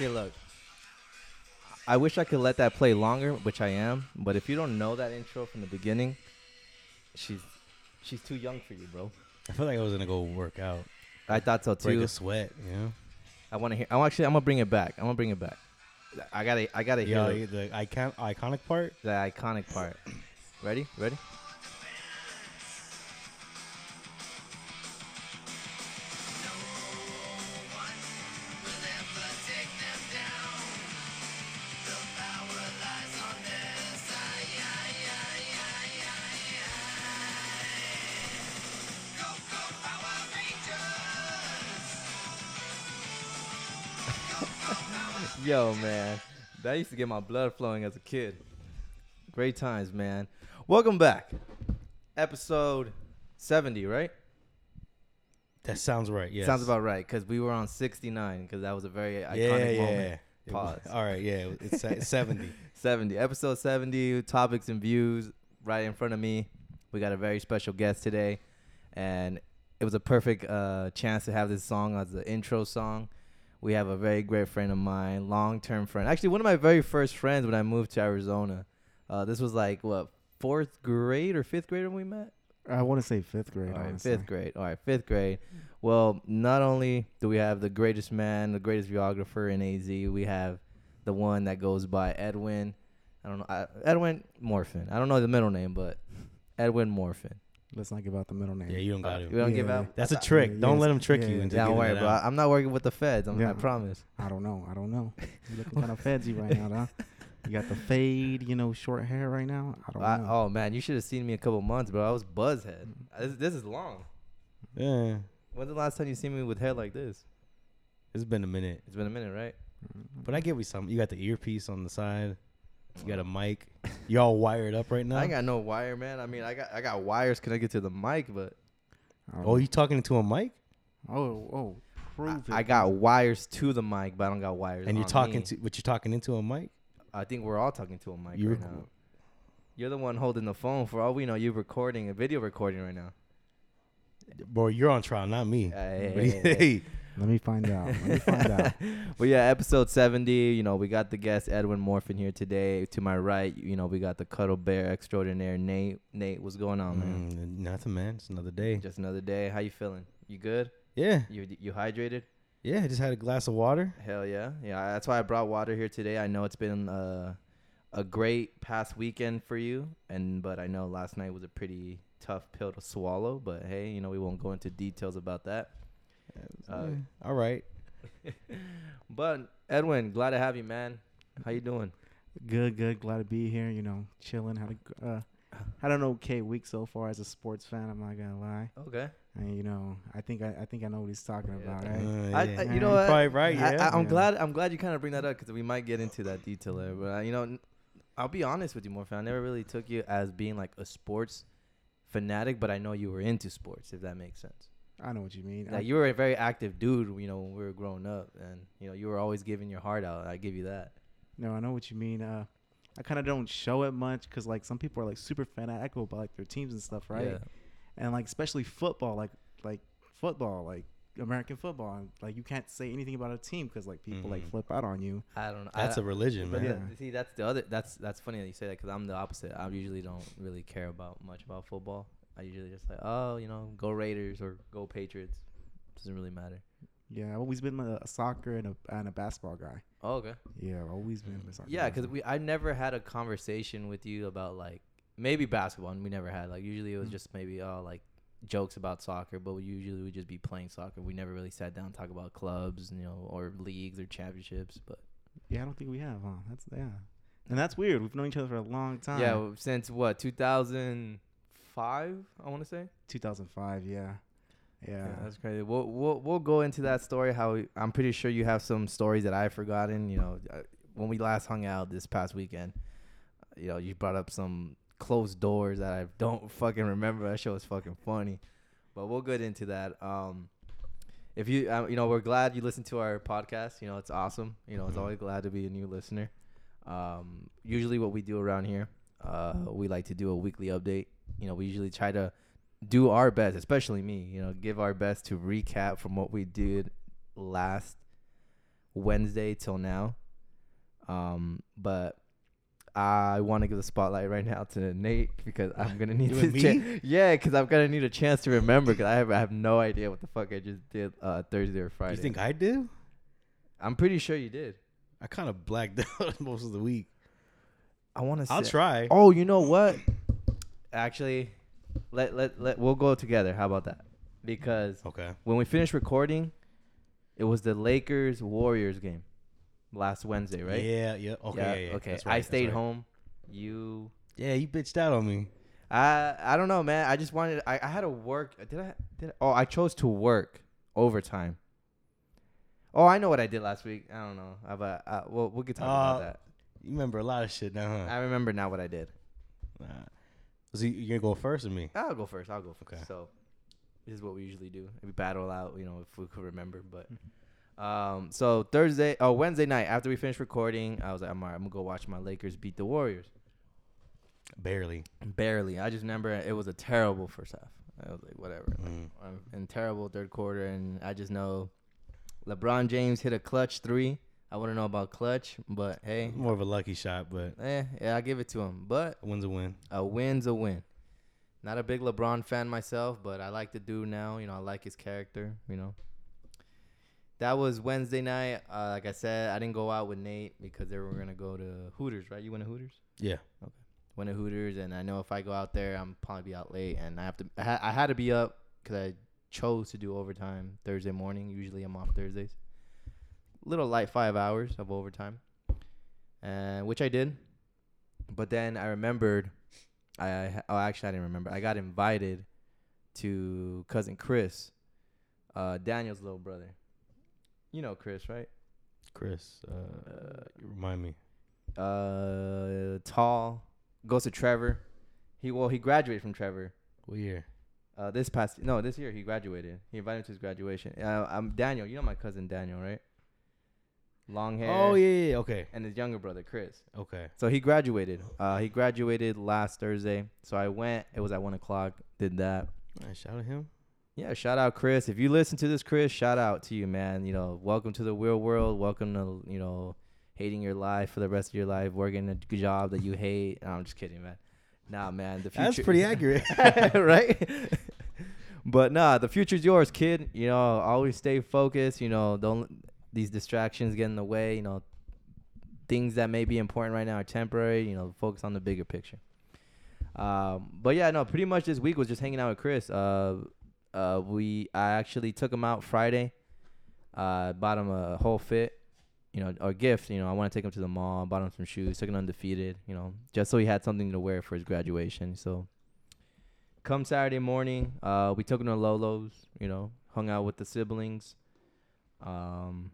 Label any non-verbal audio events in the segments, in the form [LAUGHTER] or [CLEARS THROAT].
See, look. I wish I could let that play longer, which I am. But if you don't know that intro from the beginning, she's she's too young for you, bro. I feel like I was gonna go work out, I thought so too. break too. a sweat. You know, I want to hear. I'm actually. I'm gonna bring it back. I'm gonna bring it back. I gotta. I gotta hear yeah, the, the icon iconic part. the iconic part. [CLEARS THROAT] Ready? Ready? Yo, man, that used to get my blood flowing as a kid. Great times, man. Welcome back. Episode 70, right? That sounds right. Yeah, Sounds about right, because we were on 69, because that was a very iconic yeah, yeah. moment. It Pause. All right, yeah, it's, it's seventy. [LAUGHS] 70. Episode 70, topics and views right in front of me. We got a very special guest today, and it was a perfect uh, chance to have this song as the intro song. We have a very great friend of mine, long term friend. Actually, one of my very first friends when I moved to Arizona. Uh, this was like, what, fourth grade or fifth grade when we met? I want to say fifth grade. All right, fifth grade. All right, fifth grade. Well, not only do we have the greatest man, the greatest videographer in AZ, we have the one that goes by Edwin. I don't know I, Edwin Morfin. I don't know the middle name, but Edwin Morfin. Let's not give out the middle name. Yeah, you don't got got we don't give out. That's a trick. yeah, don't yes, let them trick you into don't worry, bro. out. I'm not working with the feds. I'm, I promise. I don't know. I don't know. [LAUGHS] You looking kind of fancy right now, huh? You got the [LAUGHS] fade, you know, short hair right now. I don't I, know. oh man, you should have seen me a couple months, bro. I was buzzhead. Mm. Uh, this, this is long. Yeah, When's the last time you seen me with hair like this? it's been a minute, It's been a minute, right? Mm-hmm. but I give you some. You got the earpiece on the side. You got a mic. [LAUGHS] You all wired up right now. I got no wire, man. I mean, I got I got wires connected to the mic, but oh, you talking into a mic? oh, oh, prove it. I, I got wires to the mic, but I don't got wires. And you're on talking me. to, but you're talking into a mic. I think we're all talking to a mic You right rec- now. You're the one holding the phone. For all we know, you're recording a video recording right now. Bro, you're on trial, not me. Hey, [LAUGHS] hey, hey, hey, Let me find out. Let me find out. [LAUGHS] But yeah, episode 70. You know, we got the guest Edwin Morfin here today. To my right, you know, we got the cuddle bear extraordinaire Nate. Nate, what's going on, man? Mm, nothing, man. It's another day. Just another day. How you feeling? You good? Yeah, You you hydrated? yeah. I just had a glass of water. Hell yeah, yeah. That's why I brought water here today. I know it's been uh, a great past weekend for you, and but I know last night was a pretty tough pill to swallow. But hey, you know we won't go into details about that. Uh, all right. [LAUGHS] But Edwin, glad to have you, man. How you doing? Good, good. Glad to be here. You know, chilling. Had a uh, had an okay week so far as a sports fan. I'm not gonna lie. Okay. And you know, I think I, I think I know what he's talking Yeah. about, Uh, right? I, yeah. I, you know you're what? probably right, I, yeah. I, am Yeah. glad. I'm glad you kind of bring that up because we might get into that detail there. But uh, you know, I'll be honest with you, Morfin. I never really took you as being like a sports fanatic, but I know you were into sports. If that makes sense. I know what you mean. I- Like you were a very active dude, you know, when we were growing up, and you know, you were always giving your heart out. I give you that. No, I know what you mean. Uh, I kind of don't show it much because like some people are like super fanatical about like their teams and stuff, right? Yeah. And like especially football, like like football, like American football, and, like you can't say anything about a team because like people like Mhm. flip out on you. I don't know. That's a a religion, but man. yeah, Yeah. see, that's the other. That's that's funny that you say that because I'm the opposite. I usually don't really care about much about football. I usually just like, oh, you know, go Raiders or go Patriots. Doesn't really matter. Yeah, I've always been a, soccer and a and a basketball guy. Oh, okay. Yeah, I've always been a soccer. Yeah, because we I never had a conversation with you about like maybe basketball. And we never had like usually it was Mhm. just maybe oh like jokes about soccer, but we usually would just be playing soccer. We never really sat down and talk about clubs, you know, or leagues or championships. But yeah, I don't think we have. Huh? That's yeah, and that's weird. We've known each other for a long time. yeah, since what 2005, I want to say. 2005. Yeah, yeah. Yeah, that's crazy. We'll we'll we'll go into that story. How we, I'm pretty sure you have some stories that I've forgotten. You know, uh, when we last hung out this past weekend, you know, you brought up some closed doors that I don't [LAUGHS] fucking remember. That show was fucking funny, but we'll get into that. Um, if you uh, you know, we're glad you listened to our podcast. You know, it's awesome. You know, it's always glad to be a new listener. Um, usually, what we do around here, uh, we like to do a weekly update. You know, we usually try to do our best, especially me, you know, give our best to recap from what we did last Wednesday till now. Um, but I want to give the spotlight right now to Nate because I'm gonna need [LAUGHS] You to and cha- me? yeah, because I'm gonna need a chance to remember because I have I have no idea what the fuck I just did uh, Thursday or Friday. You think I do? I'm pretty sure you did. I kind of blacked [LAUGHS] out most of the week. I want to. I'll try. Oh, you know what? Actually, let let let we'll go together. How about that? Because Okay. when we finished recording, it was the Lakers Warriors game last Wednesday, right? Yeah. Yeah. Okay. Yeah. yeah, okay. Right, I stayed right. home. You. Yeah, you bitched out on me. I I don't know, man. I just wanted. I, I had to work. Did I? Did I, oh, I chose to work overtime. Oh, I know what I did last week. I don't know. But uh, we'll we could talk Uh, about that. You remember a lot of shit now, huh? I remember now what I did. Nah. So you, you gonna go first or me? I'll go first. I'll go first. Okay. So this is what we usually do. We battle out, you know, if we could remember. But um, so Thursday, oh Wednesday night after we finished recording, I was like, I'm. I'm gonna go watch my Lakers beat the Warriors. Barely. Barely. I just remember it was a terrible first half. I was like, whatever. Mm. Um, and terrible third quarter, and I just know LeBron James hit a clutch three. I wouldn't know about clutch, but hey, More of a lucky shot, but eh, yeah, I give it to him. But a win's a win. a win's a win. Not a big LeBron fan myself, but I like the dude now. You know, I like his character. You know. That was Wednesday night. Uh, like I said, I didn't go out with Nate because they were gonna go to Hooters, right? You went to Hooters? Yeah. Okay. Went to Hooters, and I know if I go out there, I'm probably be out late, and I have to. I, ha- I had to be up because I chose to do overtime Thursday morning. Usually, I'm off Thursdays. Little light five hours of overtime, and which I did. But then I remembered, I, oh actually I didn't remember. I got invited to cousin Chris, uh, Daniel's little brother. You know Chris, right? Chris, uh, you remind me. Uh, tall, goes to Trevor. He well he graduated from Trevor. What year? Uh, this past no, this year he graduated. He invited me to his graduation. Uh, I'm Daniel. You know my cousin Daniel, right? Long hair. Oh yeah, yeah, yeah. Okay. And his younger brother Chris. Okay. So he graduated. Uh, he graduated last Thursday. So I went. It was at one o'clock. Did that. Alright, shout out him. Yeah, shout out Chris. If you listen to this, Chris, shout out to you, man. You know, welcome to the real world. Welcome to you know, hating your life for the rest of your life, working a job that you hate. No, I'm just kidding, man. Nah, man. The future. That's pretty [LAUGHS] accurate. [LAUGHS] right? [LAUGHS] but nah, the future's yours, kid. You know, always stay focused. You know, don't these distractions get in the way. You know, things that may be important right now are temporary. You know, focus on the bigger picture. Um, but yeah, no, pretty much this week was just hanging out with Chris. Uh, uh, we I actually took him out Friday. Uh, bought him a whole fit, you know, or gift. You know, I want to take him to the mall. Bought him some shoes. Took him undefeated. You know, just so he had something to wear for his graduation. So, come Saturday morning, uh, we took him to Lolo's. You know, hung out with the siblings. Um,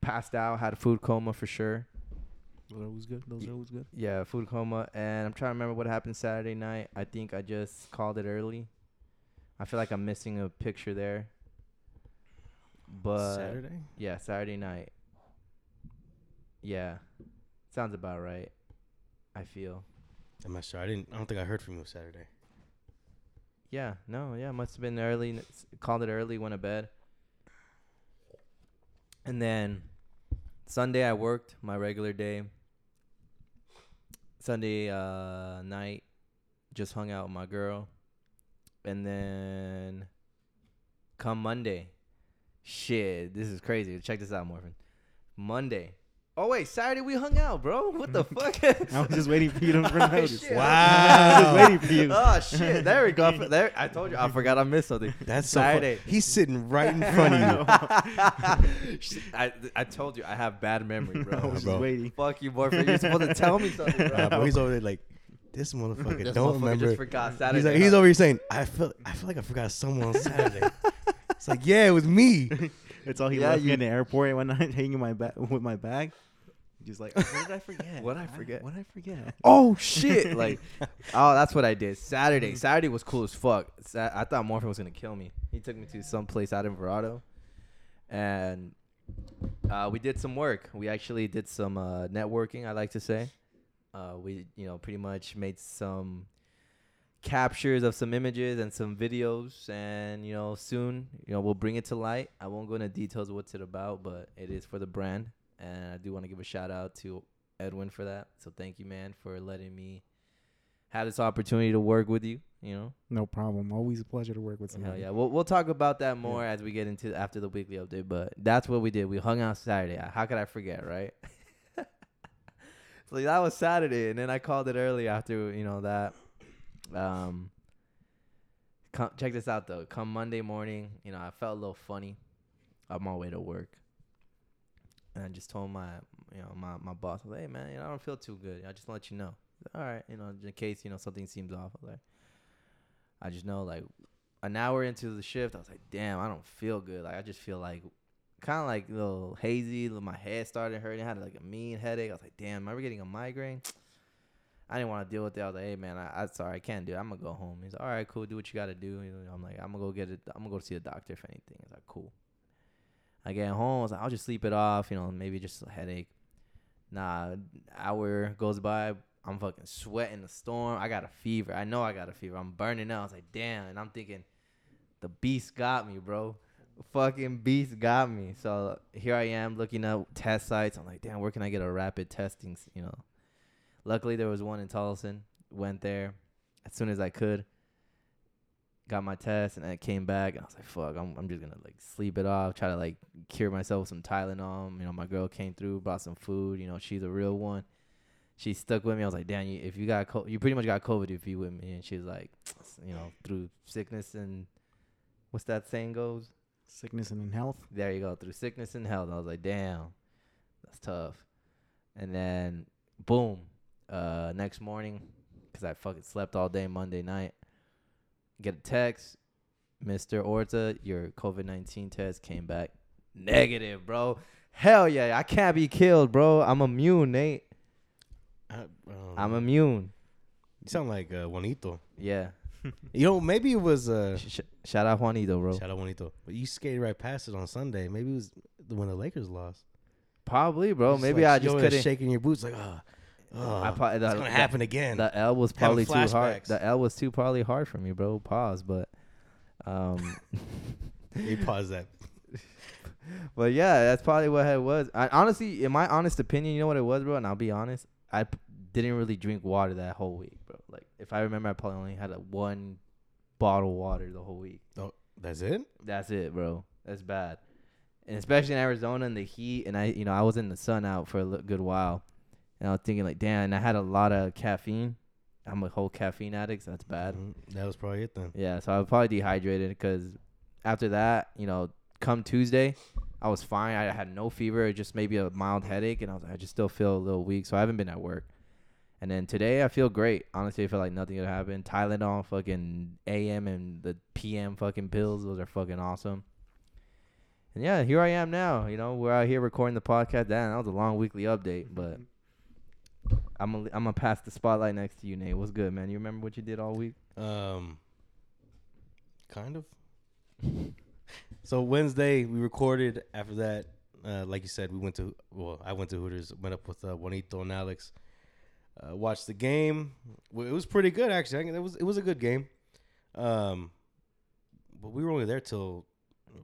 passed out, had a food coma for sure. Those are always good. Those are always good. Yeah, food coma. And I'm trying to remember what happened Saturday night. I think I just called it early. I feel like I'm missing a picture there. But Saturday. yeah, Saturday night. Yeah. Sounds about right. I feel. I'm not sure. I didn't. I don't think I heard from you Saturday. Yeah, no, yeah, must have been early. Called it early, went to bed. And then Sunday I worked my regular day. Sunday uh night just hung out with my girl. And then come Monday. Shit, this is crazy. Check this out, Morfin. Monday. Oh wait, Saturday we hung out, bro. [LAUGHS] What the [LAUGHS] fuck? I was just waiting for you to [LAUGHS] Oh, notice. shit. I Wow. was waiting for you. oh shit! There we go. I f- There, I told you. I forgot I missed something. That's so fu- Saturday. He's sitting right in front of you. I, I told you I have bad memory, bro. I bro. was just bro. waiting. Fuck you, boyfriend. You're supposed to tell me something, bro. Bro, he's over there like, this motherfucker This don't motherfucker remember. Just forgot Saturday. He's like, he's over here saying, I feel, I feel like I forgot someone on Saturday. it's like, yeah, it was me. That's all he Yeah, left me you- in the airport one night, hanging my bag with my bag. Just like, what did I forget? [LAUGHS] What'd I forget? What did I forget? [LAUGHS] Oh [LAUGHS] shit! Like, oh, that's what I did. Saturday. Saturday was cool as fuck. Sa- I thought Morfin was gonna kill me. He took me to some place out in Verrado, and uh, we did some work. We actually did some uh, networking. I like to say, uh, we you know pretty much made some captures of some images and some videos, and you know, soon, you know, we'll bring it to light. I won't go into details of what's it about, but it is for the brand, and I do want to give a shout out to Edwin for that. So thank you, man, for letting me have this opportunity to work with you. You know, No problem. Always a pleasure to work with hell somebody. yeah. We'll we'll talk about that more as we get into after the weekly update. But that's what we did. We hung out Saturday. How could I forget, right? [LAUGHS] so that was Saturday, and then I called it early after you know that. Um, come, check this out though. Come Monday morning, you know I felt a little funny on my way to work, and I just told my you know my my boss, I was like, hey man, you know I don't feel too good. I just want to let you know. All right, you know in case you know something seems off. I like, I just know like an hour into the shift, I was like, damn, I don't feel good. Like I just feel like kind of like a little hazy. My head started hurting. I had like a mean headache. I was like, damn, am I getting a migraine? I didn't want to deal with it. I was like, hey man, I, I sorry, I can't do it. I'm gonna go home. He's like, all right, cool, do what you gotta do. You know, I'm like, I'm gonna go get it. I'm gonna go see a doctor if anything. He's like, cool. I get home. I was like, I'll just sleep it off. You know, maybe just a headache. Nah, hour goes by. I'm fucking sweating the storm. I got a fever. I know I got a fever. I'm burning out. I was like, damn. And I'm thinking, the beast got me, bro. Fucking beast got me. So here I am looking up test sites. I'm like, damn, where can I get a rapid testing? You know, luckily there was one in Tolleson. Went there as soon as I could. Got my test and I came back and I was like, fuck, I'm, I'm just gonna like sleep it off. Try to like cure myself with some Tylenol. You know, my girl came through, brought some food. You know, she's a real one. She stuck with me. I was like, damn, you, if you got co- you pretty much got COVID if you with me. And she was like, [TSK] you know, through sickness and what's that saying goes? Sickness and in health. There you go. Through sickness and health. I was like, damn, that's tough. And then, boom, uh, next morning, because I fucking slept all day Monday night, get a text, Mr. Orta, your COVID 19 test came back negative, bro. Hell yeah, I can't be killed, bro. I'm immune, Nate. I, um, I'm immune. You sound like uh, Juanito. Yeah. [LAUGHS] You know, maybe it was uh, Sh- sh- shout out Juanito, bro. shout out Juanito, but you skated right past it on Sunday. Maybe it was when the Lakers lost. Probably, bro. Maybe like, I just you over there couldn't. shaking your boots like, oh, oh I probably, it's gonna the- happen again. The L was probably too hard. The L was too probably hard for me, bro. Pause, but um, [LAUGHS] you pause that. [LAUGHS] but yeah, that's probably what it was. I honestly, in my honest opinion, you know what it was, bro. And I'll be honest, I p- didn't really drink water that whole week, bro. Like if I remember, I probably only had a one bottle of water the whole week. Oh, That's it. That's it, bro. That's bad. And especially in Arizona in the heat, and I, you know, I was in the sun out for a good while, and I was thinking like, damn, I had a lot of caffeine. I'm a whole caffeine addict, so that's bad. Mhm. That was probably it then. Yeah, so I was probably dehydrated because after that, you know, come Tuesday, I was fine. I had no fever, just maybe a mild headache, and I was I just still feel a little weak, so I haven't been at work. And then today, I feel great. Honestly, I feel like nothing had happened. Tylenol, fucking AM and the PM fucking pills, those are fucking awesome. And yeah, here I am now. You know, we're out here recording the podcast. Damn, that was a long weekly update, but I'm gonna I'm gonna pass the spotlight next to you, Nate. What's good, man? You remember what you did all week? Um, kind of. so Wednesday we recorded. After that, uh, like you said, we went to well, I went to Hooters. Went up with uh, Juanito and Alex. Uh, watched the game. Well, it was pretty good actually. It was it was a good game. Um, but we were only there till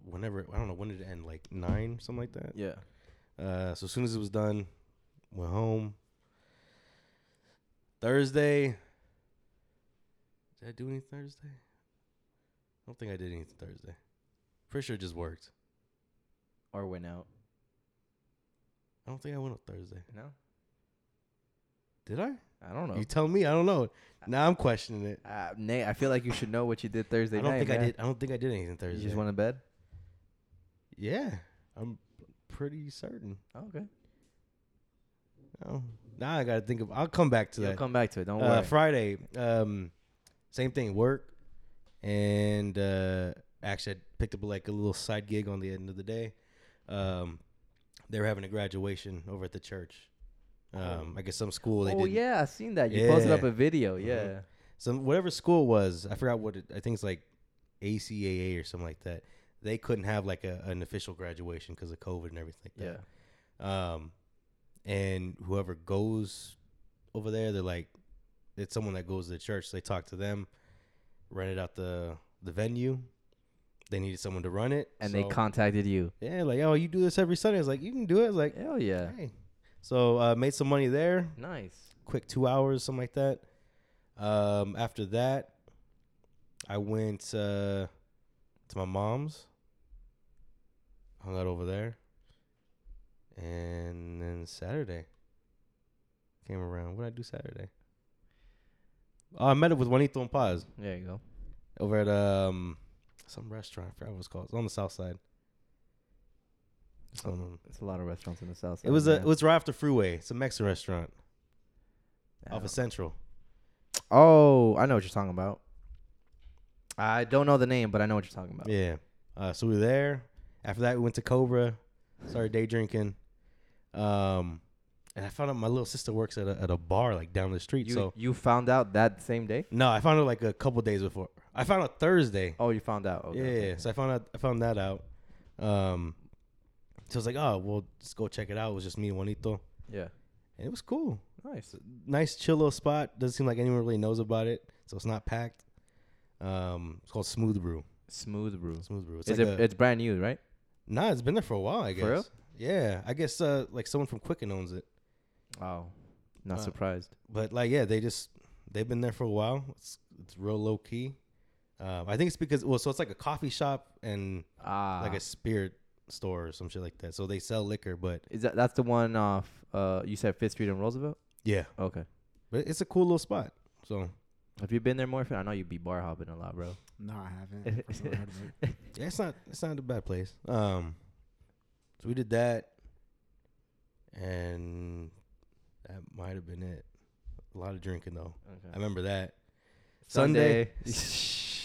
whenever I don't know when did it end, like nine, something like that. Yeah. Uh, so as soon as it was done, went home. Thursday. Did I do anything Thursday? I don't think I did anything Thursday. Pretty sure it just worked. Or went out. I don't think I went on Thursday. No, Did I? I don't know. You tell me. I don't know. Now I'm questioning it. Uh, Nate, I feel like you should know what you did Thursday I don't night. think I did. I don't think I did anything Thursday. You just went to bed. Yeah, I'm pretty certain. Oh, okay. Oh, now I gotta think of. I'll come back to You'll that. come back to it. Don't uh, worry. Friday, um, same thing, work, and uh, actually I picked up like a little side gig on the end of the day. Um, they were having a graduation over at the church. Um, I guess some school they oh did. yeah, I seen that. You posted up a video. Mhm. Yeah. Some whatever school was, I forgot what it. I think it's like ACAA or something like that. They couldn't have like a, an official graduation because of COVID and everything like that. Yeah. Um, and whoever goes over there, they're like, it's someone that goes to the church. So they talk to them, rented out the the venue. They needed someone to run it, And they contacted you. yeah, like oh, you do this every Sunday. I was like, you can do it. I was like, Hell yeah. hey. So uh, made some money there. Nice. Quick two hours, something like that. Um, after that, I went uh, to my mom's. Hung out over there. And then Saturday came around. What did I do Saturday? Oh, I met up with Juanito and Paz There you go. over at um some restaurant. I forgot what it's called. It's on the south side. So, Um, It's a lot of restaurants in the south side. it was a it was right after Freeway. It's a Mexican restaurant off of Central. Oh, I know what you're talking about. I don't know the name, but I know what you're talking about. Yeah. Uh, so we were there. After that, we went to Cobra. Started day drinking. Um, and I found out my little sister works at a, at a bar like down the street. You so you found out that same day? no, I found out like a couple days before. I found out Thursday. Oh, you found out. Okay. yeah, okay, yeah. So I found out I found that out. Um, so I was like, oh, well, let's go check it out. It was just me and Juanito, yeah. and it was cool. Nice. Nice chill little spot. Doesn't seem like anyone really knows about it, so it's not packed. Um, it's called Smooth Brew. Smooth brew. Smooth Brew. It's Is like it? a- it's brand new, right? Nah, it's been there for a while. I guess. For real? Yeah, I guess uh, like someone from Quicken owns it. Wow. Not Uh, surprised. But like, yeah, they just they've been there for a while. It's it's real low key. Um, I think it's because well, so it's like a coffee shop and Ah. like a spirit store or some shit like that. So they sell liquor, but Is that that's the one off? Uh, you said Fifth Street and Roosevelt. yeah, Okay. but it's a cool little spot. So Have you been there, Morfin? I know you'd be bar hopping a lot, bro. No, I haven't. First time I heard of it. [LAUGHS] yeah, it's not it's not a bad place. Um, so we did that, and that might have been it. A lot of drinking though. I remember that. Sunday. [LAUGHS] [LAUGHS]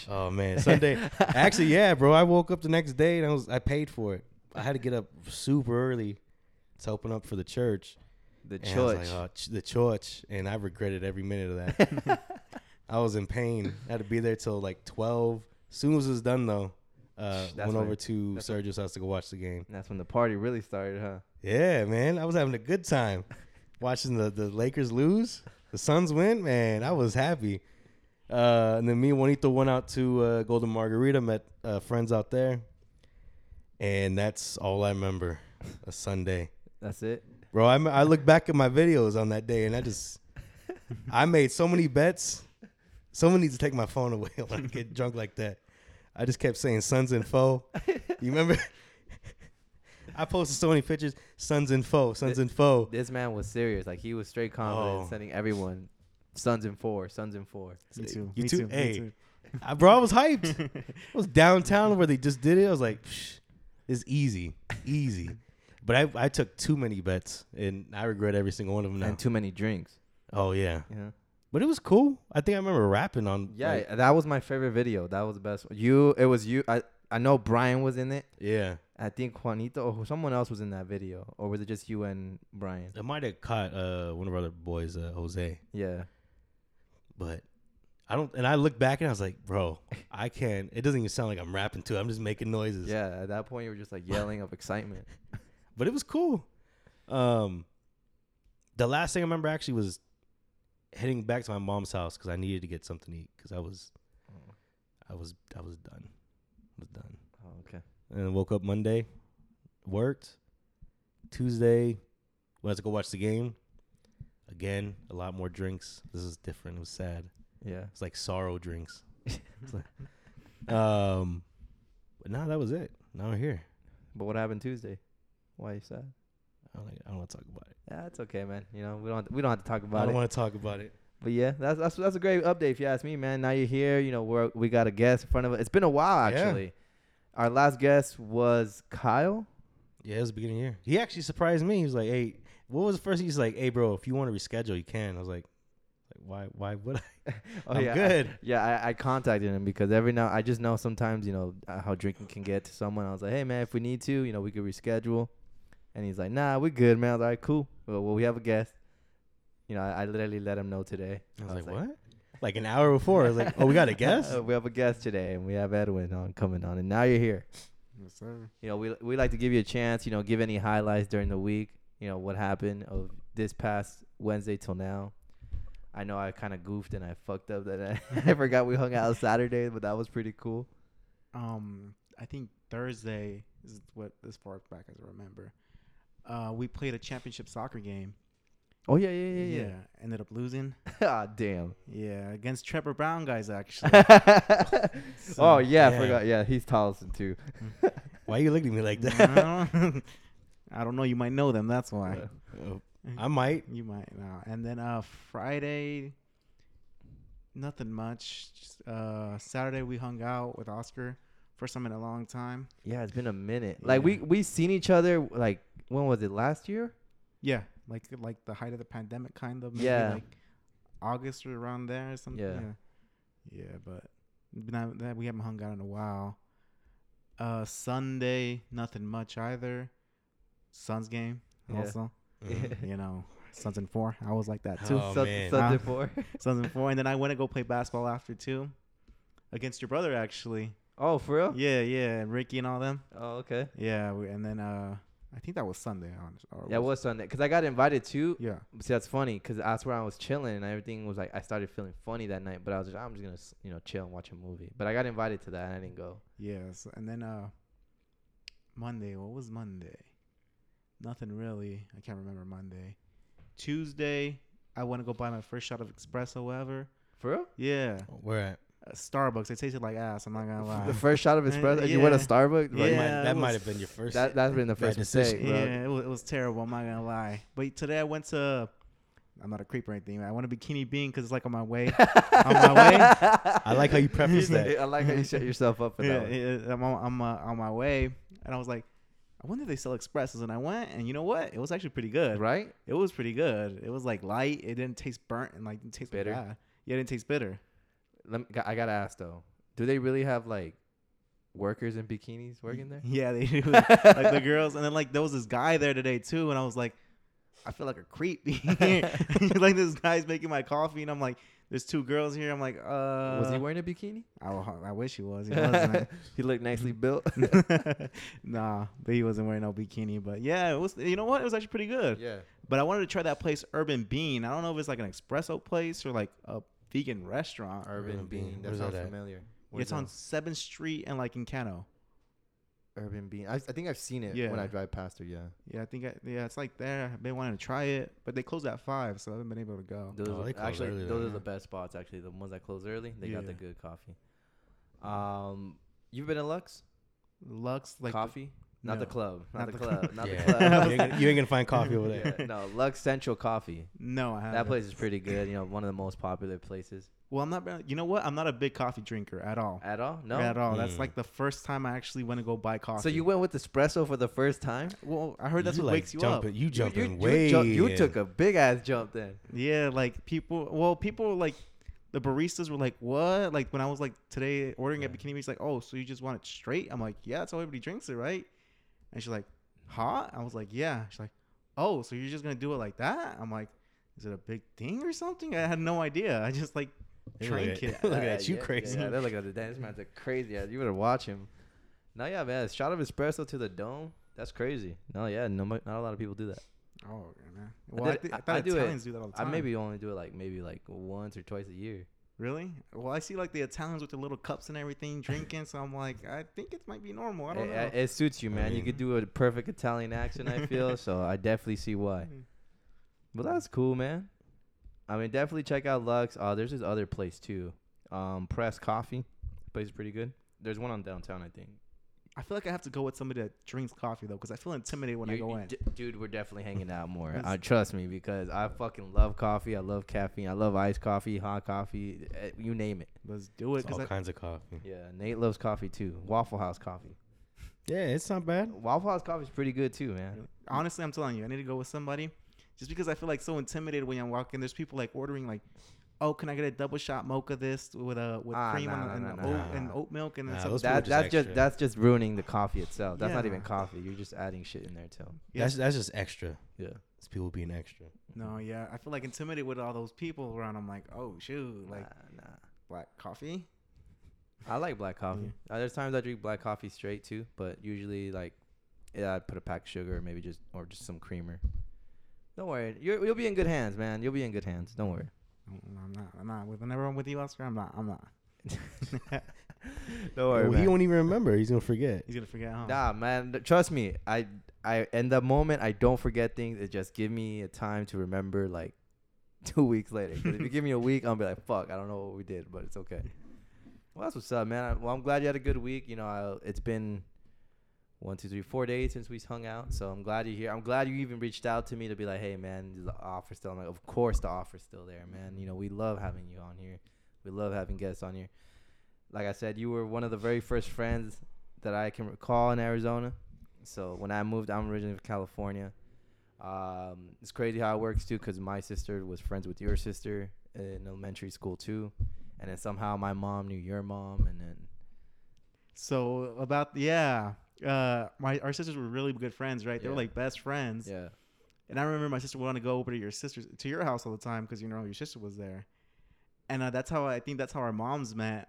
Oh man, Sunday. Actually, yeah, bro. I woke up the next day and I was I paid for it. I had to get up super early to open up for the church. the And church. like, oh, ch- the church, and I regretted every minute of that. [LAUGHS] I was in pain. I had to be there till like twelve. Soon as it was done though, uh, That's went when- over to Sergio's house to go watch the game. And that's when the party really started, huh? Yeah, man, I was having a good time [LAUGHS] watching the the Lakers lose, the Suns win. Man, I was happy. Uh, and then me and Juanito went out to uh, Golden Margarita, met uh, friends out there, and that's all I remember. A Sunday, That's it. bro. I I look back at my videos on that day, and I just I made so many bets. Someone needs to take my phone away [LAUGHS] when I get drunk like that. I just kept saying Suns and foe. You remember? [LAUGHS] I posted so many pictures. Suns and foe, Suns and foe. This man was serious. Like he was straight confident, Oh. sending everyone Suns and four, Suns and four. Me too. You me too? too. me Hey. too. I, bro, I was hyped. [LAUGHS] I was downtown where they just did it. I was like, Psh, it's easy, easy. But I, I took too many bets, and I regret every single one of them now. And too many drinks. oh yeah, Yeah. But it was cool. I think I remember rapping on. Yeah, like- that was my favorite video. That was the best. one. You, it was you. I, I know Brian was in it. yeah. I think Juanito or someone else was in that video, or was it just you and Brian? I might have caught uh, one of our other boys, uh, Jose, Yeah. but I don't. And I look back and I was like, bro, I can't. It doesn't even sound like I'm rapping too. I'm just making noises. Yeah. At that point, you were just like yelling of excitement. [LAUGHS] but it was cool. Um, the last thing I remember actually was heading back to my mom's house because I needed to get something to eat because I was, I was, I was done. I was done. Oh, okay. And then woke up Monday, worked. Tuesday, went to go watch the game. Again, a lot more drinks. This is different. It was sad. Yeah. It's like sorrow drinks. Like- [LAUGHS] [LAUGHS] um, but now that was it. Now we're here. But what happened Tuesday? Why you sad? I don't, like, I don't want to talk about it. Yeah, it's okay, man. You know, we don't we don't have to talk about it. I don't want to talk about it. But yeah, that's that's that's a great update if you ask me, man. Now you're here. You know, we're we got a guest in front of us. It's been a while Yeah. actually. Our last guest was Kyle. Yeah, it was the beginning of the year. He actually surprised me. He was like, "Hey, what was the first?" He's like, "Hey, bro, if you want to reschedule, you can." I was like, like "Why? Why would I?" [LAUGHS] Oh I'm yeah, I- good. yeah, I, I contacted him because every now I just know sometimes you know uh, how drinking can get to someone. I was like, hey man, if we need to, you know, we could reschedule. And he's like, nah, we're good, man. I was like, all right, cool. Well, well, we have a guest. You know, I, I literally let him know today. I was, like, "What?" Like an hour before, I was like, "Oh, we got a [LAUGHS] guest." We have a guest today, and we have Edwin on coming on, and now you're here. Yes, sir. You know, we we like to give you a chance. You know, give any highlights during the week. You know what happened of this past Wednesday till now. I know I kind of goofed and I fucked up that I, [LAUGHS] I forgot we hung out Saturday, but that was pretty cool. Um, I think Thursday is what as far back as I remember. Uh, we played a championship soccer game. Oh yeah, yeah, yeah, yeah. Ended up losing. [LAUGHS] ah, damn. Yeah, against Trevor Browne guys actually. [LAUGHS] oh So, yeah, I forgot. Yeah, he's Tolleson too. [LAUGHS] Why are you looking at me like that? don't. I don't know. You might know them. That's why. Oh, I might. You might know. And then uh Friday, nothing much. Just, uh Saturday we hung out with Oscar. First time in a long time. Yeah, it's been a minute. Like we Yeah. we seen each other like when was it last year? Yeah, like like the height of the pandemic, kind of. Maybe Yeah. Like August or around there or something. Yeah. Yeah. Yeah, but not, that we haven't hung out in a while. Uh, Sunday, nothing much either. Suns game Yeah. also. Mhm. [LAUGHS] you know, Suns and four. I was like that too. Oh, Sun- man. Sunday Huh? four. [LAUGHS] Suns and four, and then I went to go play basketball after too, against your brother actually. oh, for real? Yeah, yeah, and Ricky and all them. Oh, okay. Yeah, we, and then uh, I think that was Sunday. honest- Or Yeah, it was Sunday because I got invited too. Yeah. See, that's funny because that's where I was chilling and everything was like I started feeling funny that night. But I was just I'm just gonna you know chill and watch a movie. But I got invited to that and I didn't go. Yes, and then uh, Monday. What was Monday? Nothing really. I can't remember Monday. Tuesday, I want to go buy my first shot of espresso ever. For real? Yeah, Where at? Starbucks. It tasted like ass. I'm not gonna lie. The first shot of espresso. [LAUGHS] You went to. Starbucks. That Like, Yeah, might, that might have been your first. That that's been the first decision. mistake, bro. yeah, it was, it was terrible. I'm not gonna lie. But today I went to. I'm not a creep or anything. I went to Bikini Bean because it's like on my way. on my way. [LAUGHS] I like how you [LAUGHS] preface that. I like how you set yourself up for yeah, that. one. yeah, I'm on, I'm uh, on my way, and I was like, I wonder if they sell expresses. And I went, and you know what? It was actually pretty good. Right? It was pretty good. It was like light. It didn't taste burnt and like didn't taste Bitter? Bad. Yeah, it didn't taste bitter. Let me, I gotta ask though. Do they really have like workers in bikinis working there? Yeah, they do. [LAUGHS] like the girls, and then like there was this guy there today too, and I was like, I feel like a creep. [LAUGHS] [LAUGHS] like this guy's making my coffee, and I'm like, there's two girls here. I'm like, uh, was he wearing a bikini? I, I wish he was. He wasn't. he looked nicely built. nah, but he wasn't wearing no bikini. But yeah, it was. You know what? It was actually pretty good. yeah. But I wanted to try that place, Urban Bean. I don't know if it's like an espresso place or like a vegan restaurant. Urban Urban Bean. Bean. That Where's sounds that at? familiar. it's on Seventh Street and like in Cano. Urban Bean. I, I think I've seen it Yeah. when I drive past her. Yeah. Yeah, I think I, yeah, it's like there. I've been wanting to try it, but they closed at five, so I haven't been able to go. Those Oh, are- they close actually, early those then, are the best spots. Actually, the ones that close early, they got the Yeah. good coffee. Um, you've been in Lux Lux like Coffee, not the club, not, Not the the club, not yeah. the club. [LAUGHS] you, ain't gonna, you ain't gonna find [LAUGHS] coffee over there. Yeah, no, Lux Central Coffee. No, I haven't. That place is pretty good. You know, one of the most popular places. Well, I'm not. been- You know what? I'm not a big coffee drinker at all. At all? No. At all. That's Mm. like the first time I actually went to go buy coffee. So you went with espresso for the first time? Well, I heard that's you what like wakes you jumping, up. You jumping you, you, way. ju- you in. took a big ass jump then. Yeah, like people. Well, people were like the baristas were like, "What?" Like when I was like today ordering at Bikini Bean, like, "Oh, so you just want it straight?" I'm like, "Yeah, that's how everybody drinks it, right?" And she's like, "Hot?" I was like, "Yeah." She's like, "Oh, so you're just gonna do it like that?" I'm like, "Is it a big thing or something?" I had no idea. I just like Hey, look drank at- it. Look at [LAUGHS] you, yeah, crazy. Yeah, they're looking at the damn. This man's a crazy ass. You better watch him. No, yeah, man. A shot of espresso to the dome. That's crazy. No, yeah. No, not a lot of people do that. Oh, man. Well, I, did- thi- I I- thought I do it- do that all the I maybe only do it like maybe like once or twice a year. Really? Well, I see like the Italians with the little cups and everything [LAUGHS] drinking, so I'm like, I think it might be normal. I don't It, know. it- it suits you, I man. you could do a perfect Italian accent. I feel [LAUGHS] so. I definitely see why. But that's cool, man. I mean, definitely check out Lux. Uh, there's this other place too. Um, Press Coffee. Place is pretty good. There's one on downtown, I think. I feel like I have to go with somebody that drinks coffee though, because I feel intimidated when I go you- in. d- dude, we're definitely hanging out more. Yes. Uh, trust me, because I fucking love coffee. I love caffeine. I love iced coffee, hot coffee, eh, you name it. Let's do it. It's all I, kinds of coffee. Yeah, Nate loves coffee too. Waffle House coffee. Yeah, it's not bad. Waffle House coffee is pretty good too, man. honestly, I'm telling you, I need to go with somebody, just because I feel like so intimidated when I walk in. There's people like ordering like, oh, can I get a double shot mocha this with a with Ah, cream nah, on nah, and, nah, oat, nah. and oat milk and then Nah, some. That, just that's just extra. that's just ruining the coffee itself. That's not even coffee. You're just adding shit in there too. Yeah. That's that's just extra. Yeah. It's people being extra. no, yeah, I feel like intimidated with all those people around. I'm like, oh shoot, like nah, nah. black coffee. I like black coffee. Uh, there's times I drink black coffee straight too, but usually like, yeah, I put a pack of sugar, or maybe just or just some creamer. Don't worry, You're, you'll be in good hands, man. You'll be in good hands. Don't worry. I'm not. I'm not. Whenever I'm with you, Oscar, I'm not. I'm not. [LAUGHS] [LAUGHS] Don't worry, Well, he man. won't even remember. He's gonna forget. He's gonna forget. Huh? Nah, man. th- Trust me. I I in the moment I don't forget things. It just give me a time to remember like [LAUGHS] two weeks later. 'Cause if you give me a week, I'll be like, fuck, I don't know what we did, but it's okay. Well, that's what's up, man. I, well, I'm glad you had a good week. You know, I, it's been one, two, three, four days since we hung out. So I'm glad you're here. I'm glad you even reached out to me to be like, hey, man, the offer still? I'm like, of course the offer's still there, man. You know, we love having you on here. We love having guests on here. Like I said, you were one of the very first friends that I can recall in Arizona. So when I moved, I'm originally from California. Um, it's crazy how it works too, because my sister was friends with your sister in elementary school too, and then somehow my mom knew your mom, and then So about yeah, uh, my our sisters were really good friends, right? They were like best friends. yeah, And I remember my sister wanted to go over to your sister's to your house all the time because you know your sister was there, and uh, that's how I think that's how our moms met.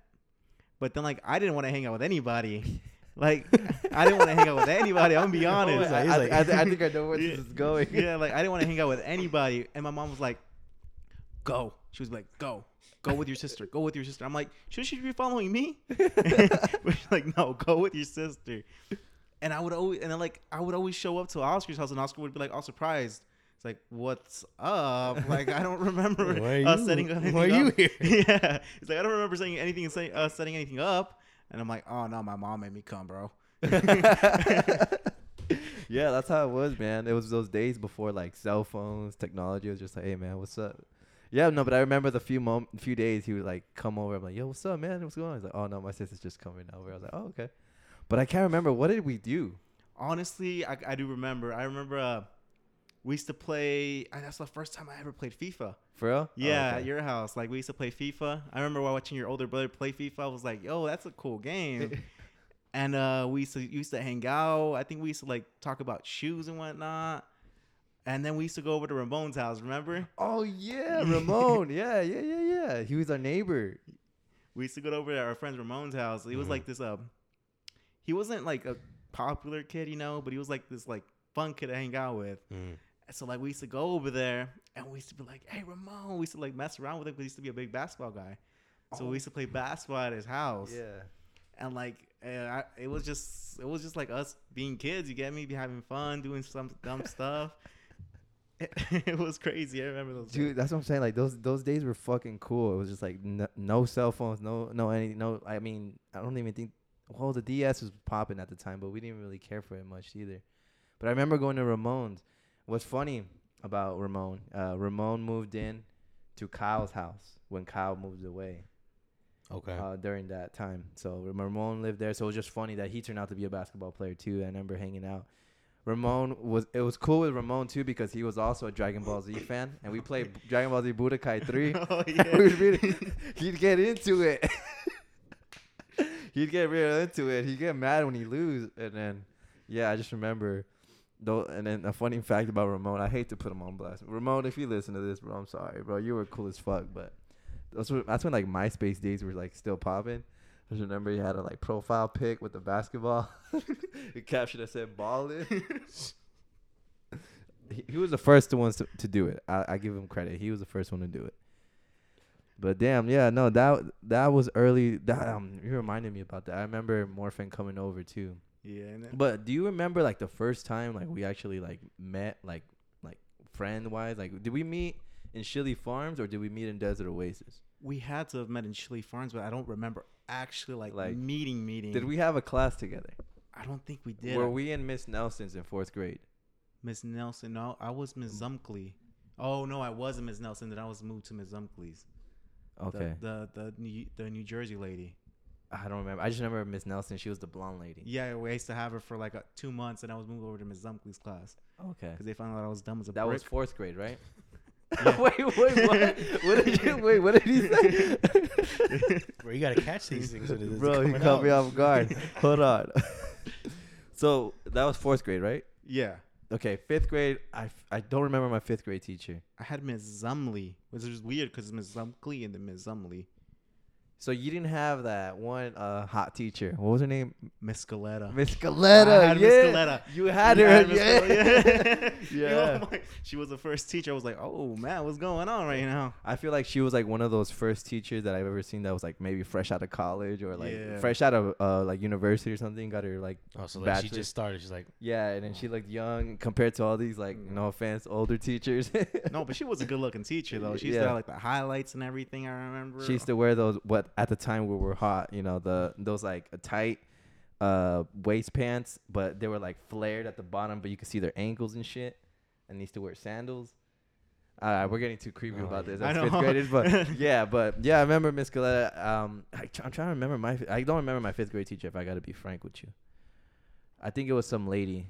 But then like I didn't want to hang out with anybody. [LAUGHS] Like I didn't want to hang out with anybody. I'm gonna be [LAUGHS] honest. I, he's I, like- I, I think I know where [LAUGHS] Yeah. this is going. yeah, like I didn't want to hang out with anybody. And my mom was like, "Go." She was like, "Go, go with your sister. Go with your sister." I'm like, "Should she be following me?" [LAUGHS] [LAUGHS] But she's like, "No, go with your sister." And I would always, and then like I would always show up to Oscar's house, and Oscar would be like all surprised. It's like, "What's up?" [LAUGHS] Like I don't remember Why us you- setting anything why are you up. here? yeah, it's like I don't remember saying anything, and say, uh, setting anything up. And I'm like, "Oh no, my mom made me come, bro." yeah, that's how it was, man. It was those days before like cell phones, technology. It was just like, hey, man, what's up? Yeah, no, but I remember the few mom- few days he would like come over. I'm like, yo, what's up, man? What's going on? He's like, oh no, my sister's just coming over. I was like, oh okay, but I can't remember what did we do. Honestly, I, I do remember. I remember uh, we used to play. That's the first time I ever played FIFA. For real? Oh, Yeah, okay. at your house. Like we used to play FIFA. I remember while watching your older brother play FIFA. I was like, "Yo, that's a cool game." [LAUGHS] and uh, we used to used to hang out. I think we used to like talk about shoes and whatnot. And then we used to go over to Ramon's house. Remember? Oh yeah, [LAUGHS] Ramon. yeah, yeah, yeah, yeah. He was our neighbor. We used to go over to our friend Ramon's house. He was Mhm. like this. Um, he wasn't like a popular kid, you know, but he was like this like fun kid to hang out with. Mm. And so like we used to go over there and we used to be like, "Hey, Ramon." We used to like mess around with him because he used to be a big basketball guy. So we used to play basketball at his house. Yeah. And like, uh, I, it was just, it was just like us being kids. You get me? Be having fun, doing some dumb [LAUGHS] stuff. It, [LAUGHS] it was crazy. I remember those. Dude, that's what I'm saying. Like those those days were fucking cool. It was just like no, no cell phones, no no any no. I mean, I don't even think. Well, the DS was popping at the time, but we didn't really care for it much either. But I remember going to Ramon's. What's funny about Ramon? Uh, Ramon moved in to Kyle's house when Kyle moved away Okay. uh, during that time. So Ramon lived there. So it was just funny that he turned out to be a basketball player too. I remember hanging out. Ramon was it was cool with Ramon too because he was also a Dragon Ball Z fan, and we played [LAUGHS] Dragon Ball Z Budokai three. [LAUGHS] oh [LAUGHS] We yeah. really- he'd get into it. he'd get real into it. He'd get mad when he lose, and then yeah, I just remember. Though, and then a funny fact about Ramon, I hate to put him on blast. Ramon, if you listen to this, bro, I'm sorry, bro. You were cool as fuck, but those were, that's when like MySpace days were like still popping. I just remember he had a like profile pic with the basketball. [LAUGHS] the caption that said "ballin." [LAUGHS] he, he was the first one to, to do it. I, I give him credit. He was the first one to do it. But damn, yeah, no, that that was early. That um, you reminded me about that. I remember Morfin coming over too. Yeah. And then, But do you remember like the first time like we actually like met like like friend wise? Like did we meet in Chili Farms or did we meet in Desert Oasis? we had to have met in Chili Farms, but I don't remember actually like, Like, meeting meeting. Did we have a class together? I don't think we did. Were we in Miss Nelson's in fourth grade? Miss Nelson? No, I was Miss Zumkley. Oh no, I wasn't Miss Nelson. Then I was moved to Miss Zumkley's. The- Okay, The the New, the New Jersey lady. I don't remember. I just remember Miss Nelson. She was the blonde lady. Yeah, we used to have her for like uh two months, and I was moved over to Miss Zumkley's class Okay, because they found out I was dumb as a that brick. was fourth grade, right? Yeah. [LAUGHS] wait, wait, what? what did you wait? What did he say? [LAUGHS] Bro, you gotta catch these things. when it is Bro, he coming caught me off guard. [LAUGHS] Hold on. so that was fourth grade, right? yeah, Okay, fifth grade. I, f- I don't remember my fifth grade teacher. I had Miss Zumley, which is weird because Miss Zumkley and then Miss Zumley. So you didn't have that one uh, hot teacher. What was her name? Miss Scaletta. Miss Galetta. I had yeah. Miss Scaletta. You had You her. had Miss yeah. [LAUGHS] Yeah. [LAUGHS] You know, like- she was the first teacher. I was like, oh man, what's going on right now? I feel like she was like one of those first teachers that I've ever seen that was like maybe fresh out of college or like Yeah. fresh out of uh, like university or something. Got her like Oh, so like she just started. She's like, yeah, and then she looked young compared to all these like no offense older teachers. No, but she was a good looking teacher though. She used Yeah. to have like the highlights and everything. I remember. she used to wear those what at the time we were hot, you know, the those like tight uh waist pants, but they were like flared at the bottom, but you could see their ankles and shit. And used to wear sandals. Uh, we're getting too creepy Oh, about this. I That's fifth graders, but [LAUGHS] yeah, but yeah, I remember Miss Galetta. Um, I, I'm trying to remember my. I don't remember my fifth grade teacher. If I got to be frank with you, I think it was some lady,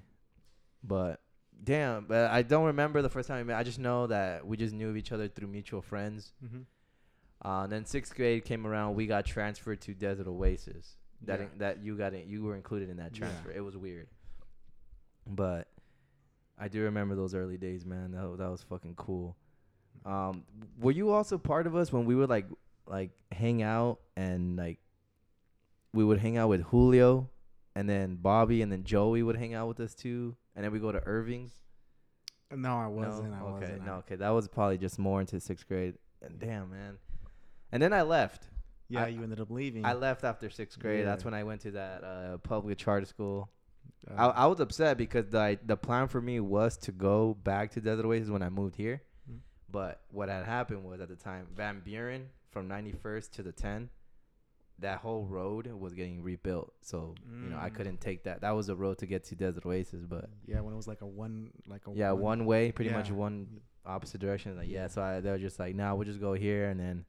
but damn, but I don't remember the first time we met. I just know that we just knew of each other through mutual friends. Mhm. Uh, and then sixth grade came around. We got transferred to Desert Oasis. That Yeah. in- that you got in, you were included in that Yeah. transfer. It was weird, but I do remember those early days, man. That that was fucking cool. Um, were you also part of us when we would like like hang out and like we would hang out with Julio, and then Bobby, and then Joey would hang out with us too, and then we go to Irving's. No, I wasn't. No? I okay, wasn't. no, okay, that was probably just more into sixth grade. And damn, man. And then I left. Yeah, I- you ended up leaving. I left after sixth grade. That's when I went to that uh, public charter school. Uh, I, I was upset because the the plan for me was to go back to Desert Oasis when I moved here. Mm. But what had happened was at the time Van Buren from 91st to the 10, that whole road was getting rebuilt. So you know I Mm. couldn't take that. That was a road to get to Desert Oasis, but yeah, when it was like a one, like a yeah, one way, pretty much one opposite direction. Like yeah, Yeah. so I, they were just like, nah, we'll just go here, and then.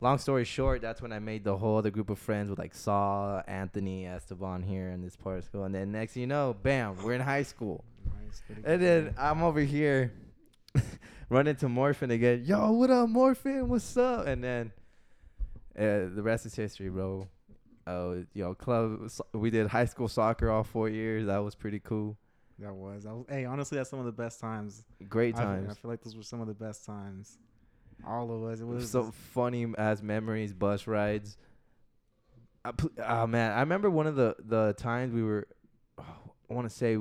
Long story short, that's when I made the whole other group of friends with like Saul, Anthony, Esteban here in this part of school, and then next thing you know, bam, we're in high school, Nice, and then I'm over here, [LAUGHS] running to Morfin again. Yo, what up, Morfin? What's up? And then uh, the rest is history, bro. Oh, you know, club. so- We did high school soccer all four years. That was pretty cool. That was. That was. Hey, honestly, that's some of the best times. Great I, times. I feel like those were some of the best times. All of us. It was so funny as memories, bus rides. I pl- oh man, I remember one of the the times we were. I want to say.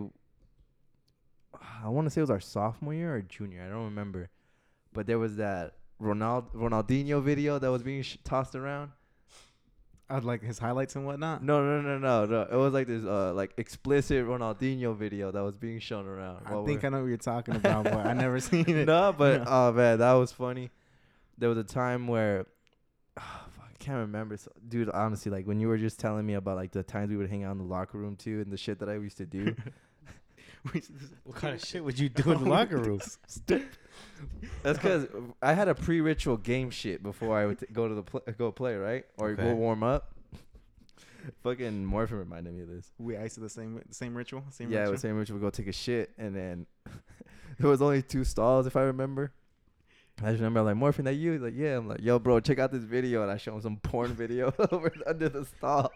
I want to say it was our sophomore year or junior. I don't remember, but there was that Ronald Ronaldinho video that was being sh- tossed around. I'd like his highlights and whatnot. No, no, no, no, no. It was like this uh like explicit Ronaldinho video that was being shown around. I think I know what you're talking about, but I never [LAUGHS] seen it. [LAUGHS] no, but No. oh man, that was funny. There was a time where ah, [SIGHS] fuck, I can't remember, so, dude. Honestly, like when you were just telling me about like the times we would hang out in the locker room too, and the shit that I used to do. [LAUGHS] what kind of shit would you do in the [LAUGHS] locker room? That's because I had a pre-ritual game shit before I would t- go to the pl- go play, right, or go Okay. warm up. [LAUGHS] Fucking Morfin reminded me of this. We I used to the same same ritual. Same yeah, it ritual. was same ritual. Would go take a shit, and then there was only two stalls if I remember. I just remember like Morfin, that you? He's like, yeah. I'm like, yo, bro, check out this video, and I show him some porn video [LAUGHS] over [LAUGHS] under the stall.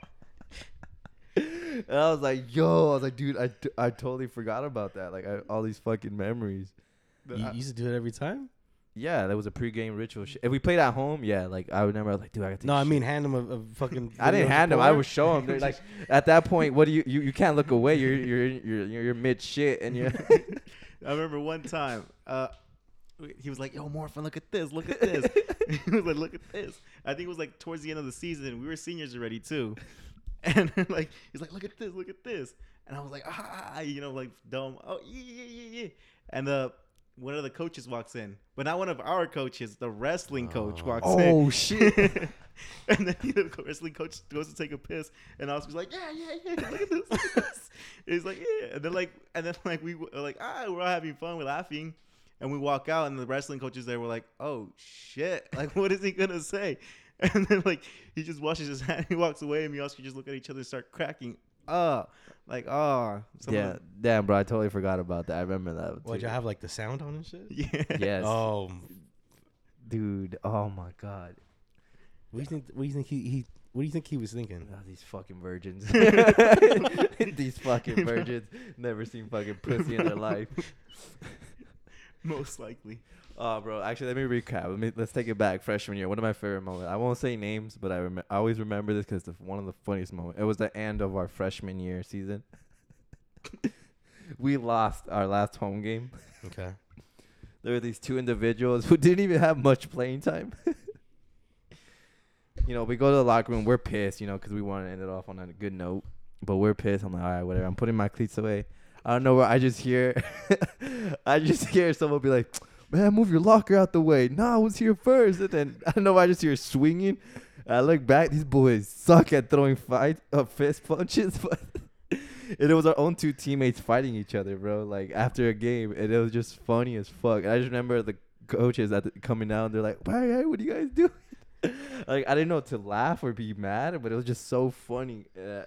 and I was like, yo, I was like, dude, I, t- I totally forgot about that. Like, I, all these fucking memories. The- You I- used to do it every time? Yeah, that was a pregame ritual. Shit. If we played at home, yeah, like I remember, I was like, dude, I got to. No, I mean hand him a, a fucking. I didn't hand him. I would show him. They're like, [LAUGHS] at that point, what do you, you? You can't look away. You're you're you're you're, you're mid shit, and you're. I remember one time, uh, he was like, "Yo, Morfin, look at this, look at this." [LAUGHS] [LAUGHS] he was like, "Look at this." I think it was like towards the end of the season. We were seniors already too, [LAUGHS] and like he's like, "Look at this, look at this," and I was like, "Ah," you know, like dumb. Oh yeah, yeah, yeah, yeah. And the one of the coaches walks in, but not one of our coaches. The wrestling coach Oh. walks in. oh shit. and then the wrestling coach goes to take a piss, and Oscar's like, "Yeah, yeah, yeah, look at this, look at this." He's like, "Yeah," and then like, and then like we were like, "Ah, we're all having fun, we're laughing," and we walk out, and the wrestling coaches there were like, "Oh shit, [LAUGHS] like what is he gonna say?" [LAUGHS] And then like he just washes his [LAUGHS] hand, he walks away, and we and Oscar just look at each other, and start cracking up, like, "Oh, yeah, of damn, bro. I totally forgot about that. I remember that. What, too. y'all have like the sound on and shit? the- yeah, Yes. Oh, dude. Oh my god. what do you think? What do you think he, he What do you think he was thinking? Oh, these fucking virgins. these fucking virgins never seen fucking pussy in their life. [LAUGHS] Most likely. Oh, bro. Actually, let me recap. Let me let's take it back. Freshman year, one of my favorite moments. I won't say names, but I rem- I always remember this because it's one of the funniest moments. It was the end of our freshman year season. [LAUGHS] we lost our last home game. Okay. [LAUGHS] There were these two individuals who didn't even have much playing time. you know, we go to the locker room. We're pissed, you know, because we want to end it off on a good note. But we're pissed. I'm like, all right, whatever. I'm putting my cleats away. I don't know where I just hear, [LAUGHS] I just hear someone be like, man, move your locker out the way. Nah, I was here first. And then I don't know why I just hear swinging. I look back. These boys suck at throwing fight, uh, fist punches, [LAUGHS] but it was our own two teammates fighting each other, bro. Like after a game, and it was just funny as fuck. And I just remember the coaches at the, coming down. They're like, "Hey, hey, what do you guys [LAUGHS] do?" like I didn't know to laugh or be mad, but it was just so funny. Uh,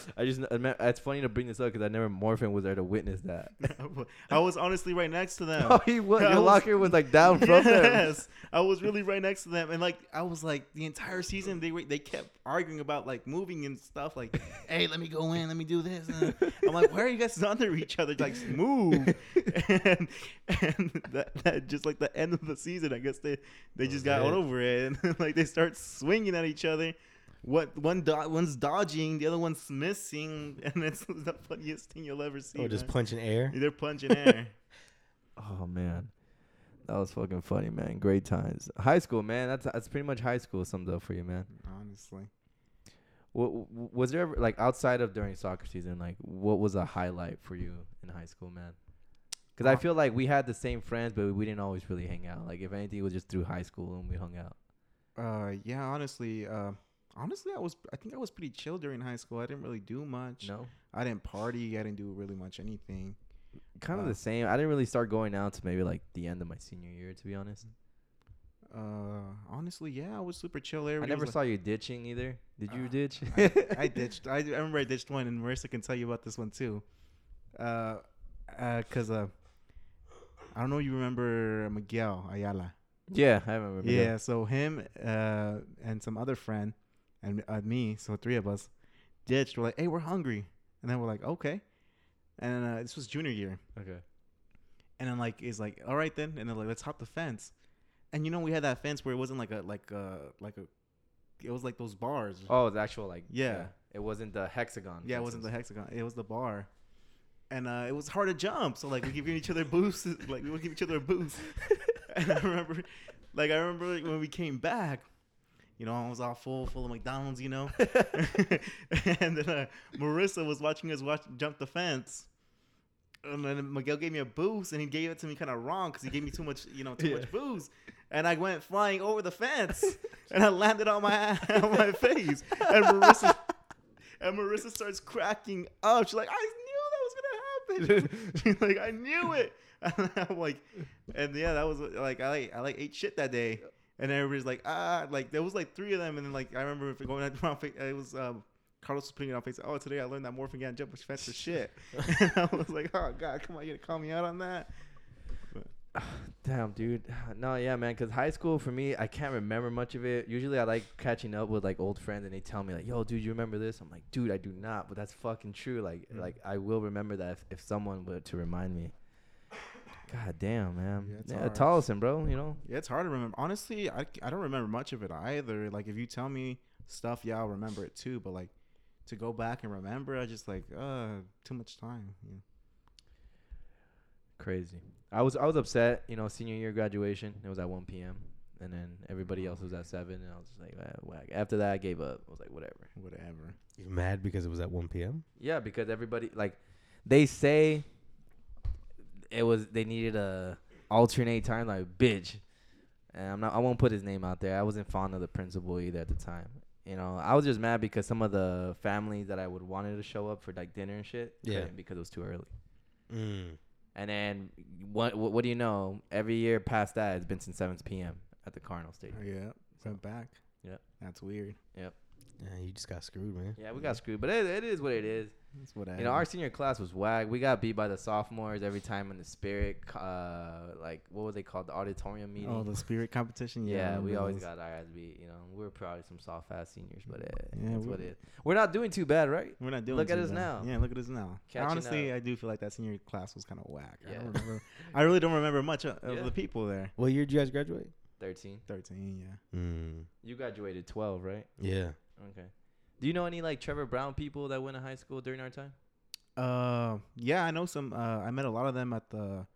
[LAUGHS] I just it's funny to bring this up because I never Morfin was there to witness that. [LAUGHS] I was honestly right next to them. [LAUGHS] oh, he was. I Your was- locker was like down from them. yes, I was really right next to them, and like I was like the entire season they were they kept arguing about like moving and stuff. Like, hey, let me go in, let me do this. And I'm like, why are you guys under each other? Like, move. and and that, that just like the end of the season, I guess they they oh, just got was it. over it, and like they start swinging at each other. What one do- one's dodging, the other one's missing, [LAUGHS] and it's [LAUGHS] the funniest thing you'll ever see. Or just man. punching air. They're punching [LAUGHS] air. Oh man, that was fucking funny, man. Great times. High school, man. That's that's pretty much high school summed up for you, man. Honestly. What was there ever like outside of during soccer season? Like, what was a highlight for you in high school, man? Because I Uh, feel like we had the same friends, but we didn't always really hang out. Like, if anything, it was just through high school and we hung out. Uh, yeah, honestly, uh, honestly, I was, I think I was pretty chill during high school. I didn't really do much. No, I didn't party. I didn't do really much anything. kind of Uh, the same. I didn't really start going out to maybe like the end of my senior year, to be honest. Uh, honestly, yeah, I was super chill. I never saw you ditching either. Did you Uh, ditch? like- [LAUGHS] I ditched. I, I remember I ditched one, and Marissa can tell you about this one too. Uh, uh, cause uh, I don't know. if You remember Miguel Ayala? yeah, I remember. that. Yeah. So him, uh, and some other friend, and uh, me. So three of us ditched. We're like, hey, we're hungry, and then we're like, okay. And uh, this was junior year. Okay. And then like it's like, all right then, and then like let's hop the fence. And you know we had that fence where it wasn't like a like a like a, it was like those bars. Oh, the actual like. Yeah. It wasn't the hexagon. yeah, it wasn't the hexagon. It was the bar. And uh, it was hard to jump, so like we give each other boosts, [LAUGHS] like we would give each other a boost. [LAUGHS] and I remember, like I remember like, when we came back, you know, I was all full, full of McDonald's, you know. [LAUGHS] [LAUGHS] and then uh, Marissa was watching us watch jump the fence. And then Miguel gave me a boost, and he gave it to me kind of wrong because he gave me too much, you know, too Yeah. much boost. And I went flying over the fence, [LAUGHS] and I landed on my on my face. And Marissa and Marissa starts cracking up. She's like, "I knew that was gonna happen." She's like, "I knew it." And I'm like, and yeah, that was like I like I like ate shit that day. And everybody's like, ah, like there was like three of them, and then like I remember if it going [LAUGHS] fa- it was um, Carlos was putting it on Facebook. Oh, today I learned that Morfin can't jump fence for shit. [LAUGHS] [LAUGHS] and I was like, oh god, come on, you gonna call me out on that? [SIGHS] Damn, dude. [SIGHS] No, yeah, man. Cause high school for me, I can't remember much of it. Usually, I like catching up with like old friends, and they tell me like, "Yo, dude, you remember this?" I'm like, "Dude, I do not," but that's fucking true. Like, Mm. like I will remember that if, if someone were to remind me. God damn, man. Yeah, it's Yeah, hard. Tolleson, bro. You know. Yeah, it's hard to remember. Honestly, I, I don't remember much of it either. Like if you tell me stuff, yeah, I'll remember it too. But like to go back and remember, I just like uh too much time. Yeah. Crazy. I was I was upset. You know, senior year graduation. It was at 1 p.m. And then everybody else was at seven, and I was just like, ah, whack. After that, I gave up. I was like, whatever. Whatever. You mad because it was at 1 p.m. Yeah, because everybody like they say it was they needed a alternate time like bitch. And I'm not I won't put his name out there. I wasn't fond of the principal either at the time. You know, I was just mad because some of the families that I would wanted to show up for like dinner and shit Yeah. because it was too early. Mm. And then what, what what do you know? Every year past that it's been since 7 p.m. at the Cardinal Stadium. Oh, yeah. So- Went back. Yep. That's weird. Yep. Yeah, you just got screwed, man. Yeah, we got screwed, but it, it is what it is. That's what I. You know, our senior class was whack. We got beat by the sophomores every time in the spirit, uh, like what was they called, the auditorium meeting. Oh, the spirit [LAUGHS] competition. Yeah, yeah, we always those. got our ass beat. You know, we were probably some soft ass seniors, but uh, Yeah, that's we- what it is. We're not doing too bad, right? We're not doing. Look at too us bad. now. Yeah, look at us now. Catching Honestly, up. I do feel like that senior class was kind of whack. I Yeah. don't remember. I really don't remember much of, of Yeah. the people there. What year did you guys graduate? Thirteen. Thirteen. Yeah. Mm, You graduated twelve, right? yeah. Okay. Do you know any like Trevor Browne people that went to high school during our time? Uh, yeah, I know some. Uh, I met a lot of them at the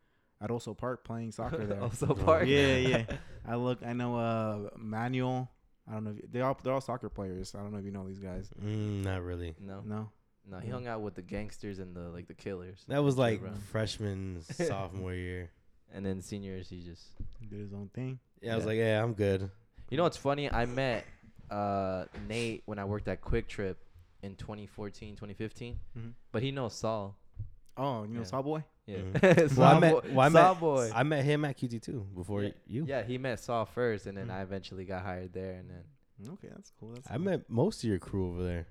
at Oso Park playing soccer [LAUGHS] there. also Park. yeah, yeah. I look. I know. Uh, Manuel. I don't know. If, they all they're all soccer players. I don't know if you know these guys. Mm, not really. No, No. no. He No. hung out with the gangsters and the like the killers. That was like Brown. freshman, [LAUGHS] sophomore year. And then seniors, he just. Did his own thing. Yeah, I was like, yeah, I'm good. You know what's funny? I met uh, Nate when I worked at QuikTrip in 2014, 2015. Mhm. But he knows Saul. Oh, you know Yeah. Sawboy. Yeah. Mhm. [LAUGHS] Saul Well, I met, boy- well, I Saul met, boy. I met him at QT too before Yeah. you. Yeah, he met Saul first, and then Mhm. I eventually got hired there, and then. Okay, that's cool. That's I cool. met most of your crew over there.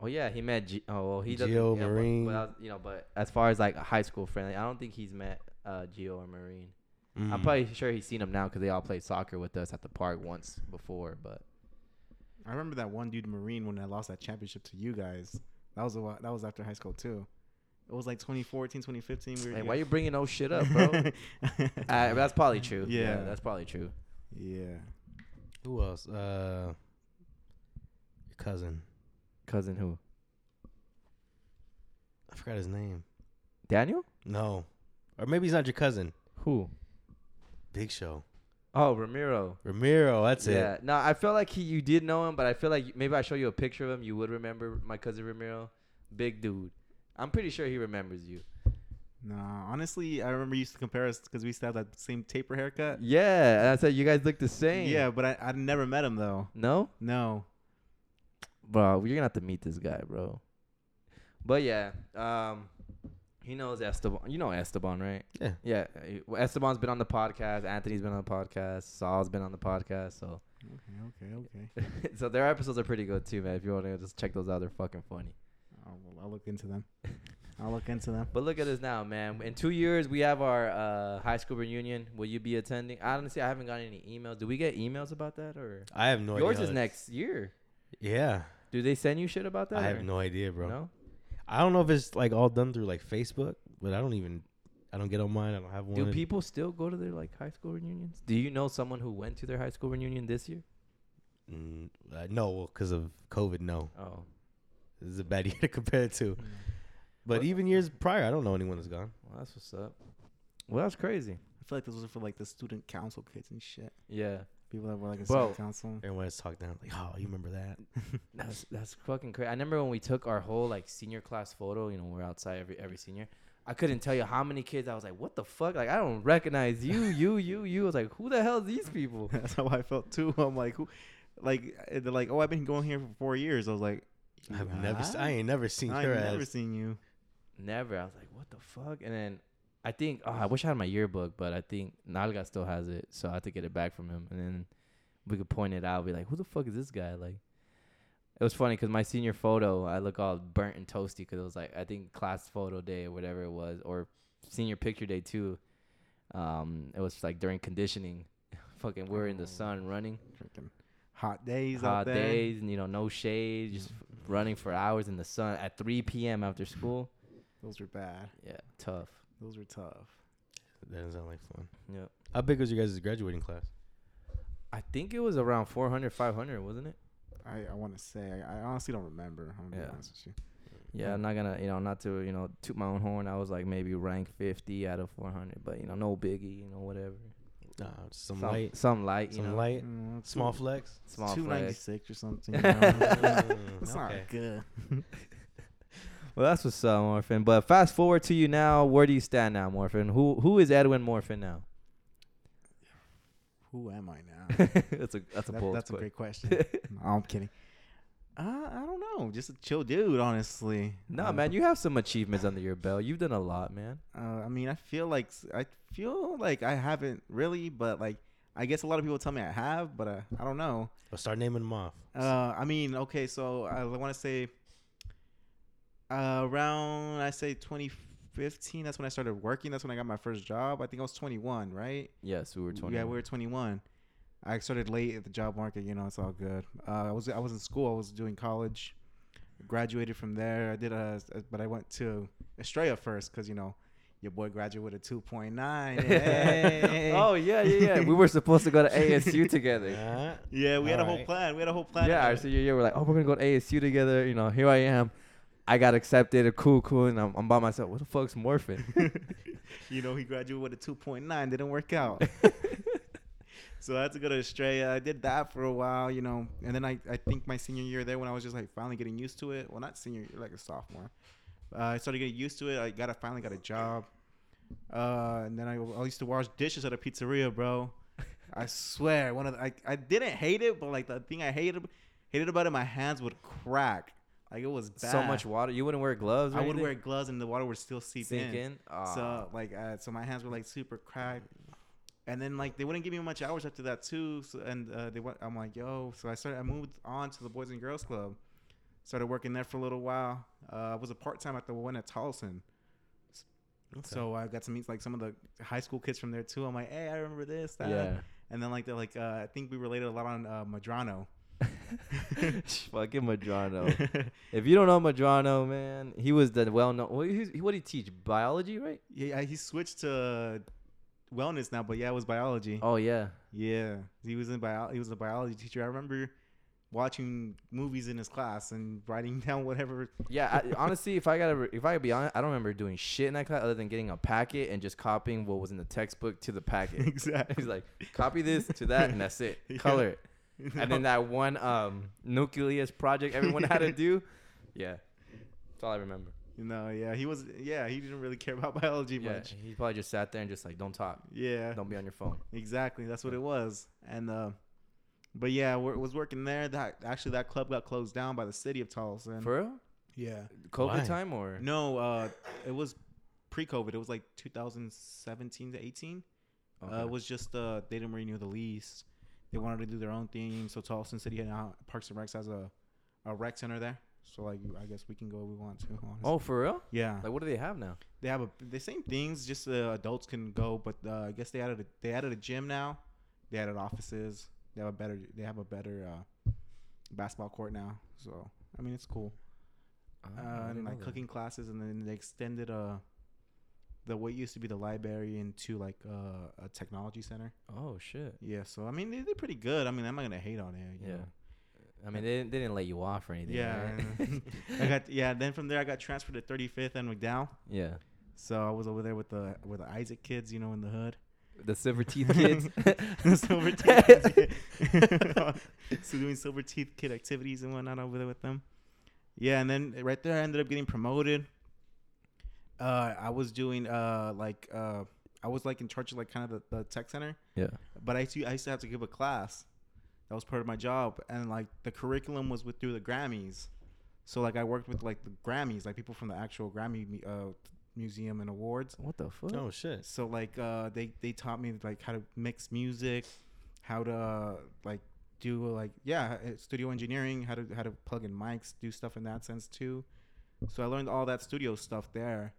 Oh yeah, he met. G- oh well, he doesn't. Gio, yeah, Marine. But, I was- you know, but as far as like a high school friend, like, I don't think he's met uh, Gio or Marine. I'm Mm. probably sure he's seen them now because they all played soccer with us at the park once before. But I remember that one dude Marine when I lost that championship to you guys. That was a while, that was after high school too. It was like 2014, 2015. We were hey, why you bringing those shit up, bro? [LAUGHS] uh, that's probably true. Yeah. Yeah. that's probably true. yeah. Who else? Uh, your cousin. Cousin who? I forgot his name. Daniel? No, or maybe he's not your cousin. Who? Big Show. Oh, Ramiro. Ramiro. That's yeah. it. Yeah. No, I feel like he you did know him, but I feel like maybe I show you a picture of him, you would remember my cousin Ramiro. Big dude. I'm pretty sure he remembers you. Nah, honestly, I remember you used to compare us because we used to have that same taper haircut. Yeah, and I said you guys look the same. Yeah, but I I never met him though. No? No. Bro, you're gonna have to meet this guy, bro. But yeah, um, he knows Esteban. You know Esteban, right? Yeah. Yeah, uh, Esteban's been on the podcast. Anthony's been on the podcast. Saul's been on the podcast. So, Okay, okay, okay. [LAUGHS] so their episodes are pretty good too, man. If you want to just check those out, they're fucking funny. I'll, I'll look into them. I'll look into them. But look at us now, man. In two years, we have our uh, high school reunion. Will you be attending? Honestly, I haven't gotten any emails. Do we get emails about that or I have no yours idea. is next year? Yeah. Do they send you shit about that? I have or- no idea, bro. No. I don't know if it's like all done through like Facebook, but I don't even. I don't get on mine. I don't have one. Do people still go to their like high school reunions? Do you know someone who went to their high school reunion this year? Mm, uh, no, because of COVID. No, Oh, this is a bad [LAUGHS] year to compare it to. But What- even years prior, I don't know anyone that's gone. well, that's what's up. Well, that's crazy. I feel like this was for like the student council kids and shit. Yeah, People that were like in Bro. student council. Everyone has talked down like, oh, you remember that? [LAUGHS] that's that's fucking crazy. I remember when we took our whole like senior class photo. You know, we're outside every every senior. I couldn't tell you how many kids. I was like, what the fuck? Like, I don't recognize you, [LAUGHS] you, you, you. I was like, who the hell are these people? [LAUGHS] That's how I felt too. I'm like, who? Like uh, they're like, oh, I've been going here for four years. I was like, I've never. I ain't never seen I've your never ass. seen you. Never. I was like, what the fuck? And then I think, oh, I wish I had my yearbook, but I think Nalga still has it, so I have to get it back from him. And then we could point it out, be like, who the fuck is this guy? Like, it was funny because my senior photo, I look all burnt and toasty because it was like I think class photo day or whatever it was, or senior picture day too. Um, it was like during conditioning. [LAUGHS] Fucking, we're in the Oh. sun running, Freaking hot days hot out there. days, and you know, no shade, just running for hours in the sun at 3 p.m. after school. Those were bad. Yeah, tough. Those were tough. That doesn't sound like fun. Yep. How big was your guys' graduating class? I think it was around 400, 500, wasn't it? I, I want to say I, I honestly don't remember. I'm gonna Yeah. be honest with you. Yeah, I'm not gonna, you know, not to, you know, toot my own horn. I was like maybe rank 50 out of 400, but you know, no biggie, you know, whatever. Nah, just some, some light, some light, you some know, light, Mm, small two- flex. small two ninety flex. six or something. You [LAUGHS] know? [LAUGHS] That's Mm, not okay. good. [LAUGHS] Well, that's what's up, Morfin. But fast forward to you now. Where do you stand now, Morfin? Who who is Edwin Morfin now? Who am I now? [LAUGHS] that's a that's a That- bold that's a great question. [LAUGHS] no, I'm kidding. Uh, I don't know. Just a chill dude, honestly. No, Um, man, you have some achievements under your belt. You've done a lot, man. Uh, I mean, I feel like I feel like I haven't really, but like I guess a lot of people tell me I have, but uh, I don't know. But start naming them off. Uh, I mean, okay, so I want to say uh, around I say 2015. That's when I started working. That's when I got my first job. I think I was 21, right? Yes, we were 20. Yeah, we were 21. I started late at the job market. You know, it's all good. Uh, I was I was in school. I was doing college. Graduated from there. I did a, but I went to Australia first because you know your boy graduated with a 2.9. [LAUGHS] Hey. oh yeah, yeah, yeah. we were supposed to go to [LAUGHS] ASU together. Uh, yeah, we had a whole plan. We had a whole plan. Yeah, our senior year, we're like, oh, we're gonna go to ASU together. You know, here I am. I got accepted. Cool, cool, and I'm, I'm by myself. What the fuck's morfin? [LAUGHS] [LAUGHS] you know, he graduated with a 2.9. Didn't work out. [LAUGHS] so I had to go to Australia. I did that for a while, you know, and then I, I think my senior year there when I was just like finally getting used to it. Well, not senior year, like a sophomore. Uh, I started getting used to it. I got a, finally got a job. Uh, and then I, I used to wash dishes at a pizzeria, bro. I swear, one of the, I, I didn't hate it, but like the thing I hated hated about it, my hands would crack. Like it was bad. so much water. You wouldn't wear gloves. I would anything? wear gloves and the water would still seep Sink in. in. Ah. So like, uh, so my hands were like super cracked, and then like they wouldn't give me much hours after that too. So, and uh, they went. I'm like, yo. So I started. I moved on to the Boys and Girls Club. Started working there for a little while. Uh, I was a part time at the one at Tolleson. So I got to meet like some of the high school kids from there too. I'm like, hey, I remember this, that. yeah. And then like they're like, uh, I think we related a lot on uh, Madrano. Fucking Madrano. [LAUGHS] if you don't know Madrano, man, he was the well known. What did he, what did he teach? Biology, right? yeah, he switched to wellness now, but yeah, it was biology. Oh yeah. Yeah, he was in bio. He was a biology teacher. I remember watching movies in his class and writing [LAUGHS] down whatever. Yeah, I, honestly, if I gotta, if I gotta be honest, I don't remember doing shit in that class other than getting a packet and just copying what was in the textbook to the packet. [LAUGHS] exactly. He's like, copy this to that, and that's it. Yeah. Color it. [LAUGHS] And then that one um nucleus project everyone had to [LAUGHS] do. Yeah, that's all I remember. you know, yeah, he was. Yeah, he didn't really care [LAUGHS] about biology Yeah, much. he probably just sat there and just like, don't talk, Yeah, don't be on your phone. exactly. That's what it was. And uh, but yeah, we was working there. That actually that club got closed down by the city of Tolleson. For real? yeah. COVID Why? time or? No, uh, it was pre-COVID. It was like 2017 to 18. Okay. Uh, it was just uh, they didn't renew the lease. They wanted to do their own thing. So Tolleson City and now Parks and Recs has a, a rec center there. So like I guess we can go if we want to. [LAUGHS] Honestly. oh, for real? yeah. Like, what do they have now? They have a the same things. Just uh, adults can go, but uh, I guess they added a, they added a gym now. They added offices. They have a better they have a better uh, basketball court now. So I mean it's cool. Oh, Uh, and like that. cooking classes, and then they extended uh the what used to be the library into like uh, a technology center. Oh shit. Yeah, so I mean they did pretty good. I mean I'm not gonna hate on it. you Yeah. know. I mean, they didn't, they didn't let you off or anything. Yeah, right? I [LAUGHS] [LAUGHS] got yeah. Then from there I got transferred to 35th and McDowell. yeah. So I was over there with the with the Isaac kids, you know, in the hood. The silver teeth [LAUGHS] kids. The silver teeth kids. so doing silver teeth kid activities and whatnot over there with them. Yeah, and then right there I ended up getting promoted. Uh, I was doing uh like uh I was like in charge of like kind of the, the tech center, yeah. but I used, to, I used to have to give a class. That was part of my job, and like the curriculum was with through the Grammys. So like I worked with like the Grammys, like people from the actual Grammy uh, museum and awards. What the fuck? Oh shit. So like uh, they they taught me like how to mix music, how to uh, like do like yeah uh, studio engineering, how to how to plug in mics, do stuff in that sense too. So I learned all that studio stuff there,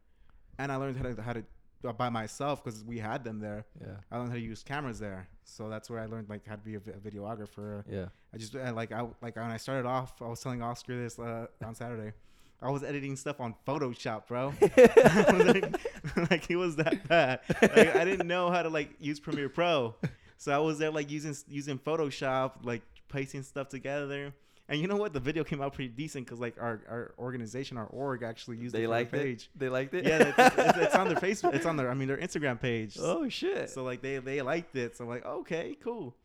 and I learned how to how to uh, by myself because we had them there. Yeah. I learned how to use cameras there, so that's where I learned like how to be a, a videographer. Yeah. I just I, like I like when I started off, I was telling Oscar this uh, on Saturday. I was editing stuff on Photoshop, bro. [LAUGHS] like, [LAUGHS] like it was that bad. Like, I didn't know how to like use Premiere Pro, so I was there like using using Photoshop, like placing stuff together. And you know what? The video came out pretty decent because like our, our organization, our org, actually used They it for liked their it. They liked it. Yeah, it's, it's, it's on their [LAUGHS] Facebook. It's on their I mean their Instagram page. Oh shit. So like they they liked it. So I'm like, okay, cool.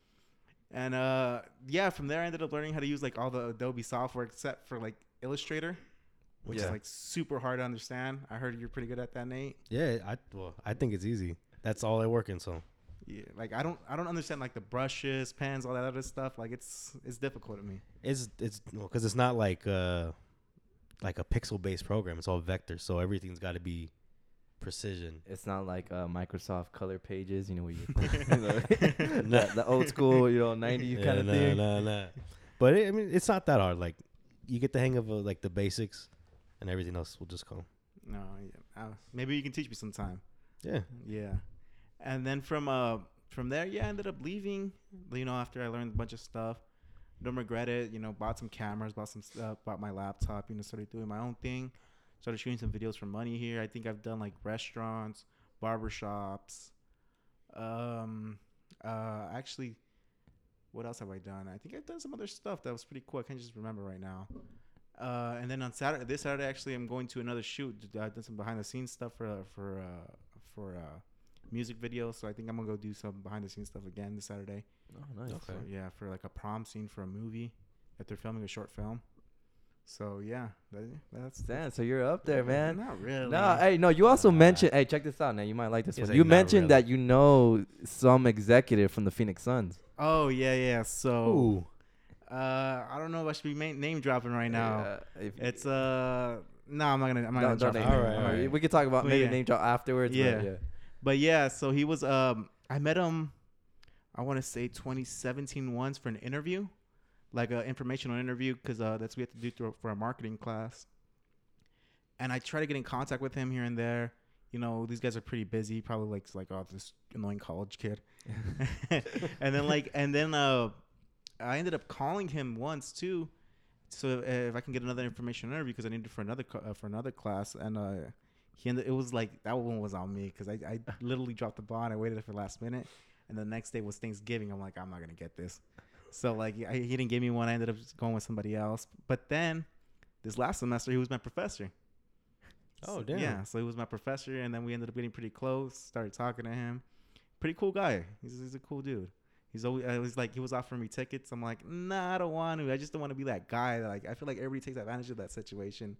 And uh yeah, from there I ended up learning how to use like all the Adobe software except for like Illustrator, which Yeah. is like super hard to understand. I heard you're pretty good at that, Nate. Yeah, I well, I think it's easy. That's all I work in. So Yeah, like I don't I don't understand like the brushes, pens, all that other stuff. Like it's it's difficult to me. it's it's because it's not like uh like a pixel based program. It's all vector, so everything's got to be precision. It's not like uh, Microsoft Color Pages, you know, where you, [LAUGHS] [LAUGHS] you know, [LAUGHS] the, the old school, you know, '90s kind of nah, thing. Nah, nah. But it, I mean, it's not that hard. Like, you get the hang of uh, like the basics, and everything else will just come. No, yeah. Uh, maybe you can teach me sometime. Yeah. Yeah. And then from uh from there, yeah, I ended up leaving. You know, after I learned a bunch of stuff, don't regret it. You know, bought some cameras, bought some stuff, bought my laptop. You know, started doing my own thing. Started shooting some videos for money here. I think I've done like restaurants, barbershops. Um, uh, actually, what else have I done? I think I've done some other stuff that was pretty cool. I can't just remember right now. Uh, and then on Saturday, this Saturday, actually, I'm going to another shoot. I did some behind the scenes stuff for for uh, for uh, music video. So I think I'm gonna go do some behind the scenes stuff again this Saturday. Oh, nice. So, yeah, for like a prom scene for a movie that they're filming a short film. So yeah, that, that's Damn, so you're up there, man. Not really. No, hey, no. You also Nah. mentioned. Hey, check this out. Now you might like this one. like, You mentioned really." that you know some executive from the Phoenix Suns. Oh yeah, yeah. So Ooh. uh, I don't know if I should be ma- name dropping right now. Uh, if- It's uh, no, I'm not gonna. I'm not don't- gonna don't drop name it. All him. right, I'm all not- right. We could talk about But maybe yeah. name drop afterwards. but Yeah. yeah. But yeah, so he was um I met him I want to say 2017 once for an interview, like an informational interview cuz uh that's what we have to do through, for a marketing class. And I try to get in contact with him here and there. You know, these guys are pretty busy, probably like like oh this annoying college kid. [LAUGHS] and then like and then uh I ended up calling him once too. So uh, if I can get another information interview because I needed it for another uh, for another class and uh he ended, it was like that one was on me because I, I [LAUGHS] literally dropped the ball and I waited for the last minute. And the next day was Thanksgiving. I'm like I'm not gonna get this. So like I, he didn't give me one. I ended up going with somebody else. But then this last semester he was my professor. Oh, damn. yeah so he was my professor and then we ended up getting pretty close started talking to him. Pretty cool guy. He's, he's a cool dude. He's always uh, I was like he was offering me tickets. I'm like nah I don't want to I just don't want to be that guy that, like I feel like everybody takes advantage of that situation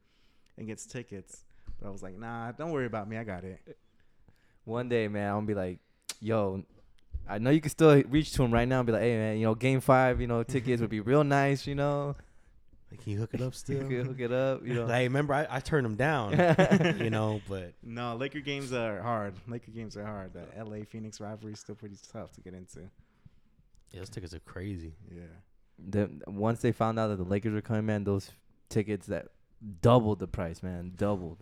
and gets tickets but I was like, nah, don't worry about me. I got it. One day, man, I'm gonna be like, yo, I know you can still reach to him right now and be like, hey, man, you know, game five, you know, tickets would be real nice, you know. Like, can you hook it up [LAUGHS] You still? could hook it up, you know. Like, remember, I, I turned him down, [LAUGHS] you know, but No, Laker games are hard. Laker games are hard. The LA Phoenix rivalry is still pretty tough to get into. yeah, those tickets are crazy. Yeah. the, once they found out that the Lakers were coming, man, those tickets that doubled the price, man, doubled.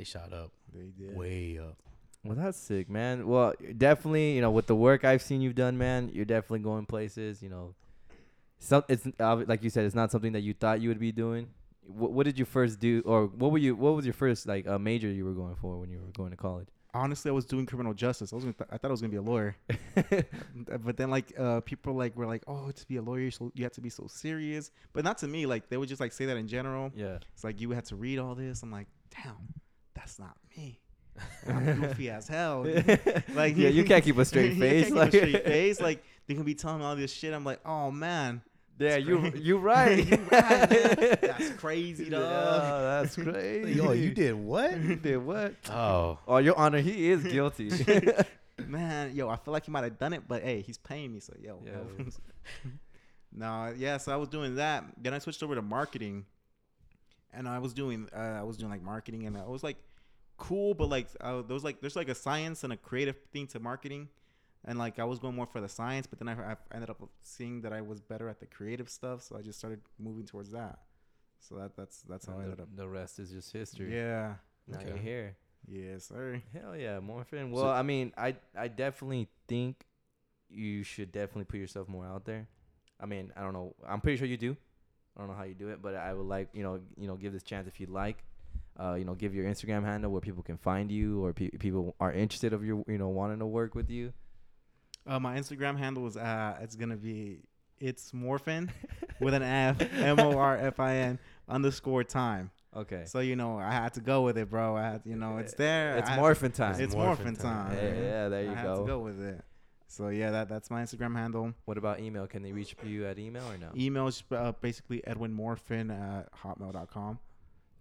They shot up, They did. way up. Well, that's sick, man. Well, definitely, you know, with the work I've seen you've done, man, you're definitely going places. You know, some it's uh, like you said, it's not something that you thought you would be doing. What, what did you first do, or what were you? What was your first like uh, major you were going for when you were going to college? Honestly, I was doing criminal justice. I was. Gonna th- I thought I was gonna be a lawyer, [LAUGHS] but then like uh, people like were like, oh, to be a lawyer, so you have to be so serious. But not to me. Like they would just like say that in general. yeah, It's like you had to read all this. I'm like, damn, that's not me. I'm goofy as hell. [LAUGHS] like yeah, you can't keep a straight [LAUGHS] face. can't like, a straight face. Like they can be telling me all this shit. I'm like, oh man, yeah, you crazy. you [LAUGHS] right. You right, man. that's crazy, Yeah, dog. that's crazy. Yo, you did what? You did what? Oh, Oh, your honor, he is guilty. Man, yo, I feel like he might have done it, but hey, he's paying me, so yo. Yeah. no, yeah. So I was doing that. Then I switched over to marketing, and I was doing, uh, I was doing like marketing, and I was like, cool, but like, uh, there was like, there's like a science and a creative thing to marketing, and like I was going more for the science, but then I, I ended up seeing that I was better at the creative stuff, so I just started moving towards that. So that that's that's how I ended the, up. the rest is just history. Yeah. Now you're here. Yes, sir. Hell yeah, Morfin. Well, I mean, I I definitely think you should definitely put yourself more out there. I mean, I don't know. I'm pretty sure you do. I don't know how you do it, but I would like you know you know give this chance if you'd like. Uh, you know, give your Instagram handle where people can find you, or pe- people are interested of your you know wanting to work with you. Uh, my Instagram handle is uh, it's gonna be it's morfin [LAUGHS] with an F M O R F I N underscore time. Okay, So you know I had to go with it, bro. I had you know it's there. it's Morfin time. It's Morfin morfin time. time. yeah, yeah, there you I had go. to go with it. So yeah, that that's my Instagram handle. What about email? Can they reach you at email or no? Email is uh, basically edwinmorfin at hotmail.com.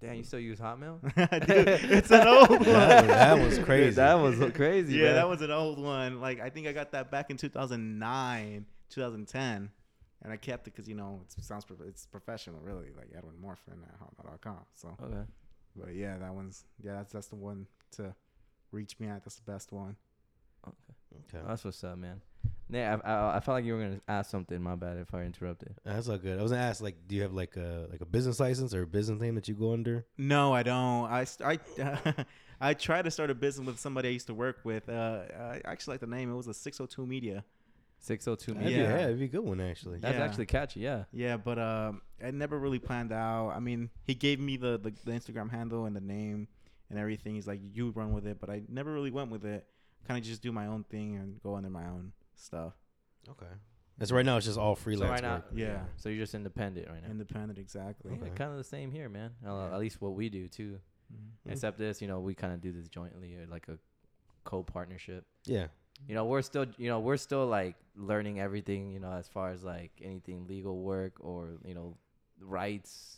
Damn, you mm. still use Hotmail? [LAUGHS] Dude, it's an old one. [LAUGHS] That was- that was crazy. that was crazy. yeah, man. that was an old one. Like I think I got that back in 2009, 2010, and I kept it because you know it sounds prof- it's professional, really. Like Edwin Morfin at hotmail.com. So, oh, okay. but yeah, that one's yeah, that's that's the one to reach me at. That's the best one. Okay. That's what's up, man. Yeah, I, I, I felt like you were gonna ask something. My bad if I interrupted. That's all good. I was gonna ask, like, do you have like a like a business license or a business name that you go under? No, I don't. I st- I [LAUGHS] I tried to start a business with somebody I used to work with. Uh, I actually like the name. It was a 602 Media. Six oh two media. Yeah. yeah, it'd be a good one actually. That's Yeah. actually catchy. Yeah. Yeah, but um, I never really planned out. I mean, he gave me the, the the Instagram handle and the name and everything. He's like, you run with it, but I never really went with it. Kind of just do my own thing and go under my own stuff. Okay. That's right now. It's just all freelance right now- work. Yeah, So you're just independent right now. independent, exactly. Yeah, kind of the same here, man. Uh, At least what we do too. Mhm. Mm. Except this, you know, we kind of do this jointly, or like a co-partnership. Yeah. You know, we're still, you know, we're still like learning everything, you know, as far as like anything legal work or you know, rights.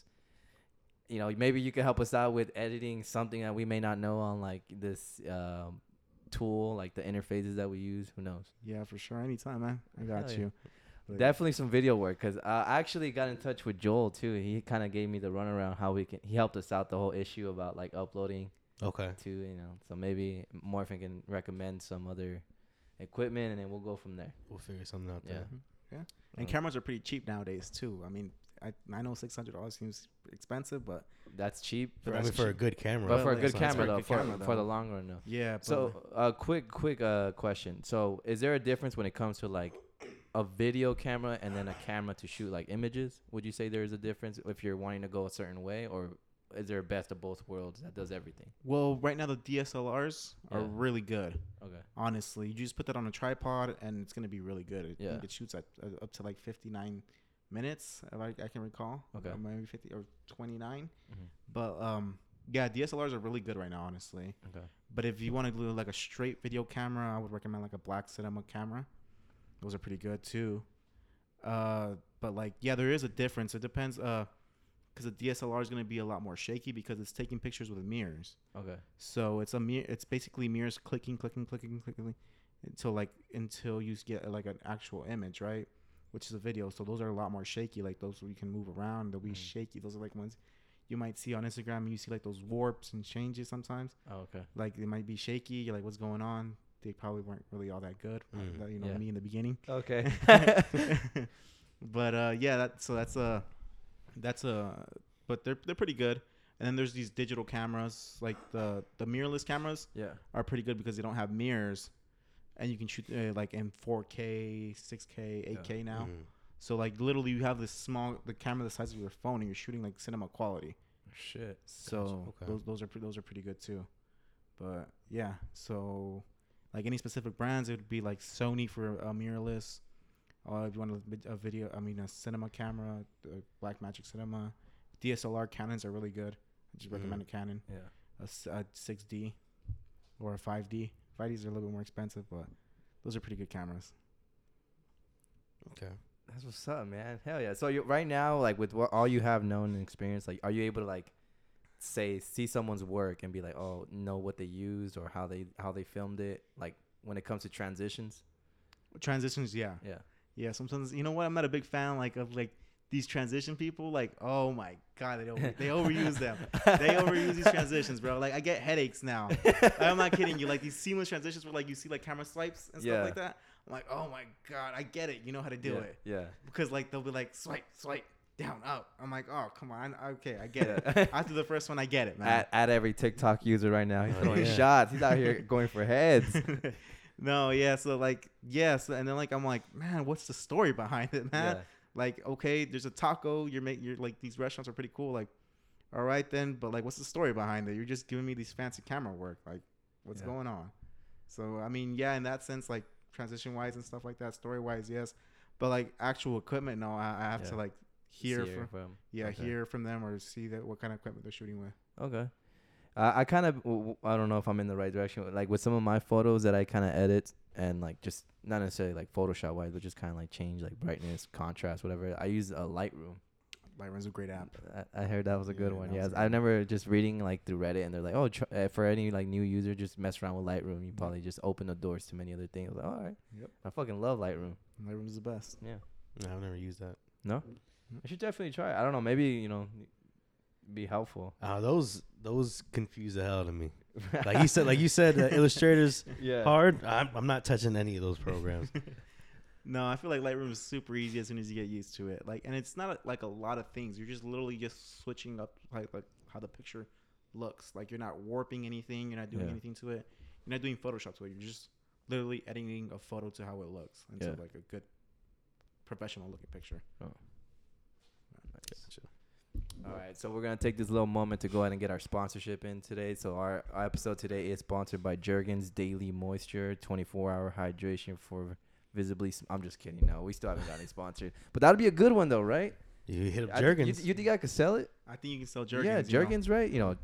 You know, maybe you could help us out with editing something that we may not know on like this um, tool, like the interfaces that we use. Who knows? Yeah, for sure. Anytime, man. I got Hell yeah. you. Definitely some video work because I actually got in touch with Joel too. He kind of gave me the runaround how we can. He helped us out the whole issue about like uploading Okay. to you know. So maybe Morfin can recommend some other equipment and then we'll go from there. We'll figure something out Yeah. there. And Uh, cameras are pretty cheap nowadays too. I mean, I I know six hundred dollars seems expensive, but That's cheap, But I that's mean, for a good camera. but for a good camera though, good for, camera, for the though. long run, no. yeah. But So, a quick, quick uh, question. So, is there a difference when it comes to like a video camera and then a camera to shoot like images? Would you say there is a difference if you're wanting to go a certain way, or is there a best of both worlds that does everything? well, right now the DSLRs are Yeah. really good. Okay. Honestly, you just put that on a tripod and it's gonna be really good. It, Yeah. it shoots at uh, up to like fifty nine minutes, if I, I can recall. Okay. Or maybe fifty or twenty nine. Mhm. But um, yeah, DSLRs are really good right now, honestly. Okay. But if you want to do like a straight video camera, I would recommend like a black cinema camera. Those are pretty good too. Uh, but like yeah, there is a difference. It depends. Uh, because the DSLR is gonna be a lot more shaky because it's taking pictures with mirrors. Okay. So it's a mirror. It's basically mirrors clicking, clicking, clicking, clicking until like until you get like an actual image, right? Which is a video. So those are a lot more shaky. Like those where you can move around. They'll be Mhm. shaky. Those are like ones you might see on Instagram. You see like those warps and changes sometimes Oh, okay. like they might be shaky. You're like, what's going on? They probably weren't really all that good. Mm, you know yeah. me in the beginning. Okay. [LAUGHS] but uh, yeah, that so that's a that's a but they're they're pretty good. And then there's these digital cameras, like the the mirrorless cameras yeah. are pretty good because they don't have mirrors, and you can shoot uh, like in 4K, 6K, 8K now. Mhm. So like literally, you have this small the camera the size of your phone, and you're shooting like cinema quality. Shit. So okay. those those are pre- those are pretty good too. But yeah, so like any specific brands, it would be like Sony for a mirrorless. Uh, if you want a, vid- a video, I mean a cinema camera, the Blackmagic Cinema, DSLR Canons are really good. I just Mhm. recommend a Canon, Yeah. a, s- a 6D or a 5D. 5Ds are a little bit more expensive, but those are pretty good cameras. Okay. That's what's up, man. Hell yeah. So you right now, like with what all you have known and experienced, like are you able to like say see someone's work and be like, oh, know what they used or how they how they filmed it? Like when it comes to transitions. Transitions, yeah, Yeah. yeah. Sometimes you know what? I'm not a big fan like of like these transition people. Like, oh my god, they over, they overuse them. they [LAUGHS] overuse these transitions, bro. Like I get headaches now. I'm not kidding you. Like these seamless transitions where like you see like camera swipes and stuff Yeah. like that. I'm like, oh my god, I get it. You know how to do yeah. it Yeah. because like they'll be like swipe, swipe, down, up. I'm like, oh come on, okay, I get it. After the first one, I get it, man. at, at every TikTok user right now, he's Oh, throwing yeah. shots. He's out here going for heads. [LAUGHS] no, yeah. So like, yes, and then like I'm like, man, what's the story behind it, man? Like, okay, there's a taco. You're making, you're like these restaurants are pretty cool. Like, all right then, but like, what's the story behind it? You're just giving me these fancy camera work. Like, what's Yeah. going on? So I mean, yeah, in that sense, like transition wise and stuff like that, story wise, yes, but like actual equipment, no, I, I have Yeah. to like hear from, from. yeah, okay. hear from them or see that what kind of equipment they're shooting with. Okay. Uh, I kind of w- w- I don't know if I'm in the right direction. Like with some of my photos that I kind of edit and like just not necessarily like Photoshop wise, but just kind of like change like brightness, contrast, whatever. I use a Lightroom. Lightroom's a great app. I, I heard that was a good one. that Yeah, was a I good never just reading like through Reddit and they're like, oh, tr- uh, for any like new user, just mess around with Lightroom. You probably just open the doors to many other things. I was like, all right. Yep. I fucking love Lightroom. Lightroom's the best. Yeah. No, I've never used that. No, I should definitely try. it. I don't know. Maybe you know, be helpful. Uh, those those confuse the hell out of me. [LAUGHS] Like you said, like you said, uh, Illustrator's [LAUGHS] yeah. hard. I'm, I'm not touching any of those programs. [LAUGHS] No, I feel like Lightroom is super easy as soon as you get used to it. Like, and it's not like a lot of things. You're just literally just switching up like, like how the picture looks. Like you're not warping anything. You're not doing Yeah. anything to it. You're not doing Photoshop to it. You're just literally editing a photo to how it looks into Yeah. like a good professional looking picture. Oh. Gotcha. All right, so we're gonna take this little moment to go ahead and get our sponsorship in today. So our, our episode today is sponsored by Jergens Daily Moisture, 24-hour hydration for visibly. I'm just kidding. No, we still haven't got any sponsored, but that'd be a good one though, right? You hit up I- Jergens. You, you think I could sell it? I think you can sell Jergens. yeah, you know? Jergens, right? You know,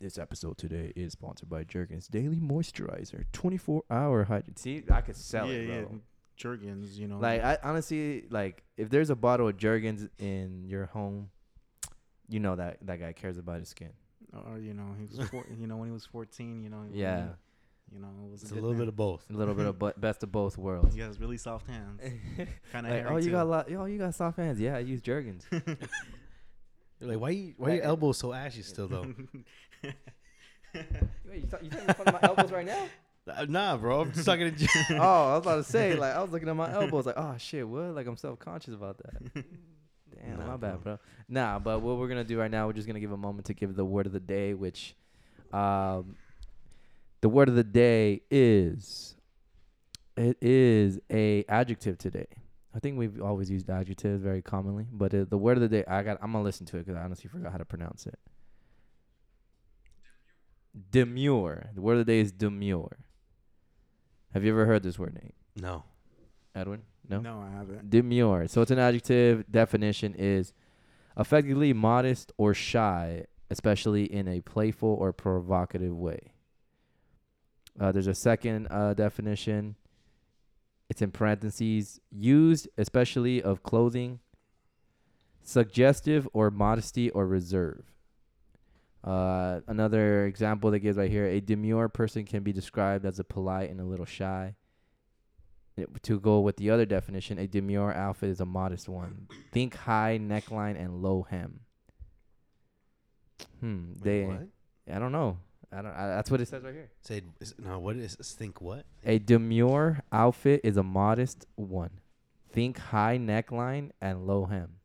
this episode today is sponsored by Jergens Daily Moisturizer, 24-hour hydration. See, I could sell yeah, it, bro. yeah, Jergens. You know, Like I honestly like if there's a bottle of Jergens in your home, you know that that guy cares about his skin. or you know, he was four, [LAUGHS] you know when he was 14. You know, he- Yeah, you know, it was it's a good little man. bit of both. a little bit of [LAUGHS] bu- best of both worlds. He has really soft hands. [LAUGHS] Kind of like, oh, you got a lot. Oh, you got soft hands. Yeah, I use Jergens. You're like, why you, why your elbows so ashy still though? Wait, you, th- you taking my elbows right now? Uh, nah, bro. I'm just talking to Jer- oh, I was about to say like I was looking at my elbows like oh shit what like I'm self conscious about that. Damn, Nah, my bad, bro. bro. Nah, but what we're gonna do right now, we're just gonna give a moment to give the word of the day, which, um, the word of the day is, it is a adjective today. I think we've always used adjectives very commonly, but uh the word of the day, I got, I'm gonna listen to it because I honestly forgot how to pronounce it. Demure. The word of the day is demure. Have you ever heard this word, Nate? No. Edwin? No. no, I haven't. Demure. So it's an adjective. Definition is effectively modest or shy, especially in a playful or provocative way. Uh, there's a second uh, definition. It's in parentheses. Used especially of clothing, suggestive or modesty or reserve. Uh, another example that gives right here: a demure person can be described as a polite and a little shy. It- to go with the other definition, a demure outfit is a modest one. Think high neckline and low hem. Hmm. Wait, They. what? I don't know. I don't. I, that's what it says right here. Say is, no. What is think what? A demure outfit is a modest one. Think high neckline and low hem.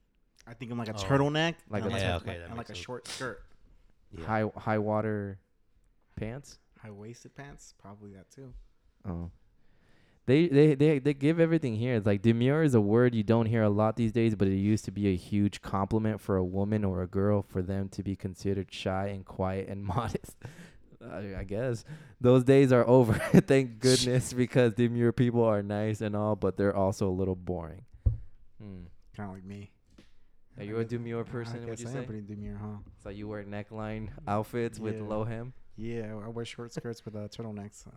I think I'm like a Oh. turtleneck, Like and a- Yeah, a, okay, like- that and like makes a short skirt, Yeah. High high water pants. high waisted pants, probably that too. Oh. They, they they they give everything here. It's like demure is a word you don't hear a lot these days, but it used to be a huge compliment for a woman or a girl for them to be considered shy and quiet and [LAUGHS] modest. I, I guess those days are [LAUGHS] over. Thank goodness, because demure people are nice and all, but they're also a little boring. Hmm. Kind of like me. Are you a demure person? I Would you I am say? pretty demure, huh? So you wear neckline outfits with low hem, Yeah, I wear short skirts with uh, turtlenecks. Uh,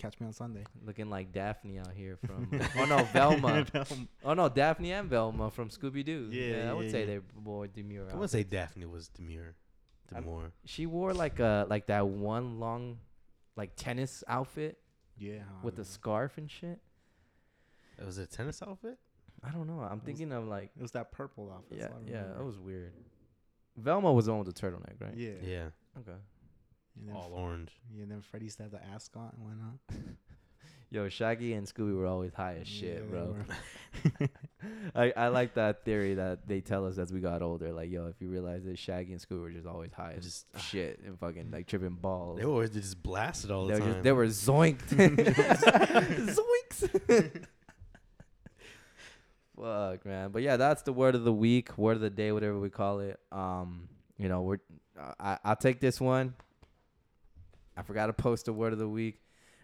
catch me on Sunday. looking like Daphne out here [LAUGHS] from. oh no, [LAUGHS] Velma. Oh no, Daphne and Velma from Scooby Doo. Yeah, I would yeah, say they're more demure. I would say Daphne was demure. I'm- Demure. She wore like a like that one long, like tennis outfit Yeah. with the um, scarf and shit. That was it a tennis outfit? I don't know. I'm was- thinking of like It was that purple outfit. yeah so yeah. remember. That was weird. Velma was the one with the turtleneck, right? Yeah. Yeah. Okay. And then, All orange. yeah, and then Freddy used to have the ascot and whatnot. [LAUGHS] Yo, Shaggy and Scooby were always high as shit, they bro. [LAUGHS] I, I like that theory that they tell us as we got older. Like, yo, if you realize that Shaggy and Scooby were just always high as Just- shit and fucking like tripping balls. They were always just blasted all the They were time. just they were zoinked. [LAUGHS] Zoinks. Fuck man, but yeah, that's the word of the week, word of the day, whatever we call it. Um, you know, we're uh, I I'll take this one. I forgot to post a word of the week,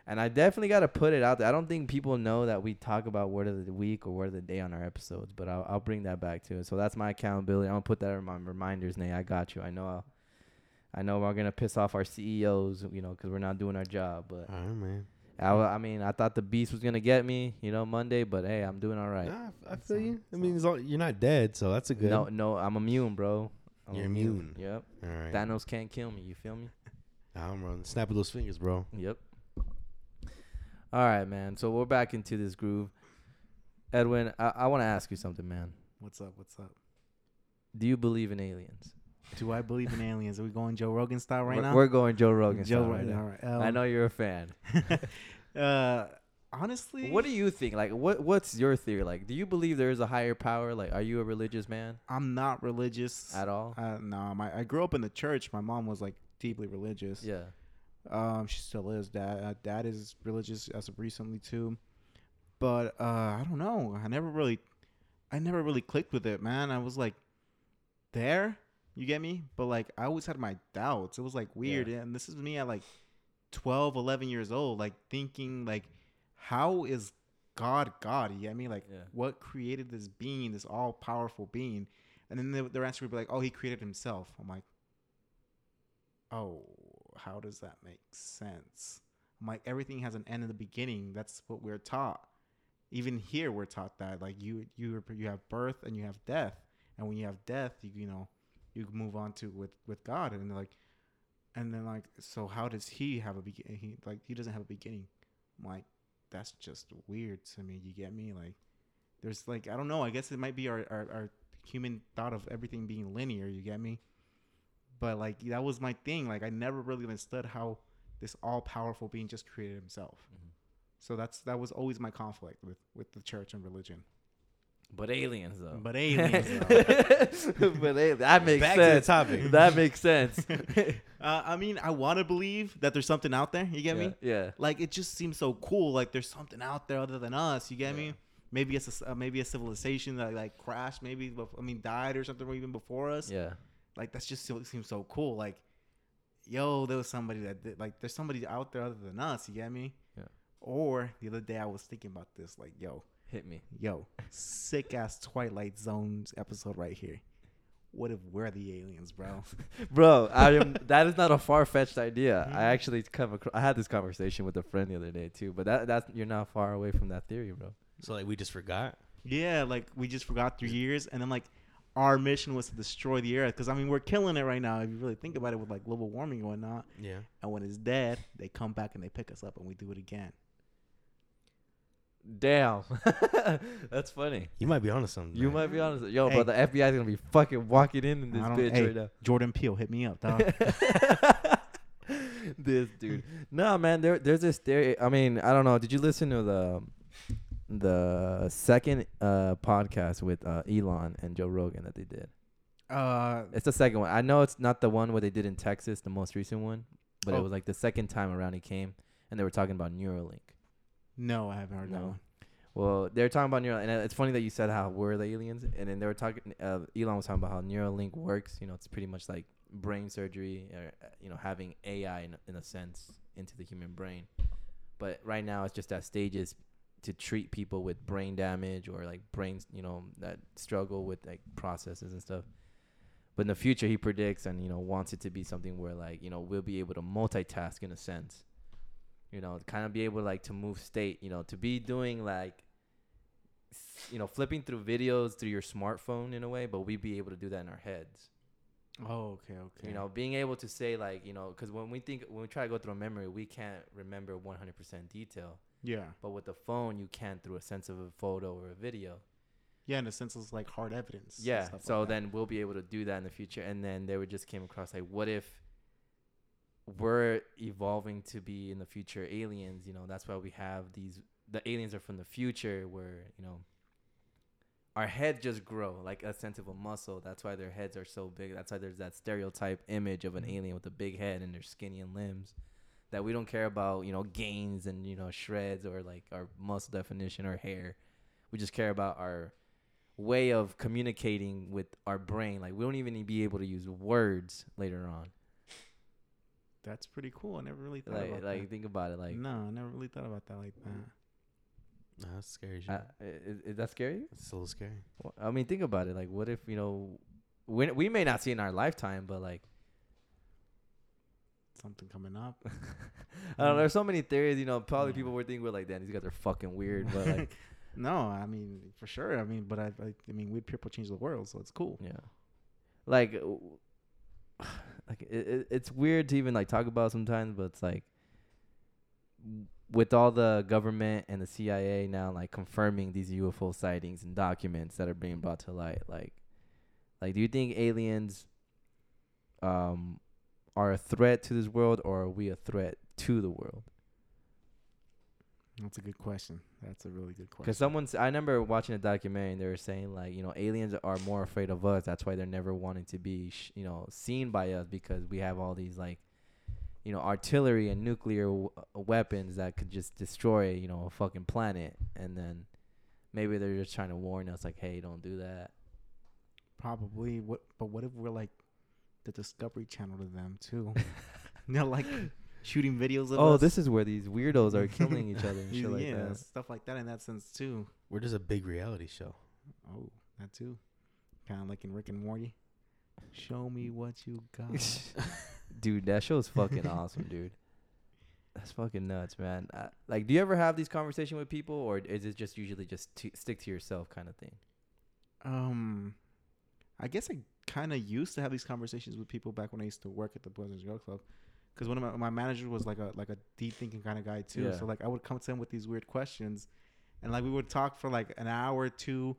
and I definitely got to put it out there. I don't think people know that we talk about word of the week or word of the day on our episodes, but I'll I'll bring that back to it. So that's my accountability. I'm gonna put that in my reminders, Nate. I got you. I know. I'll, I know we're gonna piss off our CEOs, you know, because we're not doing our job, but. all right, man. I, I mean, I thought the beast was gonna get me, you know, Monday, but hey, I'm doing all right. Nah, I- I feel all- you. I mean, all. you're not dead, so that's a good. No, no, I'm immune, bro. I'm You're immune. Yep. All right. Thanos can't kill me. You feel me? I'm running. Snap of those fingers, bro. Yep. All right, man. So we're back into this groove. Edwin, I, I want to ask you something, man. What's up? What's up? Do you believe in aliens? Do I believe in aliens? Are we going Joe Rogan style right we're, now? we're going Joe Rogan Joe style right Rogan. now. All right. Um, I know you're a fan. [LAUGHS] uh, honestly, What do you think? Like, what what's your theory? Like, do you believe there is a higher power? Like, are you a religious man I'm not religious at all? Uh, no, my I grew up in the church. My mom was like deeply religious. yeah. Um, she still is. Dad, uh, dad is religious as of recently too. But uh, I don't know. I never really, I never really clicked with it, man. I was like, there, you get me? But like, I always had my doubts. It was like weird, and this is me at like 12, 11 years old, like thinking like, how is God God? You get me? Like, Yeah. what created this being, this all powerful being? And then the, their answer would be like, oh, he created himself. I'm like, oh, how does that make sense? I'm like, everything has an end in the beginning. That's what we're taught. Even here, we're taught that like you you you have birth and you have death, and when you have death, you you know you move on to with with God, and like, and then like, so how does he have a beginning? He like he doesn't have a beginning. I'm like, that's just weird to me. You get me? Like, there's like I don't know. I guess it might be our our, our human thought of everything being linear. You get me? But like that was my thing. Like I never really understood how this all powerful being just created himself. Mhm. So that's that was always my conflict with with the church and religion. But aliens though. But [LAUGHS] aliens, [LAUGHS] but aliens. That makes Back to the sense. topic. That makes sense. [LAUGHS] uh, I mean, I want to believe that there's something out there. You get yeah. me? Yeah. Like it just seems so cool. Like there's something out there other than us. You get Yeah. me? Maybe it's a, uh, maybe a civilization that like crashed. Maybe I mean died or something even before us. Yeah. Like that's just so, seems so cool. Like, yo, there was somebody that did, like there's somebody out there other than us. You get me? Yeah. Or the other day I was thinking about this. Like, yo, Hit me. yo, sick ass Twilight Zones episode right here. What if we're the aliens, bro? [LAUGHS] Bro, I am. [LAUGHS] that is not a far fetched idea. I Mhm. actually come. Across, I had this conversation with a friend the other day too. But that that's you're not far away from that theory, bro. So like we just forgot. yeah, like we just forgot three years, and then like our mission was to destroy the earth. Because I mean, we're killing it right now. If you really think about it, with like global warming and whatnot. Yeah. And when it's dead, they come back and they pick us up, and we do it again. Damn, [LAUGHS] that's funny. You might be onto something. You man. might be honest. Yo, Hey. bro, the FBI is gonna be fucking walking in in this bitch hey, right now. Jordan Peele, hit me up, dog. [LAUGHS] this dude. No, man. There, there's this theory. I mean, I don't know. Did you listen to the um, the second uh podcast with uh Elon and Joe Rogan that they did? uh, It's the second one. I know it's not the one where they did in Texas, the most recent one, but it Oh. was like the second time around he came, and they were talking about Neuralink. no, I haven't heard that one. Well, they're talking about Neuralink, and it's funny that you said how we're the aliens, and then they were talking. Uh, Elon was talking about how Neuralink works. You know, it's pretty much like brain surgery, or uh, you know, having AI in, in a sense into the human brain. But right now, it's just at stages to treat people with brain damage or like brains, you know, that struggle with like processes and stuff. But in the future, he predicts and you know wants it to be something where like you know we'll be able to multitask in a sense. You know, kind of be able like to move state. You know, to be doing like you know, flipping through videos through your smartphone in a way, but we'd be able to do that in our heads. Oh, okay, okay. You know, being able to say like, you know, because when we think when we try to go through a memory, we can't remember 100% detail. Yeah, But with the phone, you can through a sense of a photo or a video. yeah. In a sense, it's like hard evidence. Yeah. So like that. then we'll be able to do that in the future. And then they would just came across like, what if we're evolving to be in the future aliens? You know, that's why we have these. The aliens are from the future, where you know our heads just grow like a sense of a muscle. That's why their heads are so big. That's why there's that stereotype image of an Mhm. alien with a big head and they're skinny and limbs. That we don't care about, you know, gains and you know shreds or like our muscle definition or hair. We just care about our way of communicating with our brain. Like we don't even be able to use words later on. that's pretty cool. I never really thought Like about like think about it. Like, no, I never really thought about that like that. Nah, that's scary. Shit. uh, is, is that scary? it's a little scary. Well, I mean, think about it. Like, what if you know, we we may not see in our lifetime, but like, Something coming up. [LAUGHS] I don't know. There's so many theories. You know, probably Yeah. people were thinking, we're like, damn, these guys are fucking weird. But [LAUGHS] like, no, I mean for sure. I mean, but I, I, I mean, weird people change the world, so it's cool. yeah, like, [SIGHS] like it, it, it's weird to even like talk about sometimes. But it's like, with all the government and the CIA now like confirming these UFO sightings and documents that are being brought to light, like, like, do you think aliens um, are a threat to this world, or are we a threat to the world? That's a good question. That's a really good question. Because someone's, I remember watching a documentary and they were saying like, you know, aliens are more afraid of us. That's why they're never wanting to be, sh- you know, seen by us because we have all these like, you know, artillery and nuclear w- uh, weapons that could just destroy, you know, a fucking planet. And then maybe they're just trying to warn us like, hey, don't do that. Probably. What? But what if we're like the Discovery Channel to them too? [LAUGHS] [LAUGHS] you know, like shooting videos of Oh, us. this is where these weirdos are killing each other and [LAUGHS] shit like yeah, that. stuff like that in that sense too. We're just a big reality show. Oh, that too. Kind of like in Rick and Morty. Show me what you got. dude, that show is fucking awesome, dude. That's fucking nuts, man. Uh, like, do you ever have these conversations with people, or is it just usually just t- stick to yourself kind of thing? Um, I guess I kind of used to have these conversations with people back when I used to work at the Boys and Girls Club, because one of my my managers was like a like a deep thinking kind of guy too. Yeah. So like I would come to him with these weird questions, and like we would talk for like an hour or two,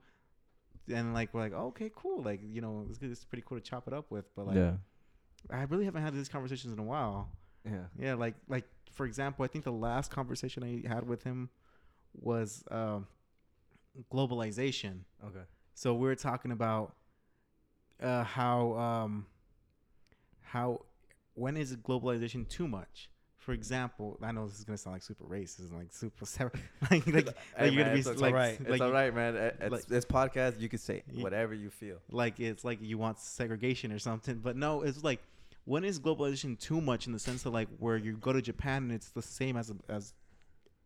and like we're like okay cool like you know it's, it's pretty cool to chop it up with, but like yeah, I really haven't had these conversations in a while. yeah. Yeah, like like for example, I think the last conversation I had with him was um, globalization. Okay. So we were talking about uh, how um, how when is globalization too much? For example, I know this is gonna sound like super racist and like super [LAUGHS] like, like, like Hey, you're man, gonna be it's, like, alright. It's like, all right, man. It's, like- this podcast, you can say whatever you feel. like it's like you want segregation or something. But no, it's like when is globalization too much in the sense of like where you go to Japan and it's the same as as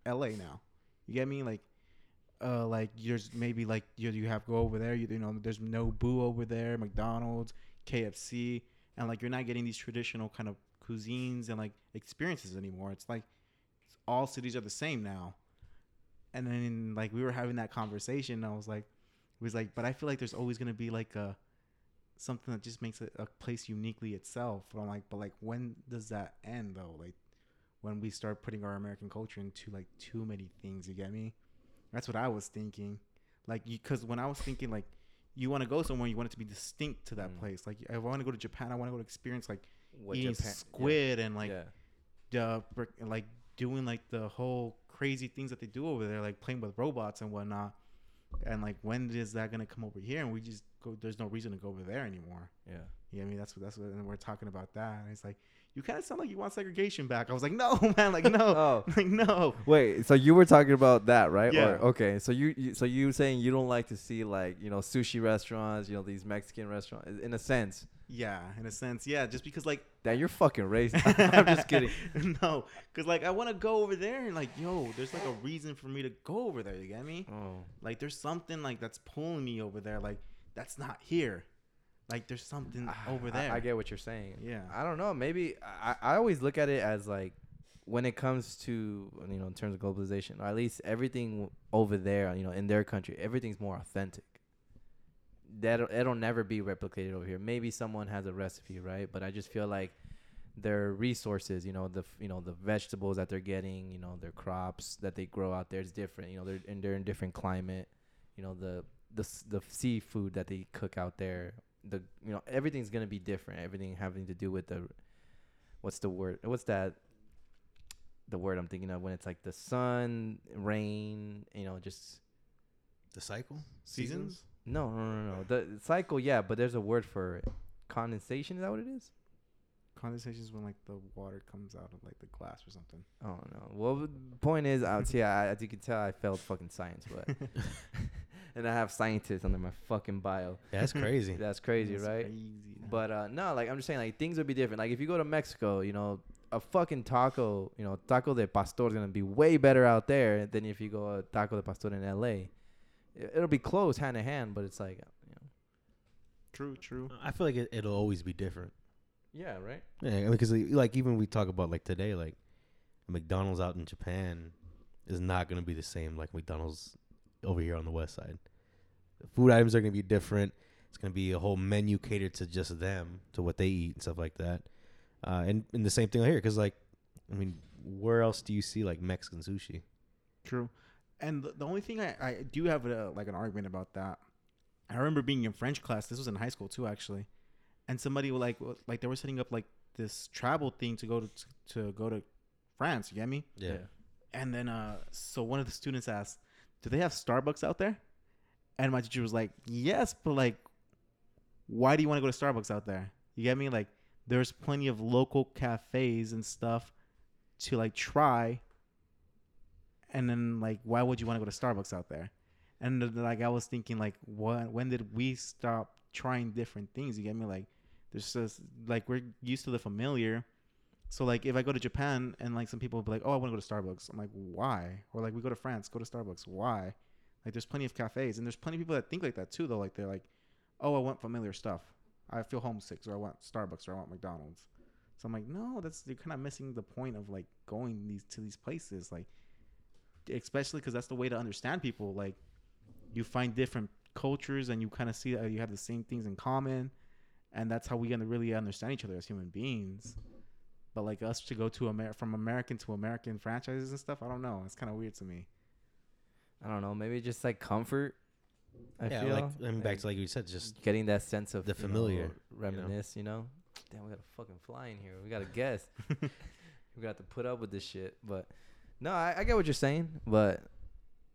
L.A. now. You get me? Like, uh, like there's maybe like you you have go over there. You, you know, there's no Boo over there, McDonald's, KFC, and like you're not getting these traditional kind of cuisines and like experiences anymore. It's like all cities are the same now. And then like we were having that conversation, I was like, it was like, but I feel like there's always gonna be like a something that just makes a, a place uniquely itself. But I'm like, but like when does that end though? Like when we start putting our American culture into like too many things, you get me? That's what I was thinking. Like you, because when I was thinking like you want to go somewhere, you want it to be distinct to that Mm. place. Like if I want to go to Japan, I want to go to experience like What eating Japan- yeah. squid and like yeah. uh, like doing like the whole crazy things that they do over there, like playing with robots and whatnot. And like, when is that gonna come over here? And we just go. There's no reason to go over there anymore. yeah. Yeah, I mean that's what that's what. And we're talking about that. And it's like you kind of sound like you want segregation back. I was like, no, [LAUGHS] man, like no, [LAUGHS] Oh, like no. wait. So you were talking about that, right? Yeah. Or, okay. So you, you, so you saying you don't like to see like you know sushi restaurants, you know these Mexican restaurants, in a sense. Yeah, in a sense, yeah. Just because like That you're fucking racist. [LAUGHS] I'm just kidding. no, because like I want to go over there and like yo, there's like a reason for me to go over there. You get me? Oh. Like there's something like that's pulling me over there. Like that's not here. Like there's something ah, over there. I, get what you're saying. Yeah. I don't know. Maybe I, I always look at it as like when it comes to you know in terms of globalization, or at least everything over there, you know, in their country, everything's more authentic. That it'll never be replicated over here. Maybe someone has a recipe, right? But I just feel like their resources, you know, the you know the vegetables that they're getting, you know, their crops that they grow out there is different. You know, they're and they're in different climate. You know, the the the seafood that they cook out there, the you know everything's gonna be different. Everything having to do with the what's the word? What's that? The word I'm thinking of when it's like the sun, rain. You know, just The cycle? Seasons? no, no, no, no. The cycle, yeah, but there's a word for it. Condensation. Is that what it is? Condensation is when like the water comes out of like the glass or something. Oh don't. Well, the point is, uh, see, I, as you can tell, I failed fucking science, but [LAUGHS] [LAUGHS] and I have scientists under my fucking bio. That's crazy. [LAUGHS] That's crazy, That's right? Crazy. But uh, no, like I'm just saying, like things would be different. Like if you go to Mexico, you know, a fucking taco, you know, taco de pastor is gonna be way better out there than if you go a taco de pastor in L.A. It- It'll be close hand in hand, but it's like, you know, true, true. I feel like it'll always be different. yeah, right. Yeah, because like even we talk about like today, like McDonald's out in Japan is not gonna be the same like McDonald's over here on the west side. The food items are gonna be different. It's gonna be a whole menu catered to just them, to what they eat and stuff like that. Uh, and and the same thing here, because like, I mean, where else do you see like Mexican sushi? True. And the, the only thing I, I do have a, like an argument about that. I remember being in French class. This was in high school too, actually. and somebody were like like they were setting up like this travel thing to go to to go to France. You get me? Yeah. And then uh, so one of the students asked, "Do they have Starbucks out there?" And my teacher was like, "Yes, but like, why do you want to go to Starbucks out there? You get me? Like, there's plenty of local cafes and stuff to like try. And then like, why would you want to go to Starbucks out there? And like, I was thinking like, what? When did we stop trying different things? You get me? Like, there's just like we're used to the familiar. So like if I go to Japan and like some people will be like, "Oh, I want to go to Starbucks." I'm like, "Why?" Or like we go to France, go to Starbucks. Why? Like there's plenty of cafes and there's plenty of people that think like that too though. Like they're like, "Oh, I want familiar stuff. I feel homesick, so I want Starbucks or I want McDonald's." So I'm like, "No, that's you're kind of missing the point of like going these to these places like especially cuz that's the way to understand people. Like you find different cultures and you kind of see that you have the same things in common and that's how we gonna really understand each other as human beings. But like us to go to Amer- from American to American franchises and stuff, I don't know. It's kind of weird to me. I don't know. Maybe just like comfort. I yeah, feel. like and back and to like you said, just getting that sense of the you know, familiar, you know? reminisce. You know, damn, we got a fucking fly in here. We got a guest. [LAUGHS] we got to put up with this shit. But no, I, I get what you're saying. But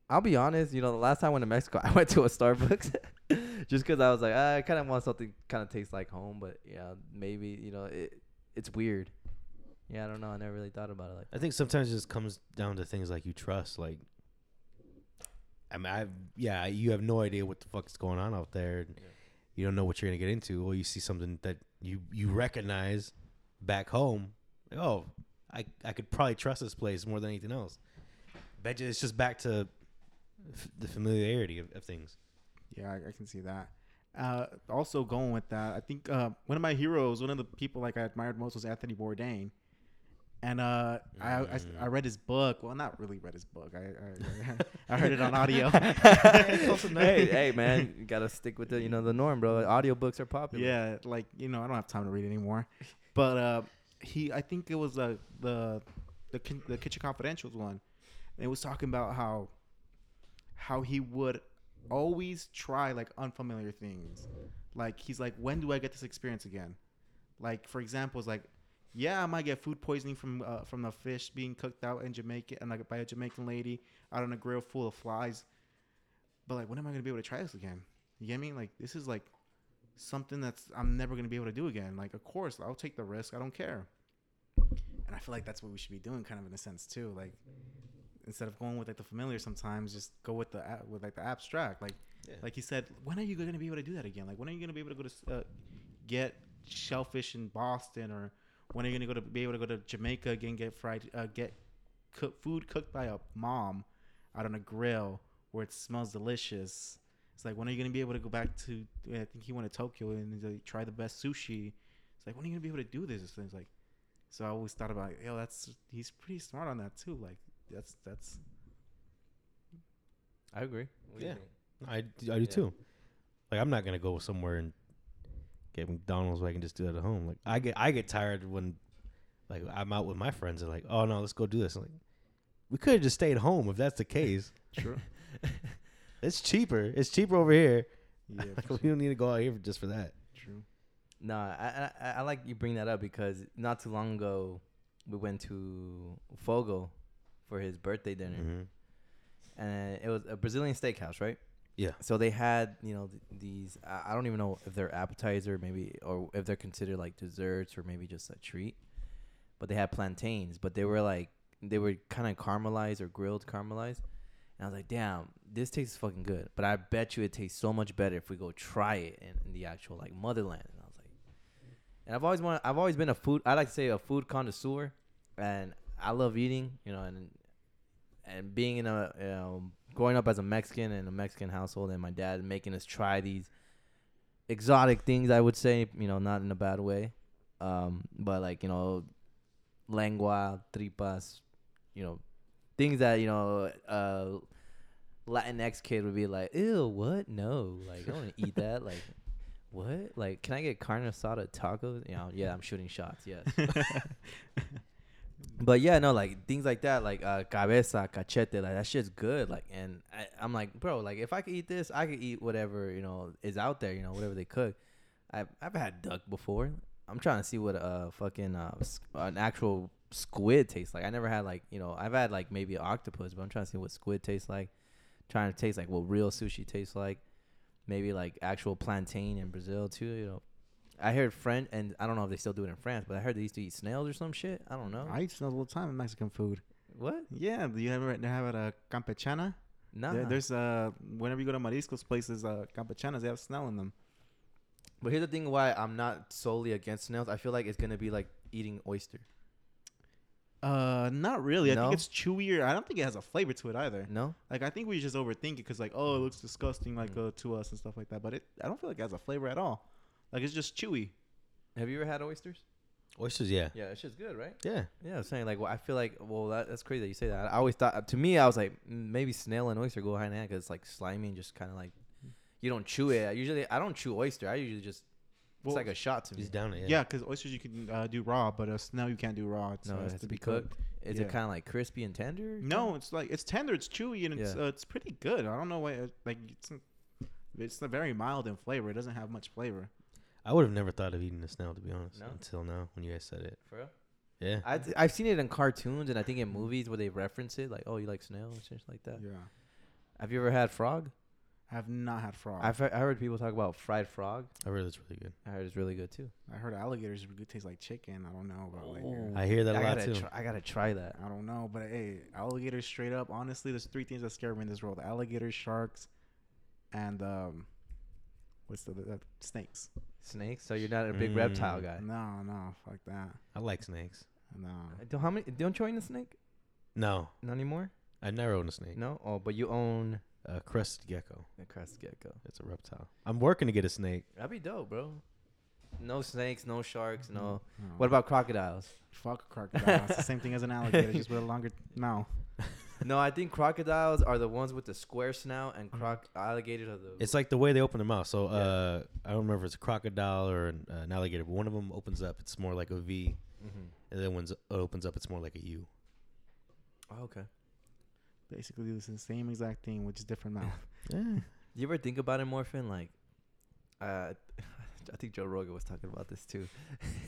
I'll be honest. You know, the last time I went to Mexico, [LAUGHS] I went to a Starbucks [LAUGHS] just because I was like, ah, I kind of want something kind of tastes like home. But yeah, maybe you know, it it's weird. Yeah, I don't know. I never really thought about it like. I think sometimes it just comes down to things like you trust. Like, I mean, I yeah, you have no idea what the fuck is going on out there. and Yeah. You don't know what you're gonna get into. Well, you see something that you you recognize back home. Like, oh, I I could probably trust this place more than anything else. Bet you it's just back to f- the familiarity of, of things. Yeah, I, I can see that. Uh, also going with that, I think uh, one of my heroes, one of the people like I admired most was Anthony Bourdain. And uh, I, I. I read his book. Well, not really read his book. I I, [LAUGHS] I heard it on audio. [LAUGHS] hey, hey, man, you gotta stick with the you know the norm, bro. Audiobooks are popular. Yeah, like you know, I don't have time to read anymore. But uh, he, I think it was uh, the the the Kitchen Confidentials one. And it was talking about how how he would always try like unfamiliar things. Like he's like, when do I get this experience again? Like for example, it's like, yeah, I might get food poisoning from uh, from the fish being cooked out in Jamaica and like by a Jamaican lady out on a grill full of flies. But like, when am I gonna be able to try this again? You get me? Like this is like something that's I'm never gonna be able to do again. Like, of course, I'll take the risk. I don't care. And I feel like that's what we should be doing, kind of in a sense too. Like, instead of going with like the familiar, sometimes just go with the with like the abstract. Like, Yeah. like he said, when are you gonna be able to do that again? Like, when are you gonna be able to go to uh, get shellfish in Boston, or when are you gonna go to be able to go to Jamaica again, get fried, uh, get cook food cooked by a mom out on a grill where it smells delicious. It's like when are you gonna be able to go back to? I think he went to Tokyo and he's like, try the best sushi. It's like when are you gonna be able to do this? It's like, so I always thought about, yo, that's he's pretty smart on that too. Like that's that's I agree. What Yeah. think? I, do- I do Yeah. too. Like I'm not gonna go somewhere and get McDonald's where I can just do that at home. Like I get I get tired when like I'm out with my friends and like, oh no, let's go do this. I'm like we could have just stayed home if that's the case. [LAUGHS] true. [LAUGHS] It's cheaper. It's cheaper over here. yeah, [LAUGHS] for we don't need to go out here for, just for that. true. No, I, I I like you bring that up because not too long ago we went to Fogo for his birthday dinner, Mm-hmm. and it was a Brazilian steakhouse, right? Yeah. So they had you know th- these. I don't even know if they're appetizer, maybe, or if they're considered like desserts or maybe just a treat. But they had plantains, but they were like they were kind of caramelized or grilled caramelized. And I was like, damn, this tastes fucking good. But I bet you it tastes so much better if we go try it in, in the actual like motherland. And I was like, and I've always wanted, I've always been a food. I like to say a food connoisseur, and I love eating. You know, and and being in a you know, growing up as a Mexican in a Mexican household, and my dad making us try these exotic things. I would say, you know, not in a bad way, um, but like you know, lengua, tripas, you know, things that you know, uh, Latinx kid would be like, ew, what? No, like I don't want to eat that. Like, what? Like, can I get carne asada tacos? You know, yeah, I'm shooting shots. Yes. [LAUGHS] [LAUGHS] But yeah, no, like things like that, like uh, cabeza, cachete, like that shit's good. Like, and I, I'm like, bro, like if I could eat this, I could eat whatever you know is out there, you know, whatever they cook. I've I've had duck before. I'm trying to see what a fucking uh an actual squid tastes like. I never had like you know I've had like maybe octopus, but I'm trying to see what squid tastes like. Trying to taste like what real sushi tastes like. Maybe like actual plantain in Brazil too. You know, I heard French, and I don't know if they still do it in France, but I heard they used to eat snails or some shit. I don't know. I eat snails all the time in Mexican food. what? Yeah, do you ever they have it a campechana? Nah. There- there's uh whenever you go to mariscos places, uh campechanas they have snail in them. but here's the thing: why I'm not solely against snails. I feel like it's gonna be like eating oyster. Uh, not really. I No? think it's chewier. I don't think it has a flavor to it either. No. Like I think we just overthink it because like oh it looks disgusting like Mm. uh, to us and stuff like that. But it I don't feel like it has a flavor at all. Like it's just chewy. Have you ever had oysters? Oysters, yeah, Yeah, it's just good, right? yeah. Yeah, I'm saying like, well, I feel like, well, that, that's crazy that you say that. I always thought, to me, I was like, mm, maybe snail and oyster go hand in hand because it's like slimy and just kind of like, you don't chew it. I usually, I don't chew oyster. I usually just, Well, it's like a shot to me. He's down it. Yeah, because oysters you can uh, do raw, but uh, snail you can't do raw. It's, No, uh, it has has to be cooked. Is Yeah. it kind of like crispy and tender? No, it's like it's tender, it's chewy, and it's Yeah. uh, it's pretty good. I don't know why. It, like it's it's a very mild in flavor. It doesn't have much flavor. I would have never thought of eating a snail to be honest No? until now when you guys said it. For real? Yeah. I I've seen it in cartoons and I think in movies where they reference it, like, oh, you like snail and shit like that. Yeah, Have you ever had frog? I have not had frog. I've heard, I heard people talk about fried frog. I heard it's really good. I heard it's really good too. I heard alligators really taste like chicken. I don't know about like. I hear that a I lot gotta too. Try, I gotta try that. I don't know, but hey, alligators straight up. Honestly, there's three things that scare me in this world: alligators, sharks, and um, what's the, the snakes? Snakes. So you're not a big reptile Mm. guy. No, no, fuck that. I like snakes. No, Don't how many? Don't you own a snake? No, Not anymore. I never owned a snake. No. Oh, but you own A crested gecko. a crest gecko. It's a reptile. I'm working to get a snake. That'd be dope, bro. No snakes, no sharks, no. no. What about crocodiles? fuck a crocodile? it's the same thing as an alligator, just with a longer mouth. No, I think crocodiles are the ones with the square snout, and croc alligators are the. It's like the way they open their mouth. So Yeah. uh, I don't remember if it's a crocodile or an, uh, an alligator, but one of them opens up. It's more like a V, Mhm. and then when it opens up, it's more like a U. Oh, okay. Basically, it's the same exact thing with just different mouth. [LAUGHS] Yeah. Do you ever think about it, Morfin? Like, uh, [LAUGHS] I think Joe Rogan was talking about this too.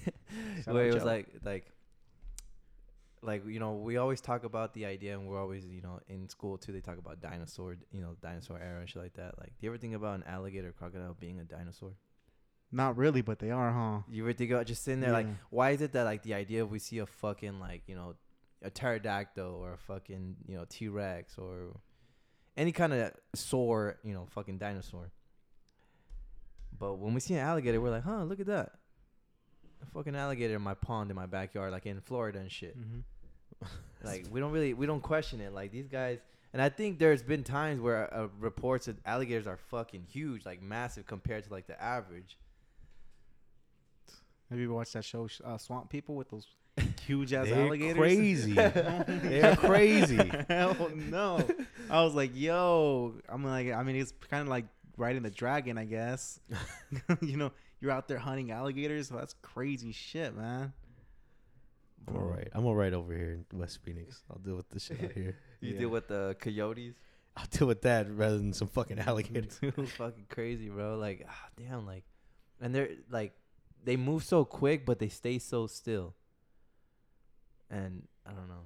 [LAUGHS] Where out it was Joe. like, like, like you know, we always talk about the idea, and we're always, you know, in school too. They talk about dinosaur, you know, dinosaur era and shit like that. Like, do you ever think about an alligator, crocodile being a dinosaur? Not really, but they are, huh? You ever think about just sitting there, like, why is it that like the idea of we see a fucking like you know, a pterodactyl or a fucking you know T Rex or any kind of sore you know fucking dinosaur. But when we see an alligator, we're like, huh, look at that. A fucking alligator in my pond in my backyard, like in Florida and shit. Mm-hmm. [LAUGHS] Like we don't really we don't question it. Like these guys, and I think there's been times where uh, reports that alligators are fucking huge, like massive compared to like the average. Have you ever watched that show, uh, Swamp People, with those [LAUGHS] huge ass They're alligators? crazy. [LAUGHS] They're crazy. Hell no. I was like, yo. I'm like, I mean, it's kind of like riding the dragon, I guess. you know, you're out there hunting alligators. So that's crazy shit, man. I'm all right. I'm all right over here in West Phoenix. I'll deal with the shit out here. [LAUGHS] You Yeah. deal with the coyotes. I'll deal with that rather than some fucking alligator. It's [LAUGHS] fucking crazy, bro. Like, ah, damn, like, and they're like, they move so quick, but they stay so still. And I don't know,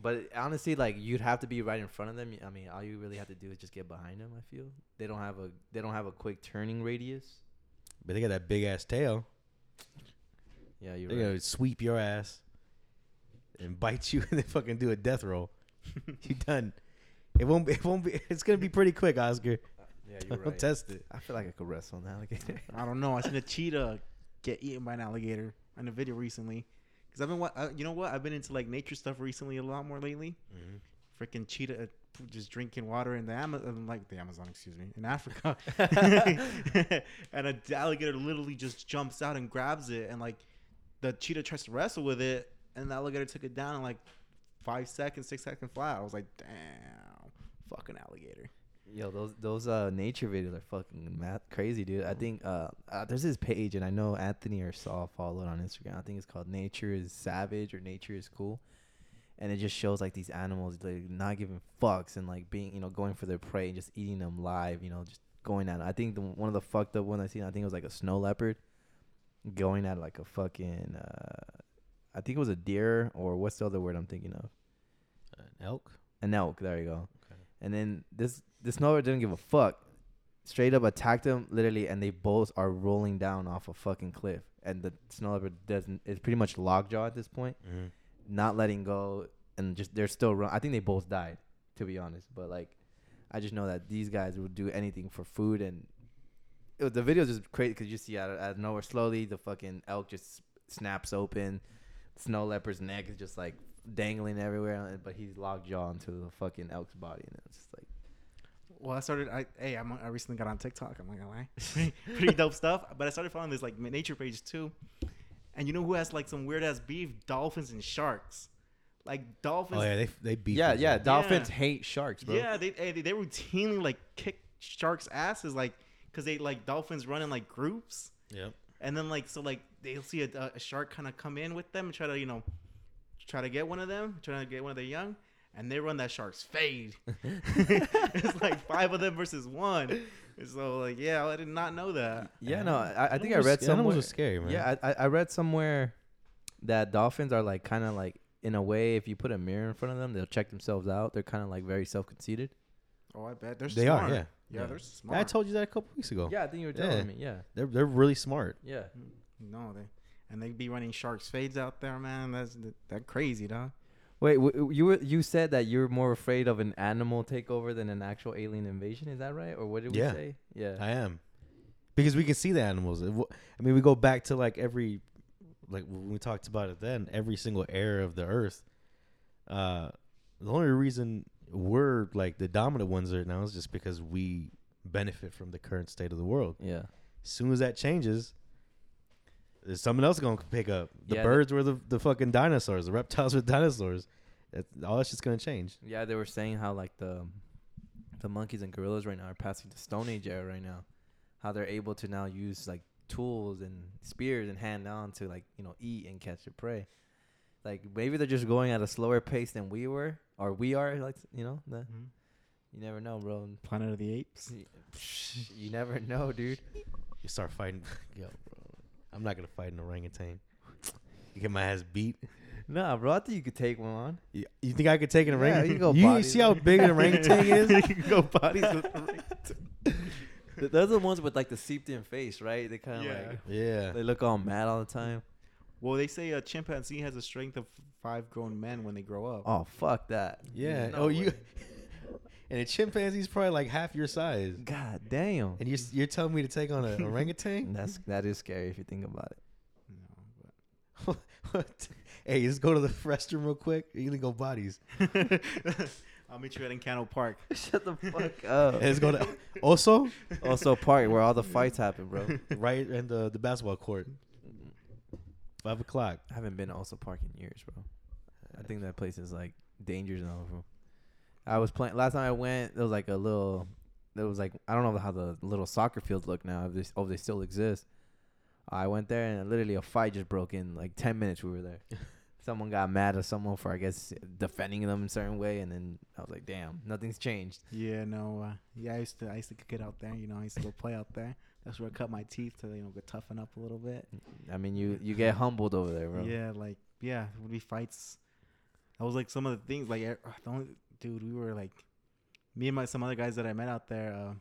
but honestly, like, you'd have to be right in front of them. I mean, all you really have to do is just get behind them. I feel they don't have a they don't have a quick turning radius. But they got that big ass tail. Yeah, you're right. They're right. gonna sweep your ass and bite you [LAUGHS] and then fucking do a death roll. [LAUGHS] you done. It won't be. It won't be. It's gonna be pretty quick, Oscar. Yeah, you're Don't right. test it. I feel like I could wrestle an alligator. [LAUGHS] I don't know. I seen a cheetah get eaten by an alligator in a video recently. Cause I've been, wa- uh, you know what? I've been into like nature stuff recently a lot more lately. Freaking cheetah just drinking water in the Amazon, like the Amazon, excuse me, in Africa, [LAUGHS] [LAUGHS] and a alligator literally just jumps out and grabs it, and like the cheetah tries to wrestle with it, and the alligator took it down in like five seconds, six seconds flat. I was like, damn, fucking alligator. Yo, those those uh nature videos are fucking mad crazy, dude. I think uh, uh there's this page, and I know Anthony or Saul followed on Instagram. I think it's called Nature is Savage or Nature is Cool, and it just shows like these animals like not giving fucks and like being you know going for their prey and just eating them live. You know, just going at. it. I think the one of the fucked up ones I seen. I think it was like a snow leopard going at like a fucking. Uh, I think it was a deer or what's the other word I'm thinking of? An elk. An elk. There you go. Okay. And then this this snow leopard didn't give a fuck. Straight up attacked him literally, and they both are rolling down off a fucking cliff. And the snow leopard doesn't. It's pretty much lockjaw at this point, Mm-hmm. Not letting go, and just they're still run. I think they both died, to be honest. But like, I just know that these guys would do anything for food, and it was, the videos just crazy because you see out of, out of nowhere slowly the fucking elk just snaps open, snow leopard's neck is just like dangling everywhere, but he's lockjaw into the fucking elk's body, and it's just like. Well, I started. I hey, I'm, I recently got on TikTok. I'm not gonna lie, pretty, [LAUGHS] [LAUGHS] pretty dope stuff. But I started following this like nature page too, and you know who has like some weird ass beef? Dolphins and sharks. Like dolphins. Oh yeah, they they beat. Yeah, yeah. other. Dolphins Yeah. hate sharks, bro. Yeah, they, they they routinely like kick sharks' asses, like because they like dolphins run in like groups, Yep. and then like so like they'll see a, a shark kind of come in with them and try to you know try to get one of them, try to get one of their young, and they run that shark's fade. [LAUGHS] [LAUGHS] it's like five of them versus one. So like yeah, I did not know that. Yeah, no, I, I think I Animals- read animals somewhere. are scary, man. Yeah, I, I I read somewhere that dolphins are like kind of like in a way, if you put a mirror in front of them, they'll check themselves out. They're kind of like very self conceited. Oh, I bet they're They are, smart. yeah. yeah, Yeah. they're smart. I told you that a couple weeks ago. Yeah, I think you were Yeah. telling me. Yeah, They're they're really smart. yeah. no, they and they'd be running sharks fades out there, man. That's that crazy, dog. Wait, w- you were you said that you're more afraid of an animal takeover than an actual alien invasion. Is that right, or what did we Yeah. say? Yeah. I am, because we can see the animals. It w- I mean, we go back to like every, like when we talked about it then. Every single era of the Earth. Uh, the only reason we're like the dominant ones right now is just because we benefit from the current state of the world. yeah. As soon as that changes, there's someone else gonna pick up. The Yeah, birds were the, the fucking dinosaurs. The reptiles were [LAUGHS] dinosaurs. That, all that's just gonna change. Yeah, they were saying how like the the monkeys and gorillas right now are passing the Stone Age era right now. How they're able to now use like tools and spears and hand on to like you know eat and catch their prey. Like maybe they're just going at a slower pace than we were, or we are. Like you know, the, mm-hmm. you never know, bro. Planet of the Apes. You never know, dude. You start fighting. Yo, bro, I'm not gonna fight an orangutan. You get my ass beat. Nah, bro. I think you could take one on. You, you think I could take an Yeah, orangutan? you go you bodies see how big an [LAUGHS] orangutan is? you can go bodies [LAUGHS] with Th- Those are the ones with like the seeped-in face, right? They kind of Yeah. like Yeah. they look all mad all the time. Well, they say a chimpanzee has a strength of five grown men when they grow up. Oh fuck that. Yeah. No oh, you. way. [LAUGHS] and a chimpanzee's probably like half your size, God damn. and you're you're telling me to take on an orangutan? [LAUGHS] That's that is scary if you think about it. No, [LAUGHS] what? Hey, just go to the restroom real quick. You can go bodies. [LAUGHS] I'll meet you at Encanto Park. Shut the fuck up. And let's go to also also, park where all the fights happen, bro. right in the the basketball court. Five o'clock. I haven't been to also park in years, bro. I think that place is like danger zone, bro. I was playing last time I went. There was like a little. There was like I don't know how the little soccer fields look now. If they oh they still exist. I went there and literally a fight just broke in. Like ten minutes we were there. [LAUGHS] someone got mad at someone for I guess defending them in a certain way, and then I was like, damn, nothing's changed. Yeah, no. Uh, yeah, I used to I used to get out there. You know, I used to go play out there. That's where I cut my teeth to you know get toughen up a little bit. I mean, you you get [LAUGHS] humbled over there, bro. Yeah, like yeah, it would be fights. That was like some of the things. Like eh, the only dude, we were like, me and my some other guys that I met out there. Uh,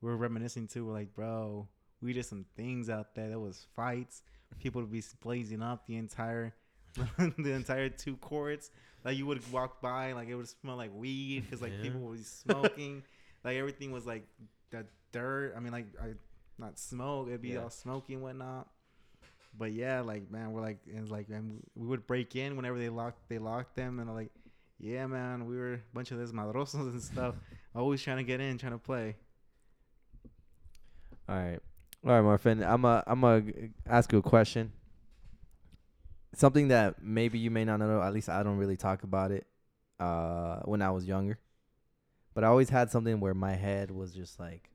we were reminiscing too. We're like, bro, we did some things out there. There was fights. People would be blazing up the entire, [LAUGHS] the entire two courts. Like you would walk by, like it would smell like weed because like Yeah. people would be smoking. [LAUGHS] like everything was like that dirt. I mean, like I not smoke. It'd be Yeah. all smoky and whatnot. But yeah, like man, we're like it's like and we would break in whenever they locked they locked them and like, yeah, man, we were a bunch of desmadrosos and stuff, always trying to get in, trying to play. All right, all right, Morfin. I'm a I'm a ask you a question. Something that maybe you may not know. At least I don't really talk about it. Uh, when I was younger, but I always had something where my head was just like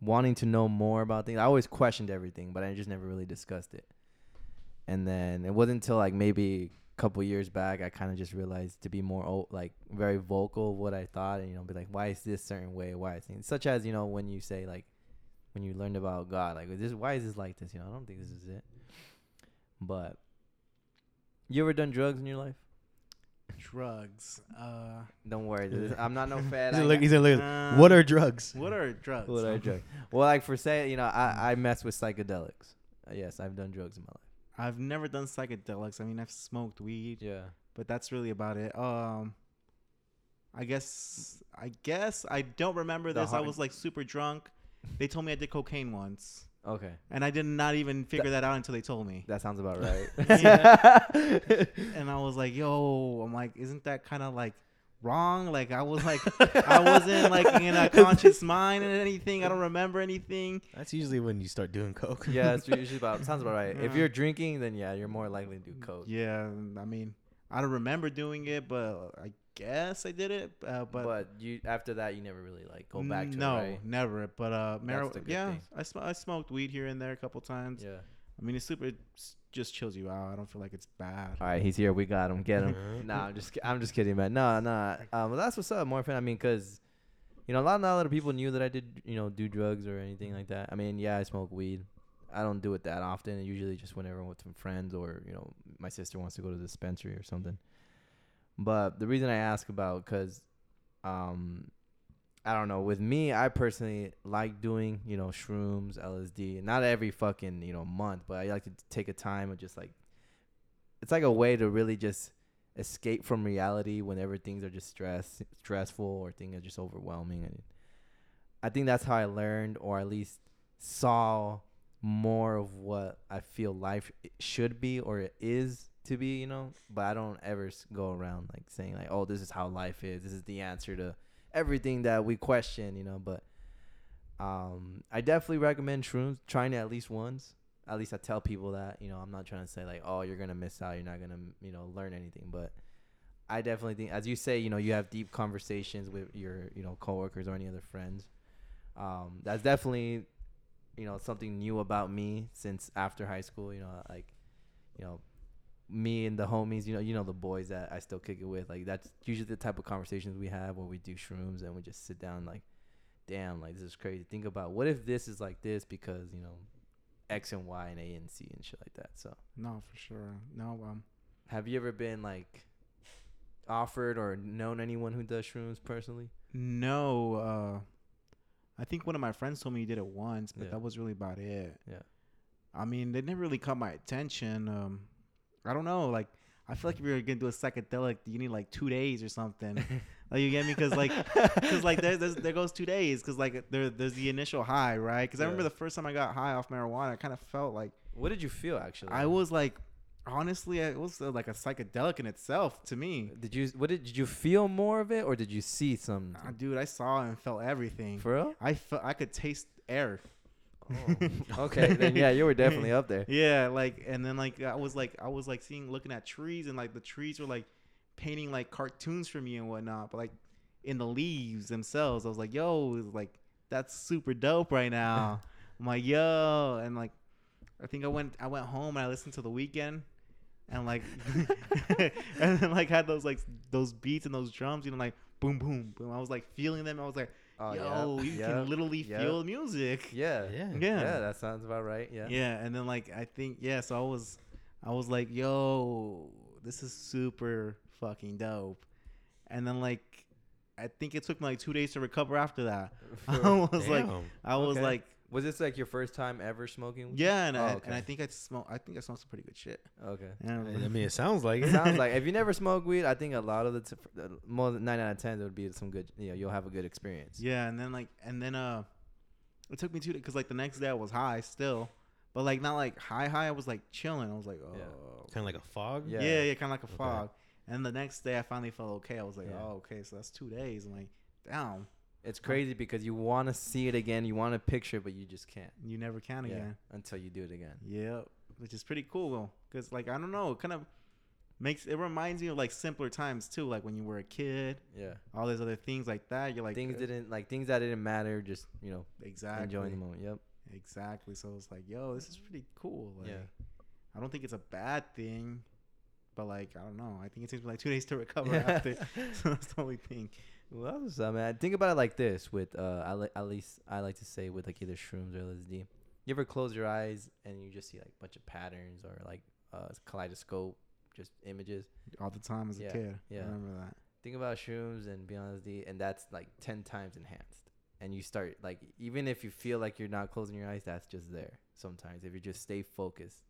wanting to know more about things. I always questioned everything, but I just never really discussed it. And then it wasn't until like maybe couple years back, I kind of just realized to be more o- like very vocal of what I thought, and you know, be like, why is this certain way? Why is things such as you know when you say like when you learned about God, like this, why is this like this? You know, I don't think this is it. But you ever done drugs in your life? Drugs. Uh, Don't worry, [LAUGHS] this- Yeah. I'm not no fat. He's I like, got- he's like, uh, what are drugs? what are drugs? What I drug? [LAUGHS] Well, like for say, you know, I I mess with psychedelics. Uh, yes, I've done drugs in my life. I've never done psychedelics. I mean, I've smoked weed, Yeah. but that's really about it. Um, I guess I guess I don't remember The this. I was like super drunk. They told me I did cocaine once, Okay. and I did not even figure that out until they told me. That sounds about right. [LAUGHS] [LAUGHS] And I was like, "Yo," I'm like, "Isn't that kind of like wrong?" Like I was like, [LAUGHS] I wasn't like in a conscious [LAUGHS] mind and anything. I don't remember anything. That's usually when you start doing coke. yeah, it's [LAUGHS] usually about sounds about right. If you're drinking, then yeah, you're more likely to do coke. Yeah, I mean, I don't remember doing it, but I guess I did it. Uh, but, But, you after that, you never really like go back to no, it, right? never. But uh, marijuana. Yeah, thing. I sm- I smoked weed here and there a couple times. Yeah. I mean, it's super. It just chills you out. I don't feel like it's bad. All right, he's here. We got him. Get him. Nah, I'm just I'm just kidding, man. No, no. Um, well, that's what's up, Morfin. I mean, cause you know a lot not a lot of people knew that I did you know do drugs or anything like that. I mean, yeah, I smoke weed. I don't do it that often. Usually just whenever I'm with some friends or you know my sister wants to go to the dispensary or something. But the reason I ask about because um I don't know. With me, I personally like doing, you know, shrooms, LSD. Not every fucking, you know, month, but I like to take a time of just like it's like a way to really just escape from reality whenever things are just stress stressful or things are just overwhelming and I think that's how I learned or at least saw more of what I feel life should be or it is to be, you know, but I don't ever go around like saying like, "Oh, this is how life is. This is the answer to everything that we question," you know, but um I definitely recommend shrooms trying it at least once at least I tell people that, you know, I'm not trying to say like, oh, you're gonna miss out, you're not gonna, you know, learn anything. But I definitely think, as you say, you know, you have deep conversations with your, you know, coworkers or any other friends. Um, that's definitely, you know, something new about me since after high school. You know, like, you know, me and the homies, you know, you know the boys that I still kick it with. Like that's usually the type of conversations we have where we do shrooms and we just sit down like, damn, like this is crazy. Think about what if this is like this because you know X and Y and A and C and shit like that. So, No, for sure. No, um, have you ever been like offered or known anyone who does shrooms personally? no. Uh, I think one of my friends told me he did it once, but Yeah. that was really about it. Yeah. I mean, they never really caught my attention. Um, I don't know. Like, I feel like if you're gonna do a psychedelic, you need like two days or something. [LAUGHS] like, you get me? Because like, [LAUGHS] because like there, there's, there goes two days. Because like there, there's the initial high, right? Because I remember the first time I got high off marijuana, I kind of felt like what did you feel actually? I was like, honestly, it was uh, like a psychedelic in itself to me. Did you what did, did you feel more of it or did you see some? Uh, dude, I saw and felt everything. For real? I felt I could taste air. Oh, [LAUGHS] okay, then yeah, you were definitely up there. Yeah, like and then like I was like I was like seeing looking at trees and like the trees were like painting like cartoons for me and whatnot, but like in the leaves themselves, I was like, yo, it's like that's super dope right now. [LAUGHS] I'm like, yo, and like I think I went I went home and I listened to the Weeknd and like [LAUGHS] and then like had those like those beats and those drums, you know, like boom boom boom. I was like feeling them. I was like, Oh, yo, yep, you yep, can literally yep. feel the music. Yeah. Yeah. Yeah. Yeah, that sounds about right. Yeah. Yeah, and then like I think yeah, so I was I was like, yo, this is super fucking dope. And then like I think it took me like two days to recover after that. [LAUGHS] I was like I was Okay. like Was this like your first time ever smoking? weed? yeah, and, Oh, I, okay. and I think I smoked I think I smoked some pretty good shit. Okay. Yeah, I mean, it sounds like It [LAUGHS] it. sounds like if you never smoke weed, I think a lot of the t- uh, more than nine out of ten, it would be some good. You know, you'll have a good experience. yeah, and then like and then uh it took me two because like the next day I was high still. But like not like high high, I was like chilling. I was like, oh Yeah. kind of like a fog. Yeah. Yeah, yeah, kind of like a Okay. fog. And the next day, I finally felt okay. I was like, Yeah. oh, okay, so that's two days. I'm like, damn, It's crazy because you want to see it again, you want to picture, it, but you just can't. you never can Yeah, again. until you do it again. Yeah, which is pretty cool. though, Cause like I don't know, it kind of makes it reminds me of like simpler times too, like when you were a kid, Yeah. all these other things like that. You're like things uh, didn't like things that didn't matter. Just you know, exactly enjoying the moment. Yep. exactly. So it's like, yo, this is pretty cool. Like, Yeah. I don't think it's a bad thing. but like I don't know. I think it takes me like two days to recover after. [LAUGHS] [LAUGHS] so that's the only thing. Was, I mean, think about it like this. With uh, I li- at least I like to say with like either shrooms or LSD. You ever close your eyes and you just see like a bunch of patterns or like uh, kaleidoscope, just images. All the time as Yeah, a kid. yeah. I remember that. Think about shrooms and beyond LSD, and that's like ten times enhanced. And you start like even if you feel like you're not closing your eyes, that's just there. Sometimes if you just stay focused,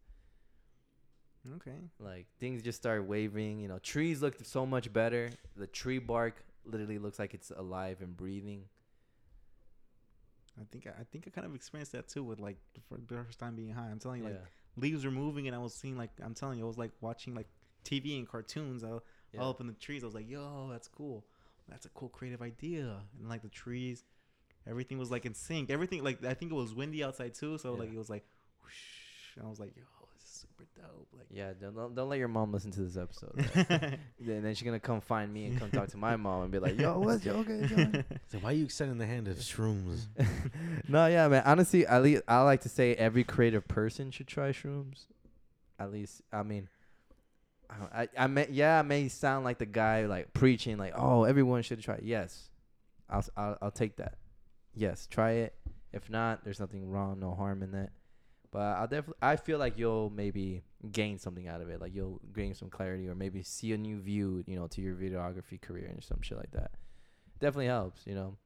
Okay. like things just start waving. You know, trees look so much better. The tree bark literally looks like it's alive and breathing. I think I, think I kind of experienced that too with like the fir- the first time being high. I'm telling you, yeah. like leaves were moving and I was seeing like I'm telling you, I was like watching like TV and cartoons all, yeah. all up in the trees. I was like, yo, that's cool. That's a cool creative idea. And like the trees, everything was like in sync. Everything like I think it was windy outside too, so Yeah. like it was like, whoosh. And I was like, yo, super dope. Like. Yeah, don't, don't don't let your mom listen to this episode. [LAUGHS] right? then then she's gonna come find me and come talk to my [LAUGHS] mom and be like, "Yo, what's yo okay?" [LAUGHS] So why are you extending the hand of shrooms? no, yeah, man. Honestly, at least I like to say every creative person should try shrooms. At least, I mean, I I, I may, yeah, I may sound like the guy like preaching, like, "Oh, everyone should try." Yes, I'll s- I'll, I'll take that. Yes, try it. If not, there's nothing wrong, no harm in that. But I'll definitely, I feel like you'll maybe gain something out of it. Like you'll gain some clarity, or maybe see a new view, you know, to your videography career and some shit like that. Definitely helps, you know.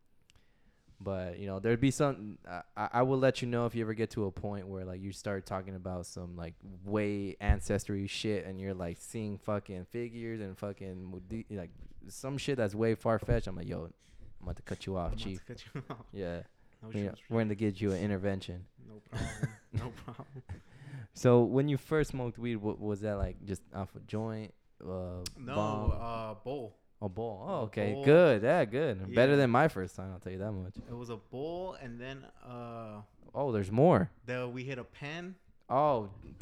But you know, there'd be some. I, I I will let you know if you ever get to a point where like you start talking about some like way ancestry shit, and you're like seeing fucking figures and fucking like some shit that's way far fetched. I'm like, yo, I'm about to cut you off, I'm about to chief. cut you [LAUGHS] off. Yeah, No, you know, we're gonna get you an intervention. no problem. [LAUGHS] no problem. So when you first smoked weed, what was that like? Just off a joint, uh, No, bomb, uh, bowl. a bowl? Oh, okay, bowl. good. Yeah, good. Better than my first time. I'll tell you that much. It was a bowl, and then uh, Oh, there's more. then we hit a pen. Oh, [LAUGHS]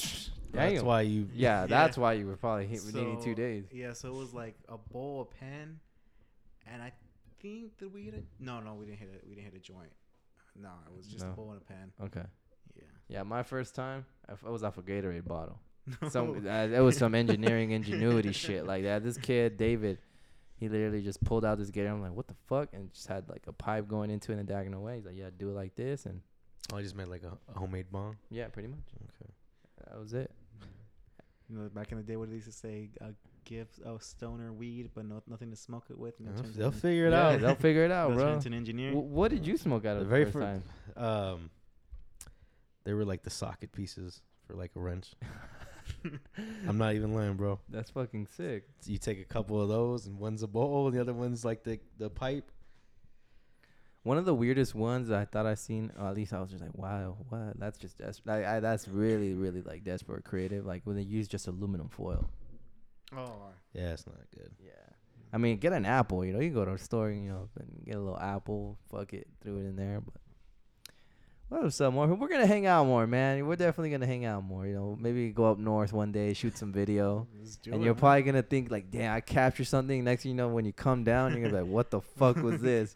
That's damn. why you. Yeah, Yeah. that's why you were probably hit, needing two days. Yeah, so it was like a bowl, a pen, and I think that we hit a. No, no, we didn't hit it. We didn't hit a joint. No, it was just No. a bowl and a pen. Okay. Yeah. Yeah, my first time, I f- I was off a Gatorade bottle. [LAUGHS] No. Some uh, it was some engineering ingenuity shit like that. This kid David, he literally just pulled out this Gatorade. I'm like, what the fuck? And just had like a pipe going into it in a diagonal way. He's like, yeah, do it like this, and Oh, I just made like a, a homemade bomb. yeah, pretty much. Okay. That was it. You know, back in the day, what they used to say, uh, give a stoner weed, but no, nothing to smoke it with. and it They'll, turns they'll figure it yeah, out. they'll figure it out, [LAUGHS] bro. into an engineer. W- what did you smoke out of The the very first fir- time? Um, they were like the socket pieces for like a wrench. I'm not even lying, bro. [LAUGHS] That's fucking sick. So you take a couple of those, and one's a bowl, and the other one's like the the pipe. One of the weirdest ones I thought I seen, or at least I was just like, wow, what? That's just des- like, I, that's really, really like desperate creative. Like when they use just aluminum foil. oh, Yeah, it's not good. Yeah. I mean, get an apple. You know, you can go to a store, you know, and get a little apple. Fuck it, threw it in there. But what's up, more? We're gonna hang out more, man. We're definitely gonna hang out more. You know, maybe go up north one day, shoot some video, and it, you're man. probably gonna think like, damn, I captured something. Next thing you know, when you come down, you're gonna be like, what the fuck was [LAUGHS] this?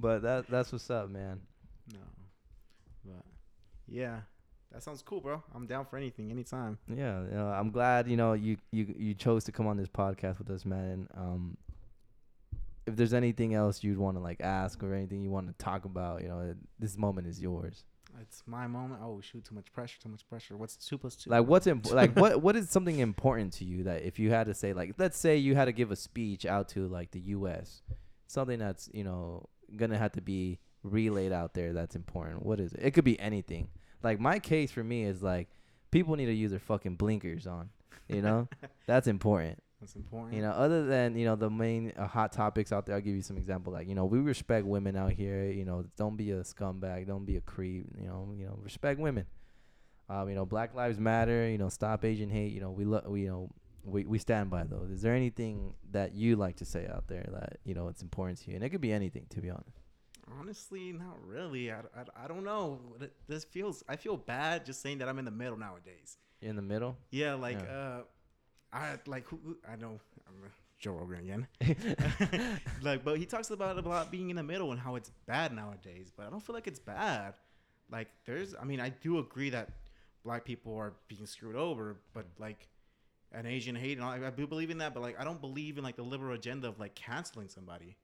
But that that's what's up, man. No, but yeah, that sounds cool, bro. I'm down for anything, anytime. Yeah, you know, I'm glad you know you you you chose to come on this podcast with us, man. And, um, if there's anything else you'd want to like ask or anything you want to talk about, you know, this moment is yours. It's my moment. Oh shoot, too much pressure, too much pressure. What's two plus two? Like, what's imp- like [LAUGHS] what what is something important to you that if you had to say like, let's say you had to give a speech out to like the U.S., something that's you know gonna have to be relayed out there that's important. What is it? It could be anything. Like my case for me is like people need to use their fucking blinkers on. You know, [LAUGHS] that's important. That's important. You know, other than you know the main uh, hot topics out there, I'll give you some example. Like you know, we respect women out here. You know, don't be a scumbag. Don't be a creep. You know, you know, respect women. Um, you know, Black Lives Matter. You know, stop Asian hate. You know, we lo- we you know we we stand by those. Is there anything that you like to say out there that you know it's important to you? And it could be anything, to be honest. Honestly, not really. I, I, I don't know. This feels. I feel bad just saying that I'm in the middle nowadays. In the middle. Yeah, like Yeah. uh, I like who, I know. I'm Joe Rogan again. [LAUGHS] [LAUGHS] like, but he talks about about being in the middle and how it's bad nowadays. But I don't feel like it's bad. Like, there's. I mean, I do agree that black people are being screwed over, but like, an Asian hate and all. I, I do believe in that, but like I don't believe in like the liberal agenda of like canceling somebody.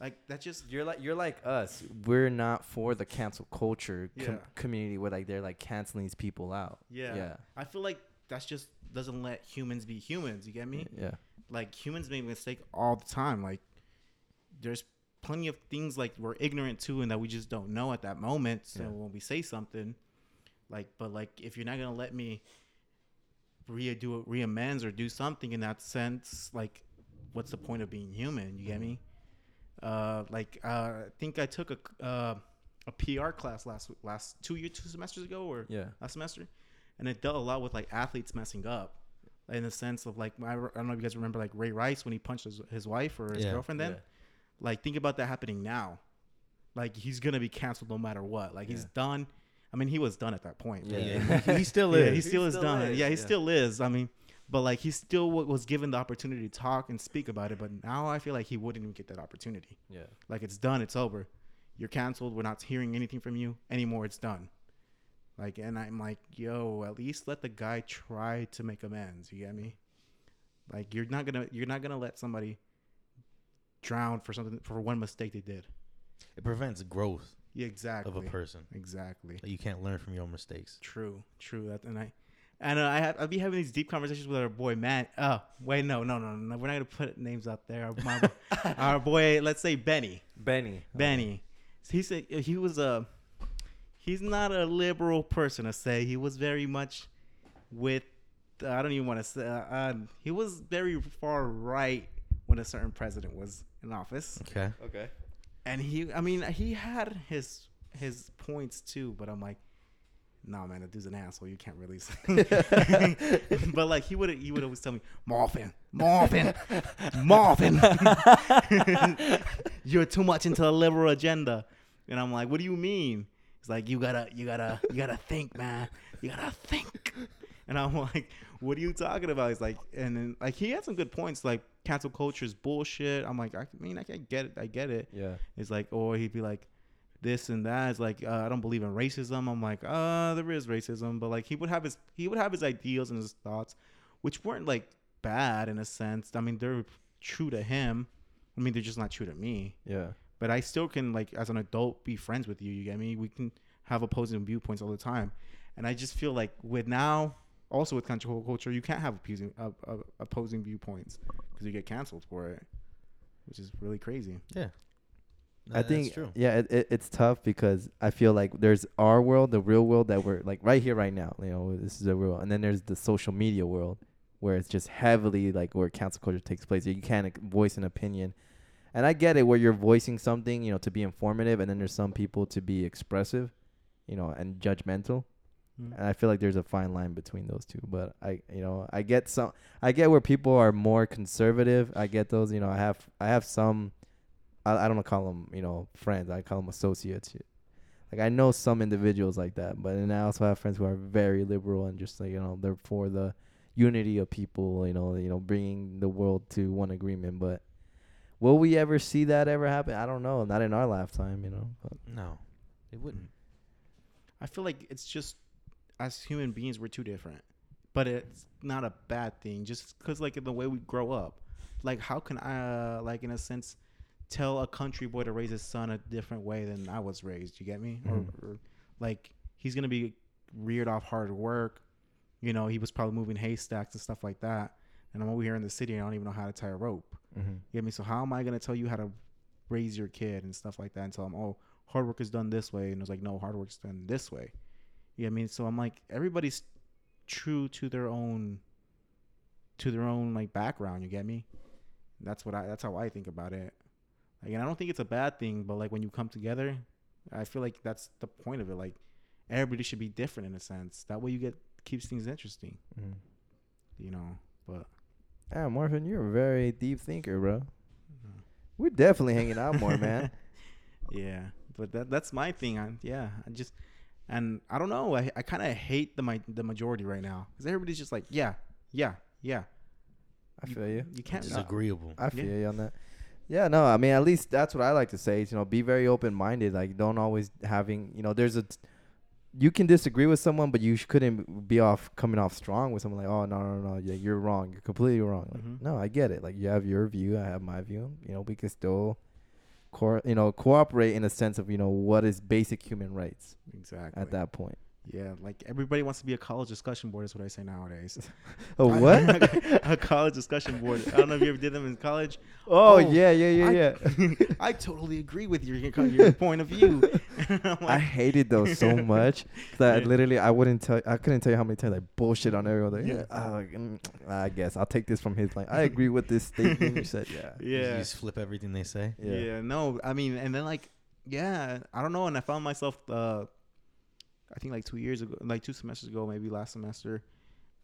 Like that's just You're like you're like us. We're not for the cancel culture com- Yeah. community where like they're like canceling these people out. yeah. Yeah. I feel like that's just doesn't let humans be humans. You get me? Yeah. Like humans make mistakes all the time. Like there's plenty of things like we're ignorant to and that we just don't know at that moment. So Yeah. when we say something, like but like if you're not gonna let me re do re amends or do something in that sense, like what's the point of being human? You get me? Uh, like uh, I think I took a uh, a PR class last last two year two semesters ago or Yeah. last semester, and it dealt a lot with like athletes messing up, in the sense of like I, I don't know if you guys remember like Ray Rice when he punched his, his wife or his Yeah, girlfriend. Then, yeah. like think about that happening now, like he's gonna be canceled no matter what. Like he's done. I mean, he was done at that point. Yeah. Yeah, he, [LAUGHS] he still Yeah, is. he still is still done. is, yeah, he yeah. still is. I mean, but like he still wa- was given the opportunity to talk and speak about it. But now I feel like he wouldn't even get that opportunity. Yeah. Like it's done. It's over. You're canceled. We're not hearing anything from you anymore. It's done. Like, and I'm like, yo, at least let the guy try to make amends. You get me? Like, you're not gonna, you're not gonna let somebody drown for something for one mistake they did. It prevents growth Yeah, exactly. of a person. Exactly. Like, you can't learn from your own mistakes. True, true. That and I, and uh, I have I'll be having these deep conversations with our boy Matt. Oh wait, no, no, no, no. We're not gonna put names out there. Our, my, [LAUGHS] our boy, let's say Benny. Benny. Benny. He said he was a. He's not a liberal person to say. He was very much with. Uh, I don't even want to say. Uh, uh, he was very far right when a certain president was in office, Okay. Okay. and he. I mean, he had his his points too, but I'm like. Nah, man, that dude's an asshole. You can't really say. [LAUGHS] [LAUGHS] but like he would, he would always tell me, "Morfin, Morfin, Morfin, [LAUGHS] you're too much into the liberal agenda." And I'm like, "What do you mean?" He's like, "You gotta, you gotta, you gotta think, man. You gotta think." And I'm like, "What are you talking about?" He's like, and then like he had some good points, like cancel culture is bullshit. I'm like, I mean, I can get it, I get it. Yeah. It's like, or he'd be like, this and that. It's like, uh, I don't believe in racism. I'm like, uh, there is racism, but like he would have his he would have his ideals and his thoughts, which weren't like bad in a sense. I mean, they're true to him. I mean, they're just not true to me. Yeah. But I still can like as an adult be friends with you. You get me? We can have opposing viewpoints all the time, and I just feel like with now. Also, with cancel culture, you can't have opposing uh, uh, opposing viewpoints because you get canceled for it, which is really crazy. Yeah. I think true. yeah, it, it, it's tough because I feel like there's our world, the real world that we're like right here, right now. You know, this is the real, and then there's the social media world where it's just heavily like where cancel culture takes place. You can't voice an opinion, and I get it where you're voicing something, you know, to be informative, and then there's some people to be expressive, you know, and judgmental. Mm. And I feel like there's a fine line between those two. But I, you know, I get some, I get where people are more conservative. I get those. You know, I have, I have some. I, I don't call them, you know, friends. I call them associates. Like I know some individuals like that, but then I also have friends who are very liberal and just like you know they're for the unity of people. You know, you know, bringing the world to one agreement. But will we ever see that ever happen? I don't know. Not in our lifetime, you know. But No, it wouldn't. I feel like it's just as human beings we're too different, but it's not a bad thing. Just because like in the way we grow up, like how can I uh, like in a sense tell a country boy to raise his son a different way than I was raised? You get me? Mhm. Or, or like he's gonna be reared off hard work. You know, he was probably moving haystacks and stuff like that. And I'm over here in the city. and I don't even know how to tie a rope. mm-hmm. You get me? So how am I gonna tell you how to raise your kid and stuff like that and tell them, oh, hard work is done this way, and it's like, no, hard work's done this way. You know what I mean? So I'm like, everybody's true to their own, to their own like background. You get me? That's what I. That's how I think about it. Like, and I don't think it's a bad thing, but like when you come together, I feel like that's the point of it. Like, everybody should be different in a sense. That way, you get keeps things interesting. Mm-hmm. You know, but. Yeah, Morfin, you're a very deep thinker, bro. We're definitely hanging out more, man. [LAUGHS] Yeah, but that that's my thing. I'm yeah, I just and I don't know. I I kind of hate the my the majority right now because everybody's just like, yeah, yeah, yeah. I feel you. You can't. It's No. agreeable. I feel Yeah. you on that. Yeah, no, I mean, at least that's what I like to say. Is, you know, be very open minded. Like, don't always having, you know, there's a, t- you can disagree with someone, but you sh- couldn't be off coming off strong with someone like, oh no no no, yeah, you're wrong, you're completely wrong. Like, Mhm. No, I get it. Like you have your view, I have my view. You know, we can still, co- you know, cooperate in a sense of you know what is basic human rights Exactly. at that point. Yeah, like everybody wants to be a college discussion board. Is what I say nowadays. [LAUGHS] Oh what? [LAUGHS] a college discussion board. I don't know if you ever did them in college. oh, Oh, yeah yeah yeah I, yeah. [LAUGHS] I totally agree with your your point of view. I'm I hated those so much that Yeah. literally I wouldn't tell. I couldn't tell you how many times I bullshit on everyone. Like, yeah, Yeah. uh, I guess I'll take this from his line. I agree with this statement you said. Yeah, Yeah. You yeah, just flip everything they say. yeah, yeah, No, I mean, and then like, yeah, I don't know. And I found myself, uh, I think like two years ago, like two semesters ago, maybe last semester,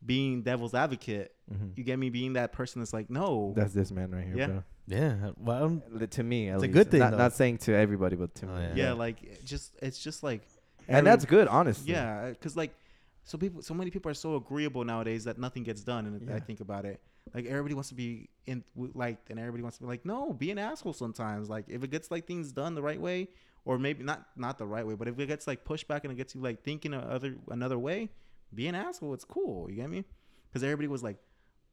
being devil's advocate. Mhm. You get me being that person that's like, no, That's this man right here, Yeah. bro. Yeah. Well, To me, at It's a good thing, Not, not saying to everybody, but to Oh, me. yeah. yeah, like just it's just like, and that's good, honestly. Yeah, because like, so people, so many people are so agreeable nowadays that nothing gets done. And I think about it, like everybody wants to be in like, and everybody wants to be like, no, be an asshole sometimes. Like if it gets like things done the right way, or maybe not not the right way, but if it gets like pushed back and it gets you like thinking other another way, be an asshole. It's cool. You get me? Because everybody was like,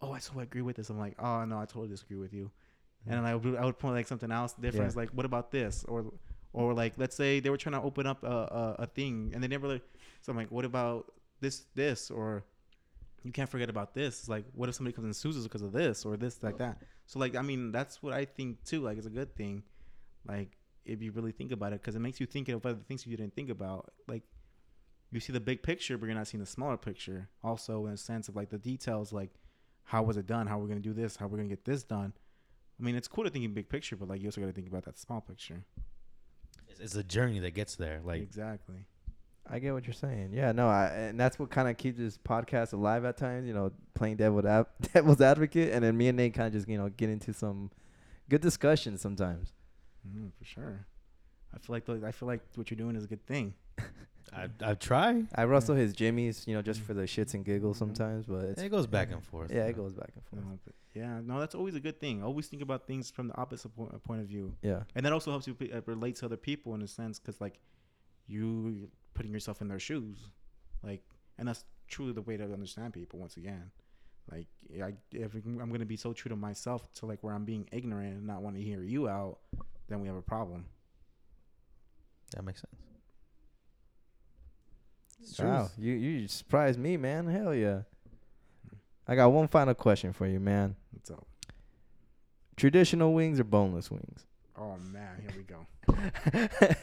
oh, I so agree with this. I'm like, oh no, I totally disagree with you. Mm-hmm. And then I would I would point like something else different. Yeah. Like, what about this? Or or like let's say they were trying to open up a, a, a thing and they never like so I'm like, what about this this or you can't forget about this. It's like what if somebody comes and sues us because of this or this like that. So like I mean that's what I think too. Like it's a good thing. Like if you really think about it, because it makes you think of other things you didn't think about. Like you see the big picture, but you're not seeing the smaller picture. Also in a sense of like the details, like how was it done? How we're gonna do this? How we're gonna get this done? I mean, it's cool to think in big picture, but like you also got to think about that small picture. it's, it's a journey that gets there. Like, exactly. I get what you're saying. Yeah, no, I, and that's what kind of keeps this podcast alive at times. You know, playing devil ad- [LAUGHS] devil's advocate, and then me and Nate kind of just you know get into some good discussions sometimes. Mm, for sure. I feel like the, I feel like what you're doing is a good thing. [LAUGHS] I I try. I rustle his jimmies, you know, just Mm. for the shits and giggles Mhm. sometimes, but it's, It goes back and forth. yeah, it goes back and forth. No, but yeah, no, that's always a good thing. Always think about things from the opposite po- uh, point of view, Yeah, and that also helps you pe- uh, relate to other people in a sense, because like you putting yourself in their shoes, like, and that's truly the way to understand people. Once again, like, I, if I'm gonna be so true to myself to like where I'm being ignorant and not want to hear you out, then we have a problem. That makes sense. It's wow, truth. you you surprised me, man. Hell yeah. I got one final question for you, man. So, Traditional wings or boneless wings? oh man, here we go.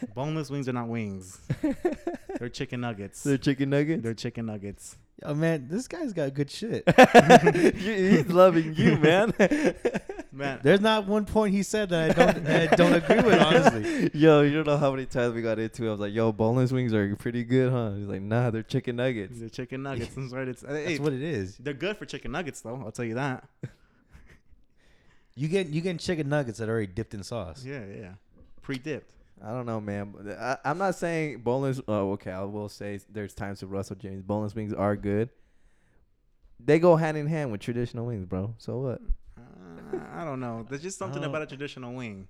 [LAUGHS] Boneless wings are not wings; they're chicken nuggets. They're chicken nuggets. They're chicken nuggets. Oh man, this guy's got good shit. [LAUGHS] He's loving you, man. [LAUGHS] Man, There's not one point he said that I don't that I don't agree with. Honestly, [LAUGHS] Yo, you don't know how many times we got into it. I was like, yo, boneless wings are pretty good, huh? He's like, nah, they're chicken nuggets. They're chicken nuggets. That's right. It's hey, that's what it is. they're good for chicken nuggets, though. I'll tell you that. You get you getting chicken nuggets that are already dipped in sauce. Yeah, yeah. Pre-dipped. I don't know, man. I, I'm not saying boneless. Oh, okay. I will say there's times with Russell James. Boneless wings are good. They go hand in hand with traditional wings, bro. So what? Uh, I don't know. There's just something about a traditional wing.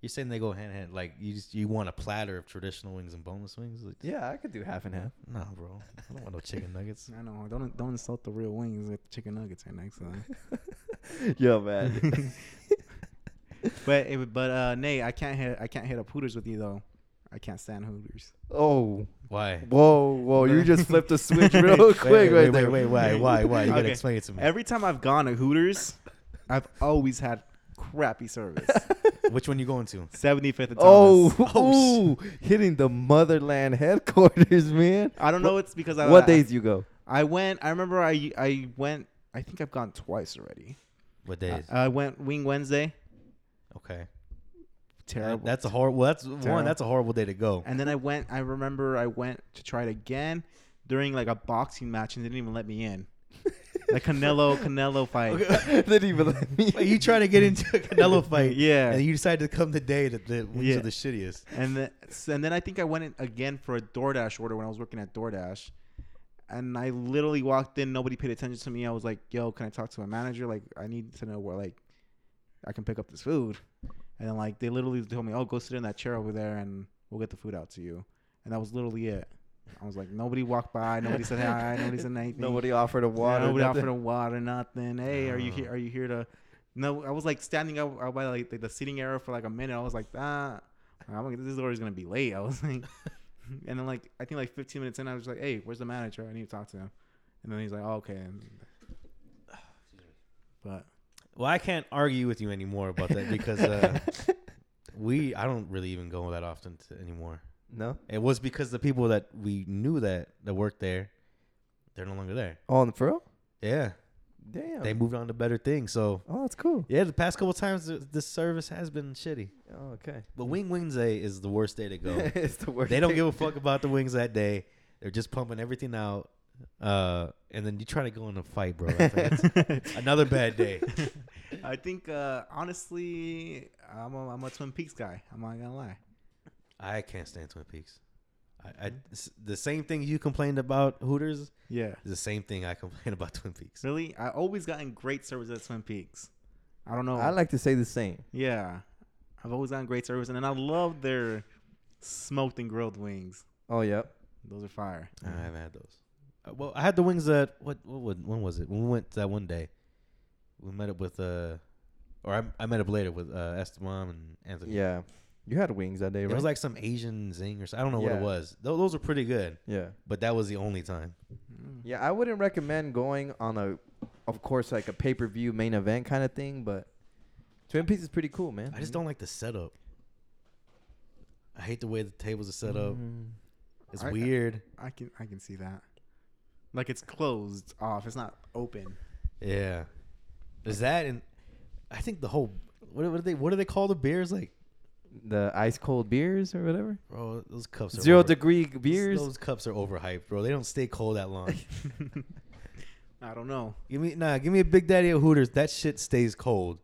You're saying they go hand in hand. Like you just you want a platter of traditional wings and boneless wings? Like, Yeah, I could do half and half. No, bro. I don't want no chicken nuggets. [LAUGHS] I know. Don't don't insult the real wings with chicken nuggets right next to them. Yo, man. [LAUGHS] but it, but uh, Nate, I can't hit I can't hit up Hooters with you though. I can't stand Hooters. oh, Why? whoa, whoa! You just flipped the switch [LAUGHS] real quick wait, right wait, there. Wait, wait, why? Why? Why? You gotta Okay. explain it to me. Every time I've gone to Hooters, I've always had crappy service. [LAUGHS] Which one you going to? 75th and Oh, Thomas. [LAUGHS] ooh, hitting the motherland headquarters, [LAUGHS] man. I don't know. It's because I what I, days you go? I went. I remember I I went. I think I've gone twice already. What days? I went Wing Wednesday. okay. Terrible. That's a horrible. That's one. That's a horrible day to go. and then I went. I remember I went to try it again during like a boxing match and they didn't even let me in. Like Canelo Canelo fight. [LAUGHS] Didn't even let me. Wait, you trying to get into a Canelo [LAUGHS] fight? Yeah. And you decided to come the day that the wings Yeah. are the shittiest. And then and then I think I went in again for a DoorDash order when I was working at DoorDash. And I literally walked in, nobody paid attention to me. I was like, "Yo, can I talk to a manager? Like, I need to know where like I can pick up this food." And then like they literally told me, "Oh, go sit in that chair over there, and we'll get the food out to you." And that was literally it. I was like, nobody walked by, nobody said hi, nobody said [LAUGHS] anything. Nobody offered a Yeah, water. nobody nothing? offered a water, nothing. Hey, are you here? Are you here to? No, I was like standing up out by like the, the seating area for like a minute. I was like, ah, I'm like, this is always gonna be late. I was [LAUGHS] like, and then like I think like 15 minutes in, I was like, hey, where's the manager? I need to talk to him. And then he's like, oh, okay. And, [SIGHS] but Well, I can't argue with you anymore about that because uh, [LAUGHS] we I don't really even go that often to, anymore. No. It was because the people that we knew that that worked there, they're no longer there. Oh, for real? Yeah, Damn. they moved on to better things. So oh, that's cool. yeah, the past couple times th- this service has been shitty. Oh, okay. But Wing Wednesday is the worst day to go. [LAUGHS] it's the worst. they don't thing. give a fuck about the wings that day. They're just pumping everything out. Uh, and then you try to go in a fight, bro. [LAUGHS] Another bad day. [LAUGHS] I think uh, honestly, I'm a, I'm a Twin Peaks guy. I'm not gonna lie. I can't stand Twin Peaks. I, I s- the same thing you complained about Hooters Yeah. the same thing I [LAUGHS] complain about Twin Peaks. Really, I always gotten great service at Twin Peaks. I don't know. I like to say the same. Yeah, I've always gotten great service, and then I love their smoked and grilled wings. Oh, yep. Those are fire. I haven't had those. Uh, well, I had the wings that what what when was it? When we went that one day, we met up with uh, or I, I met up later with uh Esteban and Anthony. Yeah. You had wings that day, right? It was like some Asian zing or so. I don't know what it was. Tho- those were pretty good, yeah. but that was the only time. Mm. Yeah, I wouldn't recommend going on a, of course, like a pay per view main event kind of thing, but Twin Peaks is pretty cool, man. I just don't like the setup. I hate the way the tables are set up. Mm. It's I- weird. I can I can see that. Like it's closed off. It's not open. Yeah. Is that, and I think the whole what, what do they what do they call the beers? Like, The ice cold beers or whatever. bro, those cups are Zero over- degree beers. Those cups are overhyped, bro. They don't stay cold that long. [LAUGHS] [LAUGHS] I don't know. give me nah, give me a Big Daddy at Hooters. That shit stays cold.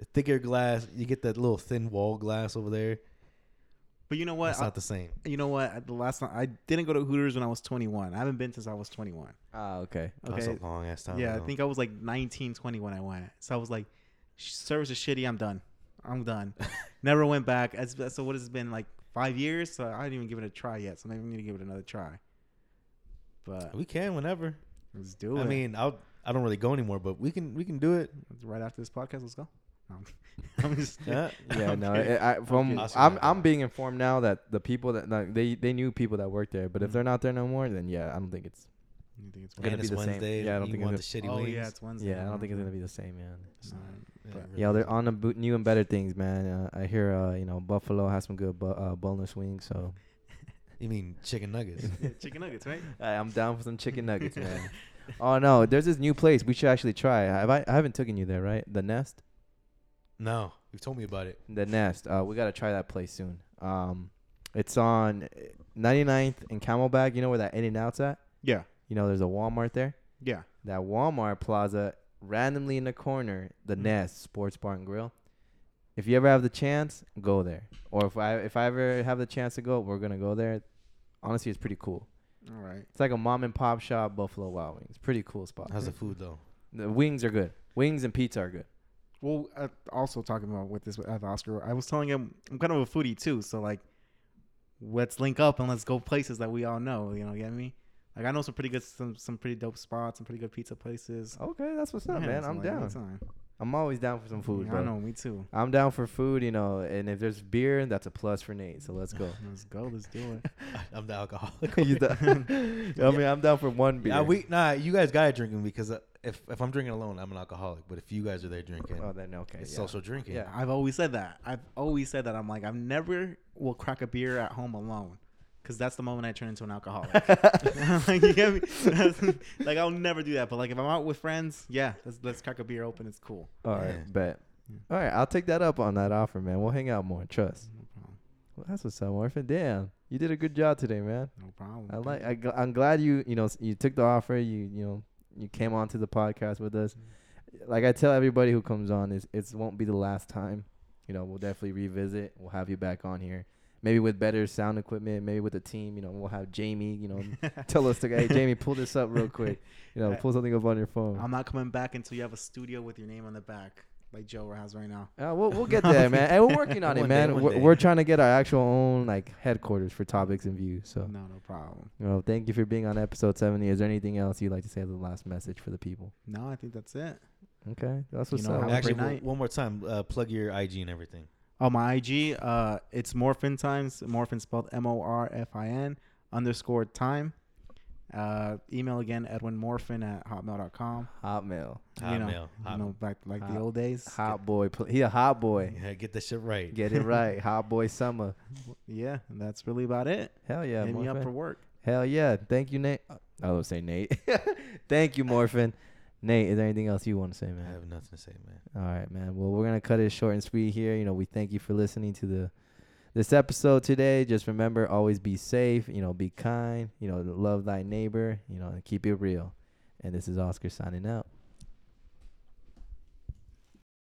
A thicker glass. You get that little thin wall glass over there. But you know what? It's I- not the same. you know what? At The last time I didn't go to Hooters when I was 21. I haven't been since I was 21. Ah, okay. That's Okay. a long ass time. yeah, I ago. think I was like 19, 20 when I went. So I was like, "Sh- service is shitty. I'm done. I'm done. Never went back. As, so what has it been like five years? So I didn't even give it a try yet. So maybe I'm gonna give it another try. But we can whenever. let's do it. I mean, I'll. I don't really go anymore, but we can. We can do it. right after this podcast, let's go. Um, [LAUGHS] I'm just, Yeah. [LAUGHS] Yeah, I'm no. kidding. I, I, from kidding. Oscar I'm I'm being informed now that the people that like, they they knew people that worked there, but if Mhm. they're not there no more, then yeah, I don't think it's You think it's gonna and be it's the same. Wednesday. Yeah, I don't you think want it's the shitty Oh wings. yeah, it's Wednesday. yeah, I don't think it's gonna be the same, man. It's Alright, not- but- it Yeah, they're on the bo- new and better things, man. Uh, I hear uh, you know Buffalo has some good bu- uh, boneless wings, so [LAUGHS] You mean chicken nuggets? [LAUGHS] Chicken nuggets, right? [LAUGHS] I- I'm down for some chicken nuggets, man. oh no, there's this new place we should actually try. Have I? I haven't taken you there, right? The Nest. no, you've told me about it. The Nest. Uh, we gotta try that place soon. Um, it's on 99th and Camelback. You know where that In and Out's at? Yeah, You know, there's a Walmart there. yeah. That Walmart Plaza, randomly in the corner, the Mm. Nest Sports Bar and Grill. If you ever have the chance, go there. Or if I if I ever have the chance to go, we're gonna go there. Honestly, it's pretty cool. All right. It's like a mom and pop shop, Buffalo Wild Wings. Pretty cool spot. How's the food though? The wings are good. Wings and pizza are good. Well, uh, also talking about with this with Oscar, I was telling him I'm kind of a foodie too. So like, let's link up and let's go places that we all know. You know, get me? Like I know some pretty good, some some pretty dope spots, some pretty good pizza places. Okay, that's what's up, Yeah, man. I'm like, down. anytime. I'm always down for some food, Yeah, bro. I know, me too. I'm down for food, you know, and if there's beer, that's a plus for Nate. So let's go. [SIGHS] Let's go. Let's do it. [LAUGHS] I'm the alcoholic. [LAUGHS] You done? [LAUGHS] I mean, I'm down for one beer. Nah, we nah. You guys got to drinking because uh, if if I'm drinking alone, I'm an alcoholic. But if you guys are there drinking, oh, then okay. it's yeah. social drinking. Yeah. I've always said that. I've always said that. I'm like, I've never will crack a beer at home alone. Cause that's the moment I turn into an alcoholic. [LAUGHS] [LAUGHS] like, you get me? [LAUGHS] like I'll never do that. But like if I'm out with friends, yeah, let's let's crack a beer open. It's cool. All right, Yeah. bet. All right, I'll take that up on that offer, man. We'll hang out more. Trust. No problem. Well, that's what's up, Orphan. Damn, you did a good job today, man. No problem. I like. I, gl- I'm glad you. You know, you took the offer. You. You know, you came on to the podcast with us. Mm. Like I tell everybody who comes on, is it won't be the last time. You know, we'll definitely revisit. We'll have you back on here. Maybe with better sound equipment. Maybe with a team. You know, we'll have Jamie. You know, [LAUGHS] tell us to. Hey, Jamie, pull this up real quick. You know, [LAUGHS] pull something up on your phone. I'm not coming back until you have a studio with your name on the back. like Joe has right now. Uh, we'll we'll get there, man. And we're working on it, [LAUGHS] One day, man. We're, we're trying to get our actual own like headquarters for topics and views. So, No, no problem. you know, thank you for being on episode seventy. Is there anything else you'd like to say as a last message for the people? No, I think that's it. Okay, that's You what's know, up. Actually, one- night. one more time, uh, plug your IG and everything. Oh, my IG, uh, it's Morfin Times. Morfin spelled M O R F I N underscore time. Uh, email again, Edwin edwinmorfin at hotmail.com. Hotmail, you know, Hotmail, you know, back like the old days. hot boy. He a hot boy. Yeah, get the shit right. Get it right, [LAUGHS] hot boy summer. Yeah, and that's really about it. Hell yeah, Hit me up for work. Hell yeah. Thank you, Nate. I was say Nate. [LAUGHS] Thank you, Morfin. Nate, is there anything else you want to say, man? I have nothing to say, man. All right, man. Well, we're gonna cut it short and sweet here. You know, we thank you for listening to the this episode today. Just remember, always be safe. You know, be kind. You know, love thy neighbor. You know, and keep it real. And this is Oscar signing out.